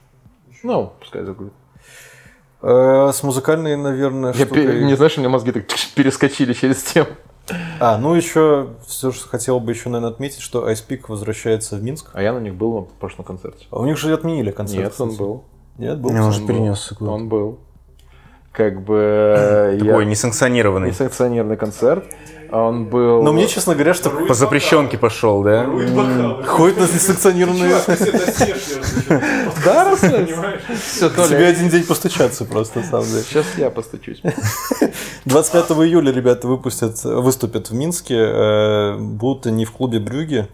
Ну, пускай загуглит. Э, С музыкальной, наверное, Я штукой- не знаешь, у меня мозги так перескочили через тему. А, ну еще, все же хотел бы еще, наверное, отметить, что Ice Peak возвращается в Минск. А я на них был на прошлом концерте. А у них же отменили концерт. Нет, он кстати. был. Нет, был. Он кстати. уже перенесся куда-то. Он был. Как бы... Такой я- несанкционированный. Несанкционированный концерт. А Он был... Но мне, честно говоря, что По запрещенке пошел, да? Руит ходит на несанкционированные... Да, Руслан? Тебе один день постучаться просто, на самом деле. Сейчас я постучусь. 25 июля ребята выпустят, выступят в Минске. э, Будут они в клубе Брюги.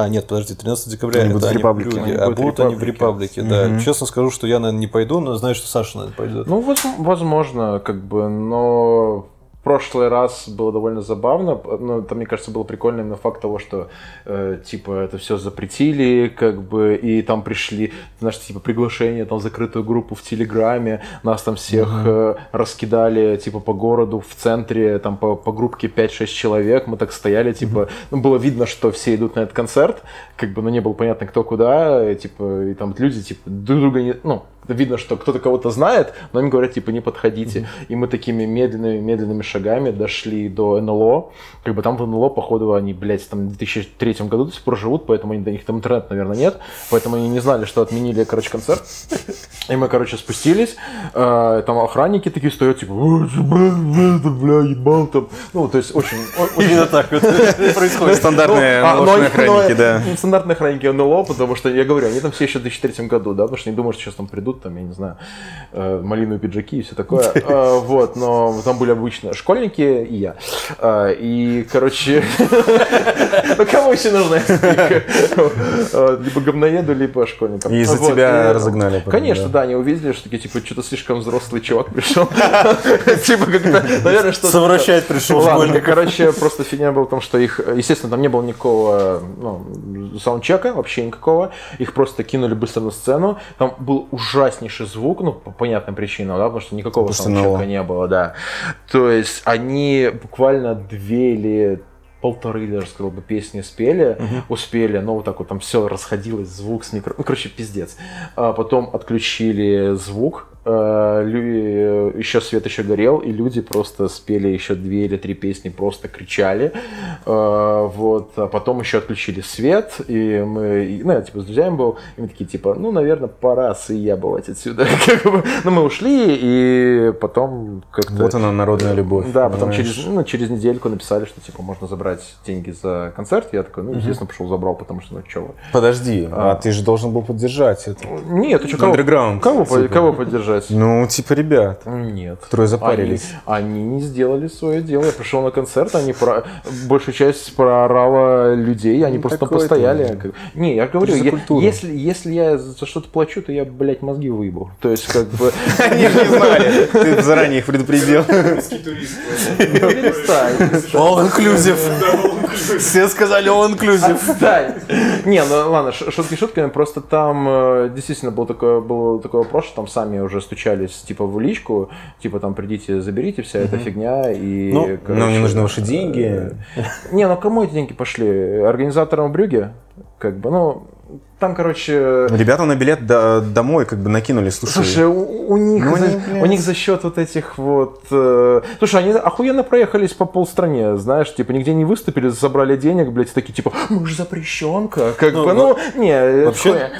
А, нет, подожди, 13 декабря Они это будут в Репаблике. Они а будут будут они в Репаблике. Да. Честно скажу, что я, наверное, не пойду, но знаю, что Саша, наверное, пойдет. Ну, воз- возможно, как бы, но в прошлый раз было довольно забавно. Ну, там, мне кажется, было прикольно именно факт того, что, э, типа, это все запретили, как бы, и там пришли, знаешь, типа, приглашение, там, закрытую группу в Телеграме, нас там всех э, раскидали, типа, по городу, в центре, там, по, по группке 5-6 человек, мы так стояли, типа, ну, было видно, что все идут на этот концерт, как бы, но не было понятно, кто куда, и, типа, и там люди, типа, друг друга не, ну, видно, что кто-то кого-то знает, но им говорят, типа, не подходите. И мы такими медленными, медленными шагами дошли до НЛО. Как бы там в НЛО, походу, они, блядь, там в 2003 году до сих пор живут, поэтому они, до них там интернет, наверное, нет. Поэтому они не знали, что отменили, короче, концерт. И мы, короче, спустились. э, Там охранники такие стоят, типа, «Ой, бля, ебал там. Ну, то есть очень... Именно так вот происходит. Стандартные ну, а, охранники, да. Стандартные охранники НЛО, потому что, я говорю, они там все еще в 2003 году, да, потому что не думают, что сейчас там придут, там, я не знаю, э, малиновые пиджаки и все такое. Э, Вот, но там были обычно школьники и я. Э, И, короче, ну кому еще нужна Либо говноеду, либо школьникам. И из-за Вот, тебя разогнали Конечно, да. они увидели, что такие, типа, что-то слишком взрослый чувак пришел. Типа, как-то, наверное, что Совращать пришел Ладно, короче, просто фигня была в том, что их, естественно, там не было никакого ну, саундчека, вообще никакого. Их просто кинули быстро на сцену. Там был ужаснейший звук, ну, по понятным причинам, да, потому что никакого саундчека не было, да. То есть они буквально две или полторы, даже сказал бы, песни спели, успели, но вот так вот там все расходилось, звук с микро... Ну, короче, пиздец. А потом отключили звук, еще свет еще горел, и люди просто спели еще две или три песни, просто кричали. Э, Вот, а потом еще отключили свет, и мы, и, ну, я типа с друзьями был, и мы такие, типа, ну, наверное, пора съебывать отсюда. Как бы, Ну, мы ушли, и потом как-то... Вот она, народная любовь. Да, потом через, ну, через недельку написали, что типа можно забрать деньги за концерт. Я такой, ну, естественно, пошел забрал, потому что, ну, чё вы. Подожди, а ты же должен был поддержать это. Нет, ты что, кого, кого, типа. кого поддержать? Ну, типа ребят, Нет. которые запарились. Они, они не сделали свое дело. Я пришел на концерт, они про... большую часть проорала людей, они просто там такой постояли. ты. Как- Не, я говорю, я- если, если я за что-то плачу, то я, блядь, мозги выебу. То есть, как бы... Они же не знали, ты заранее их предупредил. Ну. All inclusive. Все сказали all inclusive. Не, ну ладно, шутки шутками, просто там э, действительно был такой, был такой вопрос, что там сами уже стучались типа в личку, типа там придите, заберите, вся эта фигня и... Ну, короче, Нам не нужны ваши деньги. Не, ну кому эти деньги пошли? Организаторам Брюге? Как бы, ну, там, короче... Ребята на билет до- домой как бы накинули, слушай. Слушай, у, у них Ну, за, они, у них за счет вот этих вот... э, слушай, они охуенно проехались по полстране, знаешь, типа нигде не выступили, забрали денег, блядь, такие типа, мы же запрещенка, как Ну, бы, ну, не, это вообще- хуйня.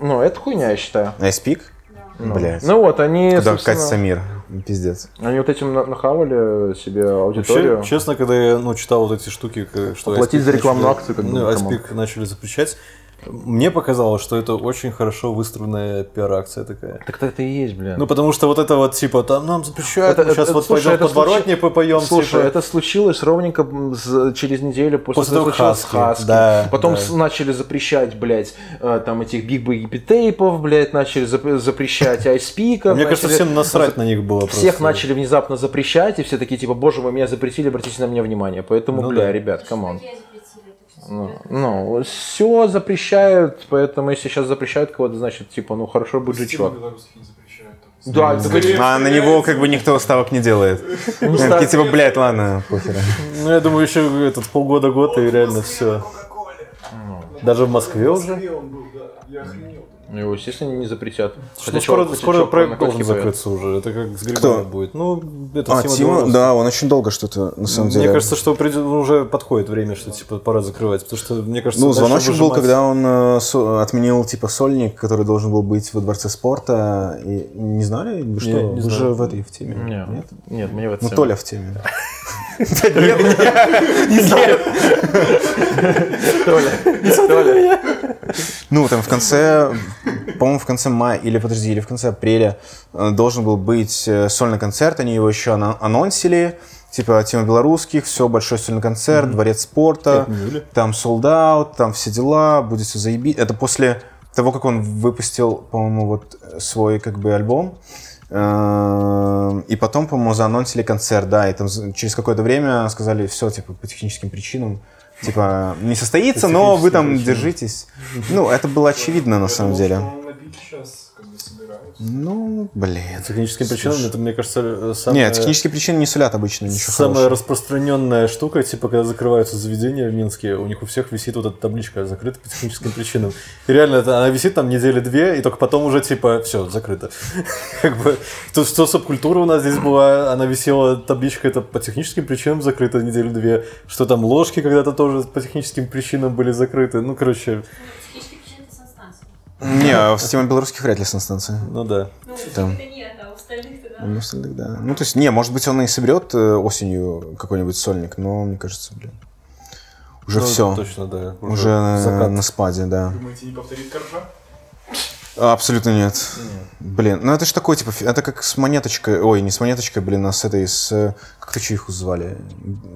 Ну, это хуйня, я считаю. Айспик? Ну. Блять. Ну вот, они, Куда собственно, катится мир? Пиздец. они вот этим на- нахавали себе аудиторию. Вообще, честно, когда я ну, читал вот эти штуки, что Оплатить iSpeak за рекламную начали- акцию, как бы, ну, iSpeak начали запрещать, мне показалось, что это очень хорошо выстроенная пиар-акция такая. Так это и есть, блин. Ну, потому что вот это вот, типа, там нам запрещают, Это- мы сейчас это- вот слушай, пойдем это в подворотне попоем, Слушай, типа. это случилось ровненько через неделю после, После того, Хаски, Хаски. да, Потом да. начали запрещать, блядь, э, там этих Big Baby Tape ов, блядь, начали зап- запрещать IC3PEAK ов. Мне кажется, всем насрать на них было просто. Всех начали внезапно запрещать, и все такие, типа, боже мой, меня запретили, обратите на меня внимание. Поэтому, Ну бля, да. ребят, come on. Что Ну, ну, все запрещают, поэтому если сейчас запрещают кого-то, значит, типа, ну, хорошо будет жить чувак. белорусских не запрещают. там. Да, А на него как бы никто ставок не делает. Они Такие типа, блядь, ладно, похер. Ну, я думаю, еще этот полгода-год, и реально все. Даже в Москве уже. Москве он был, да. Я охренел. Ну, его, естественно, не запретят. Ну, скоро, хотя скоро чё, проект должен закрыться уже. Это как с Кто? грибами будет. Ну, это А, Тима Тима, да, он очень долго что-то, на самом деле. Мне кажется, что придет, ну, уже подходит время, что типа пора закрывать, потому что мне кажется, Ну, звоночек был, выжимать- когда он э, со- отменил типа сольник, который должен был быть во дворце спорта. И не знали? Вы что? Не, не Вы знаю. же в этой в теме. Нет, Нет? нет, мне в этом Ну, Толя в теме. Не знаю. Толя, Толя. Ну, там в конце, по-моему, в конце мая, или подожди, или в конце апреля э, должен был быть э, сольный концерт, они его еще анонсили, типа тема белорусских, все, большой сольный концерт, дворец спорта, там sold out, там все дела, будет все заебись. Это после того, как он выпустил, по-моему, вот э, свой как бы альбом. И потом, по-моему, заанонсили концерт, да, и там через какое-то время сказали, все, типа, по техническим причинам, типа, не состоится, но вы там держитесь. Ну, это было очевидно, на самом деле. Сейчас. Ну, блин. Техническим причинам, это, мне кажется, самое, Нет, технические причины не сулят обычно ничего самая хорошего. распространенная штука, типа, когда закрываются заведения в Минске, у них у всех висит вот эта табличка «закрыто по техническим причинам». И реально, это, она висит там недели две, и только потом уже, типа, все, закрыто. Как бы, то, что субкультура у нас здесь была, она висела, табличка это по техническим причинам закрыта недели две, что там ложки когда-то тоже по техническим причинам были закрыты. Ну, короче, Не, а в системе белорусских вряд ли санстанции. ну да. Ну, Там. нет, а у остальных-то да. Ну, остальных, да. Ну, то есть, не, может быть, он и соберет э, осенью какой-нибудь сольник, но мне кажется, блин. Уже Ну, все. Точно, да. Уже на, закат. на спаде, да. Думаете, не повторит коржа? Абсолютно нет. Блин, ну это же такой, типа, это как с монеточкой, ой, не с монеточкой, блин, а с этой, с, э, как то чиху звали?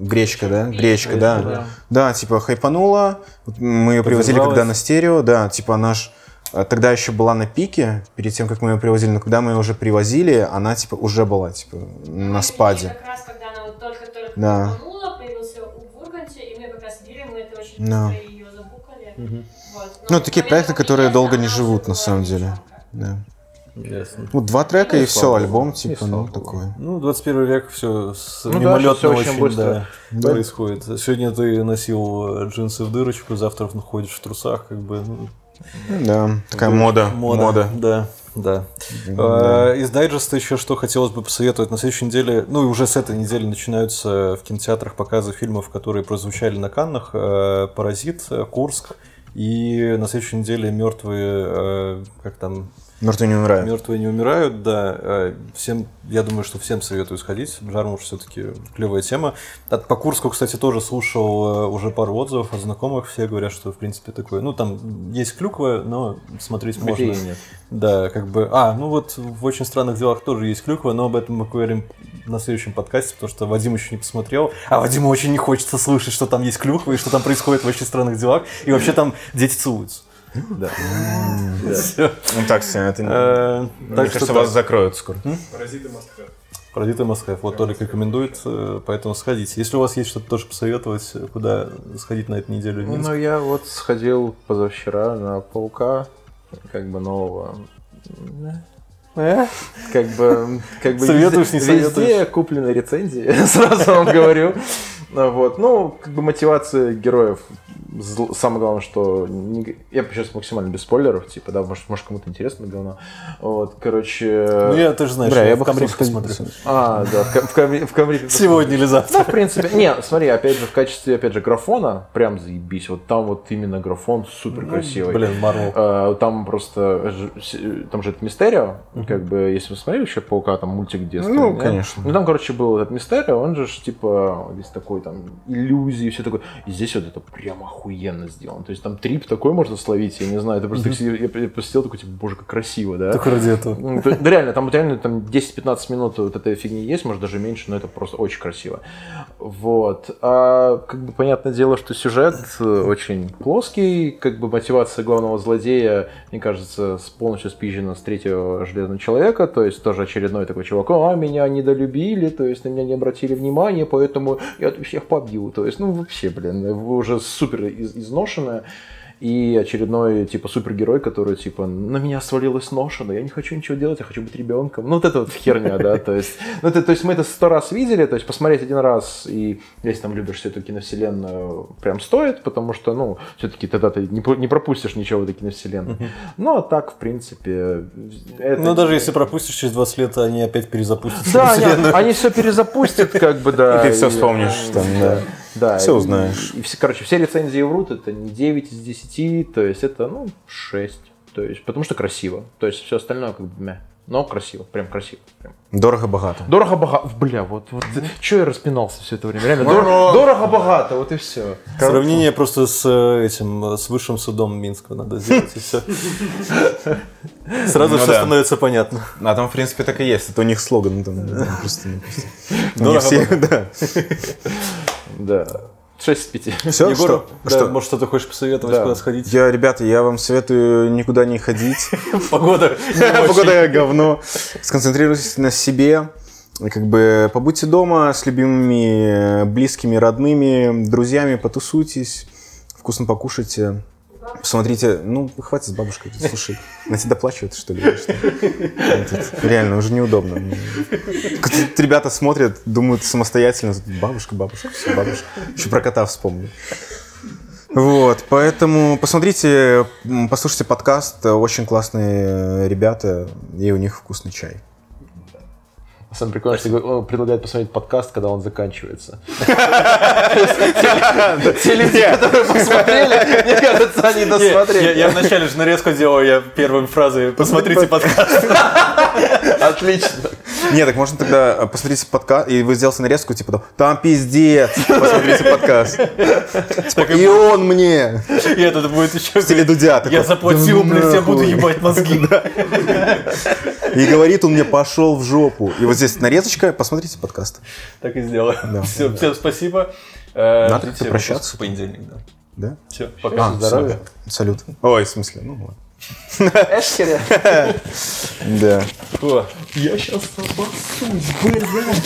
Гречка, да? Гречка, да. да. Да, типа, хайпанула, мы ее привозили когда на стерео, да, типа, э, тогда еще была на пике, перед тем, как мы ее привозили, но когда мы ее уже привозили, она, типа, уже была, типа, на Это спаде. Как раз, когда она вот только-только Да. рванула, появился у Бурганте, и мы как раз сидели, мы это очень Да. быстро ее забукали. Вот. Ну, такие в проекты, которые долго не живут, на самом деле. Да. Ясно. Ну, два трека и и все, альбом, типа, ну, такой. Ну, 21 век все с Ну да, мимолетно всё очень очень, быстро. да, происходит. Сегодня ты носил э, джинсы в дырочку, завтра ходишь в трусах, как бы. ну, Да, такая мода, мода. Да, да. Э, Из дайджеста еще что хотелось бы посоветовать. На следующей неделе, ну и уже с этой недели начинаются в кинотеатрах показы фильмов, которые прозвучали на Каннах. Э, «Паразит», «Курск». И на следующей неделе мертвые, э, как там, Мертвые не умирают. Мертвые не умирают, да. Э, Всем, я думаю, что всем советую сходить. Жармуш все-таки клевая тема. От, по Курску, кстати, тоже слушал э, уже пару отзывов от знакомых. Все говорят, что в принципе такое. Ну, там есть клюква, но смотреть можно. Где нет. Да, как бы. А, ну вот в очень странных делах тоже есть клюква, но об этом мы говорим на следующем подкасте, потому что Вадим еще не посмотрел. А Вадиму очень не хочется слышать, что там есть клюква и что там происходит в очень странных делах. И вообще там дети целуются. Да. Ну так, это... не- Э, Мне Так что кажется, вас закроют скоро. Паразиты have. Паразиты Москва. Вот Толик рекомендует, э, поэтому сходите. Если у вас есть что-то тоже посоветовать, куда сходить на эту неделю. Ну, я вот сходил позавчера на Паука, как бы нового. Как бы, как бы Советуешь, не везде, советуешь? везде куплены рецензии, сразу вам говорю. Ну, Вот. Ну, как бы мотивация героев. Самое главное, что... не- Я сейчас максимально без спойлеров, типа, да, может, может кому-то интересно говно. Вот, короче... Ну, я, ты же знаешь, Бля, я я в Камрике посмотрю. А, да, в, в, в Камрике Сегодня или завтра. ну, в принципе, не, смотри, опять же, в качестве, опять же, графона, прям заебись, вот там вот именно графон супер красивый. Блин, Марвел. А, Там просто, там же это Мистерио, как бы, если вы смотрели еще Паука, там мультик детства. Ну, нет? конечно. Ну, там, короче, был этот Мистерио, он же, типа, весь такой, там, иллюзии, все такое. И здесь вот это прям охуенно сделано. То есть там трип такой можно словить, я не знаю, это просто, я, я посидел такой, типа, боже, как красиво, да? Только ради этого. Ну, Да реально, там вот реально там 10-15 минут вот этой фигни есть, может даже меньше, но это просто очень красиво. Вот. А как бы понятное дело, что сюжет э, очень плоский, как бы мотивация главного злодея, мне кажется, с- полностью спизжена с третьего Железного Человека, то есть тоже очередной такой чувак, а, меня недолюбили, то есть на меня не обратили внимания, поэтому я всех побью. То есть, ну вообще, блин, уже супер из- изношенная. И очередной, типа, супергерой, который, типа, на меня свалилась ноша, но я не хочу ничего делать, я хочу быть ребенком. Ну, вот это вот херня, да, то есть, ну, это, то есть мы это сто раз видели, то есть посмотреть один раз, и если там любишь всю эту киновселенную, прям стоит, потому что, ну, все-таки тогда ты не, не пропустишь ничего в этой киновселенной. Ну, а так, в принципе... это- Ну, даже если пропустишь через 20 лет, они опять перезапустятся. Да, вселенную. они, все перезапустят, как бы, да. И ты всё вспомнишь, там, да. Да. Всё и- узнаешь. И, все, короче, все рецензии врут, это не 9 из 10, то есть это, ну, 6. То есть, потому что красиво. То есть все остальное как бы мя. Но красиво, прям красиво. Прям. Дорого-богато. Дорого-богато. Бля, вот, вот что я распинался все это время? Реально, дор- дорого-богато, вот и все. Сравнение просто с э, этим, э, с высшим судом Минска надо сделать, и все. Сразу Ну все становится понятно. А там, в принципе, так и есть. Это у них слоган. Там, просто, ну, просто. Дорого не все, да. Да. 6 из 5. Все, Егор, что? да, что? может, что-то хочешь посоветовать, Да. куда сходить? Я, ребята, я вам советую никуда не ходить. Погода. Погода очень. говно. Сконцентрируйтесь на себе. Как бы побудьте дома с любимыми, близкими, родными, друзьями, потусуйтесь, вкусно покушайте. Посмотрите, ну, хватит с бабушкой, слушай, на тебя доплачивают, что ли? Ну, Реально, уже неудобно. Ребята смотрят, думают самостоятельно, бабушка, бабушка, все, бабушка. Еще про кота вспомню. Вот, поэтому посмотрите, послушайте подкаст, очень классные ребята, и у них вкусный чай. Самое прикольное, что он предлагает посмотреть подкаст, когда он заканчивается. Те люди, которые посмотрели, мне кажется, они досмотрели. я вначале же нарезку делал, я первыми фразой «Посмотрите подкаст». Отлично. Не, так можно тогда э, посмотрите подкаст, и вы сделаете нарезку, типа, там, пиздец, посмотрите подкаст. И он мне. И это будет еще... В стиле Дудя. Я заплатил, «Да блядь, я буду нахуй». ебать мозги. И говорит он мне, пошел в жопу. И вот здесь нарезочка, посмотрите подкаст. Так и сделаем. Все, всем спасибо. Э, Надо прощаться. в понедельник, да. Да? Все, пока. А, здоровья. Салют. Ой, в смысле, ну ладно. Эшкере. Да. Я сейчас обоссусь, блядь.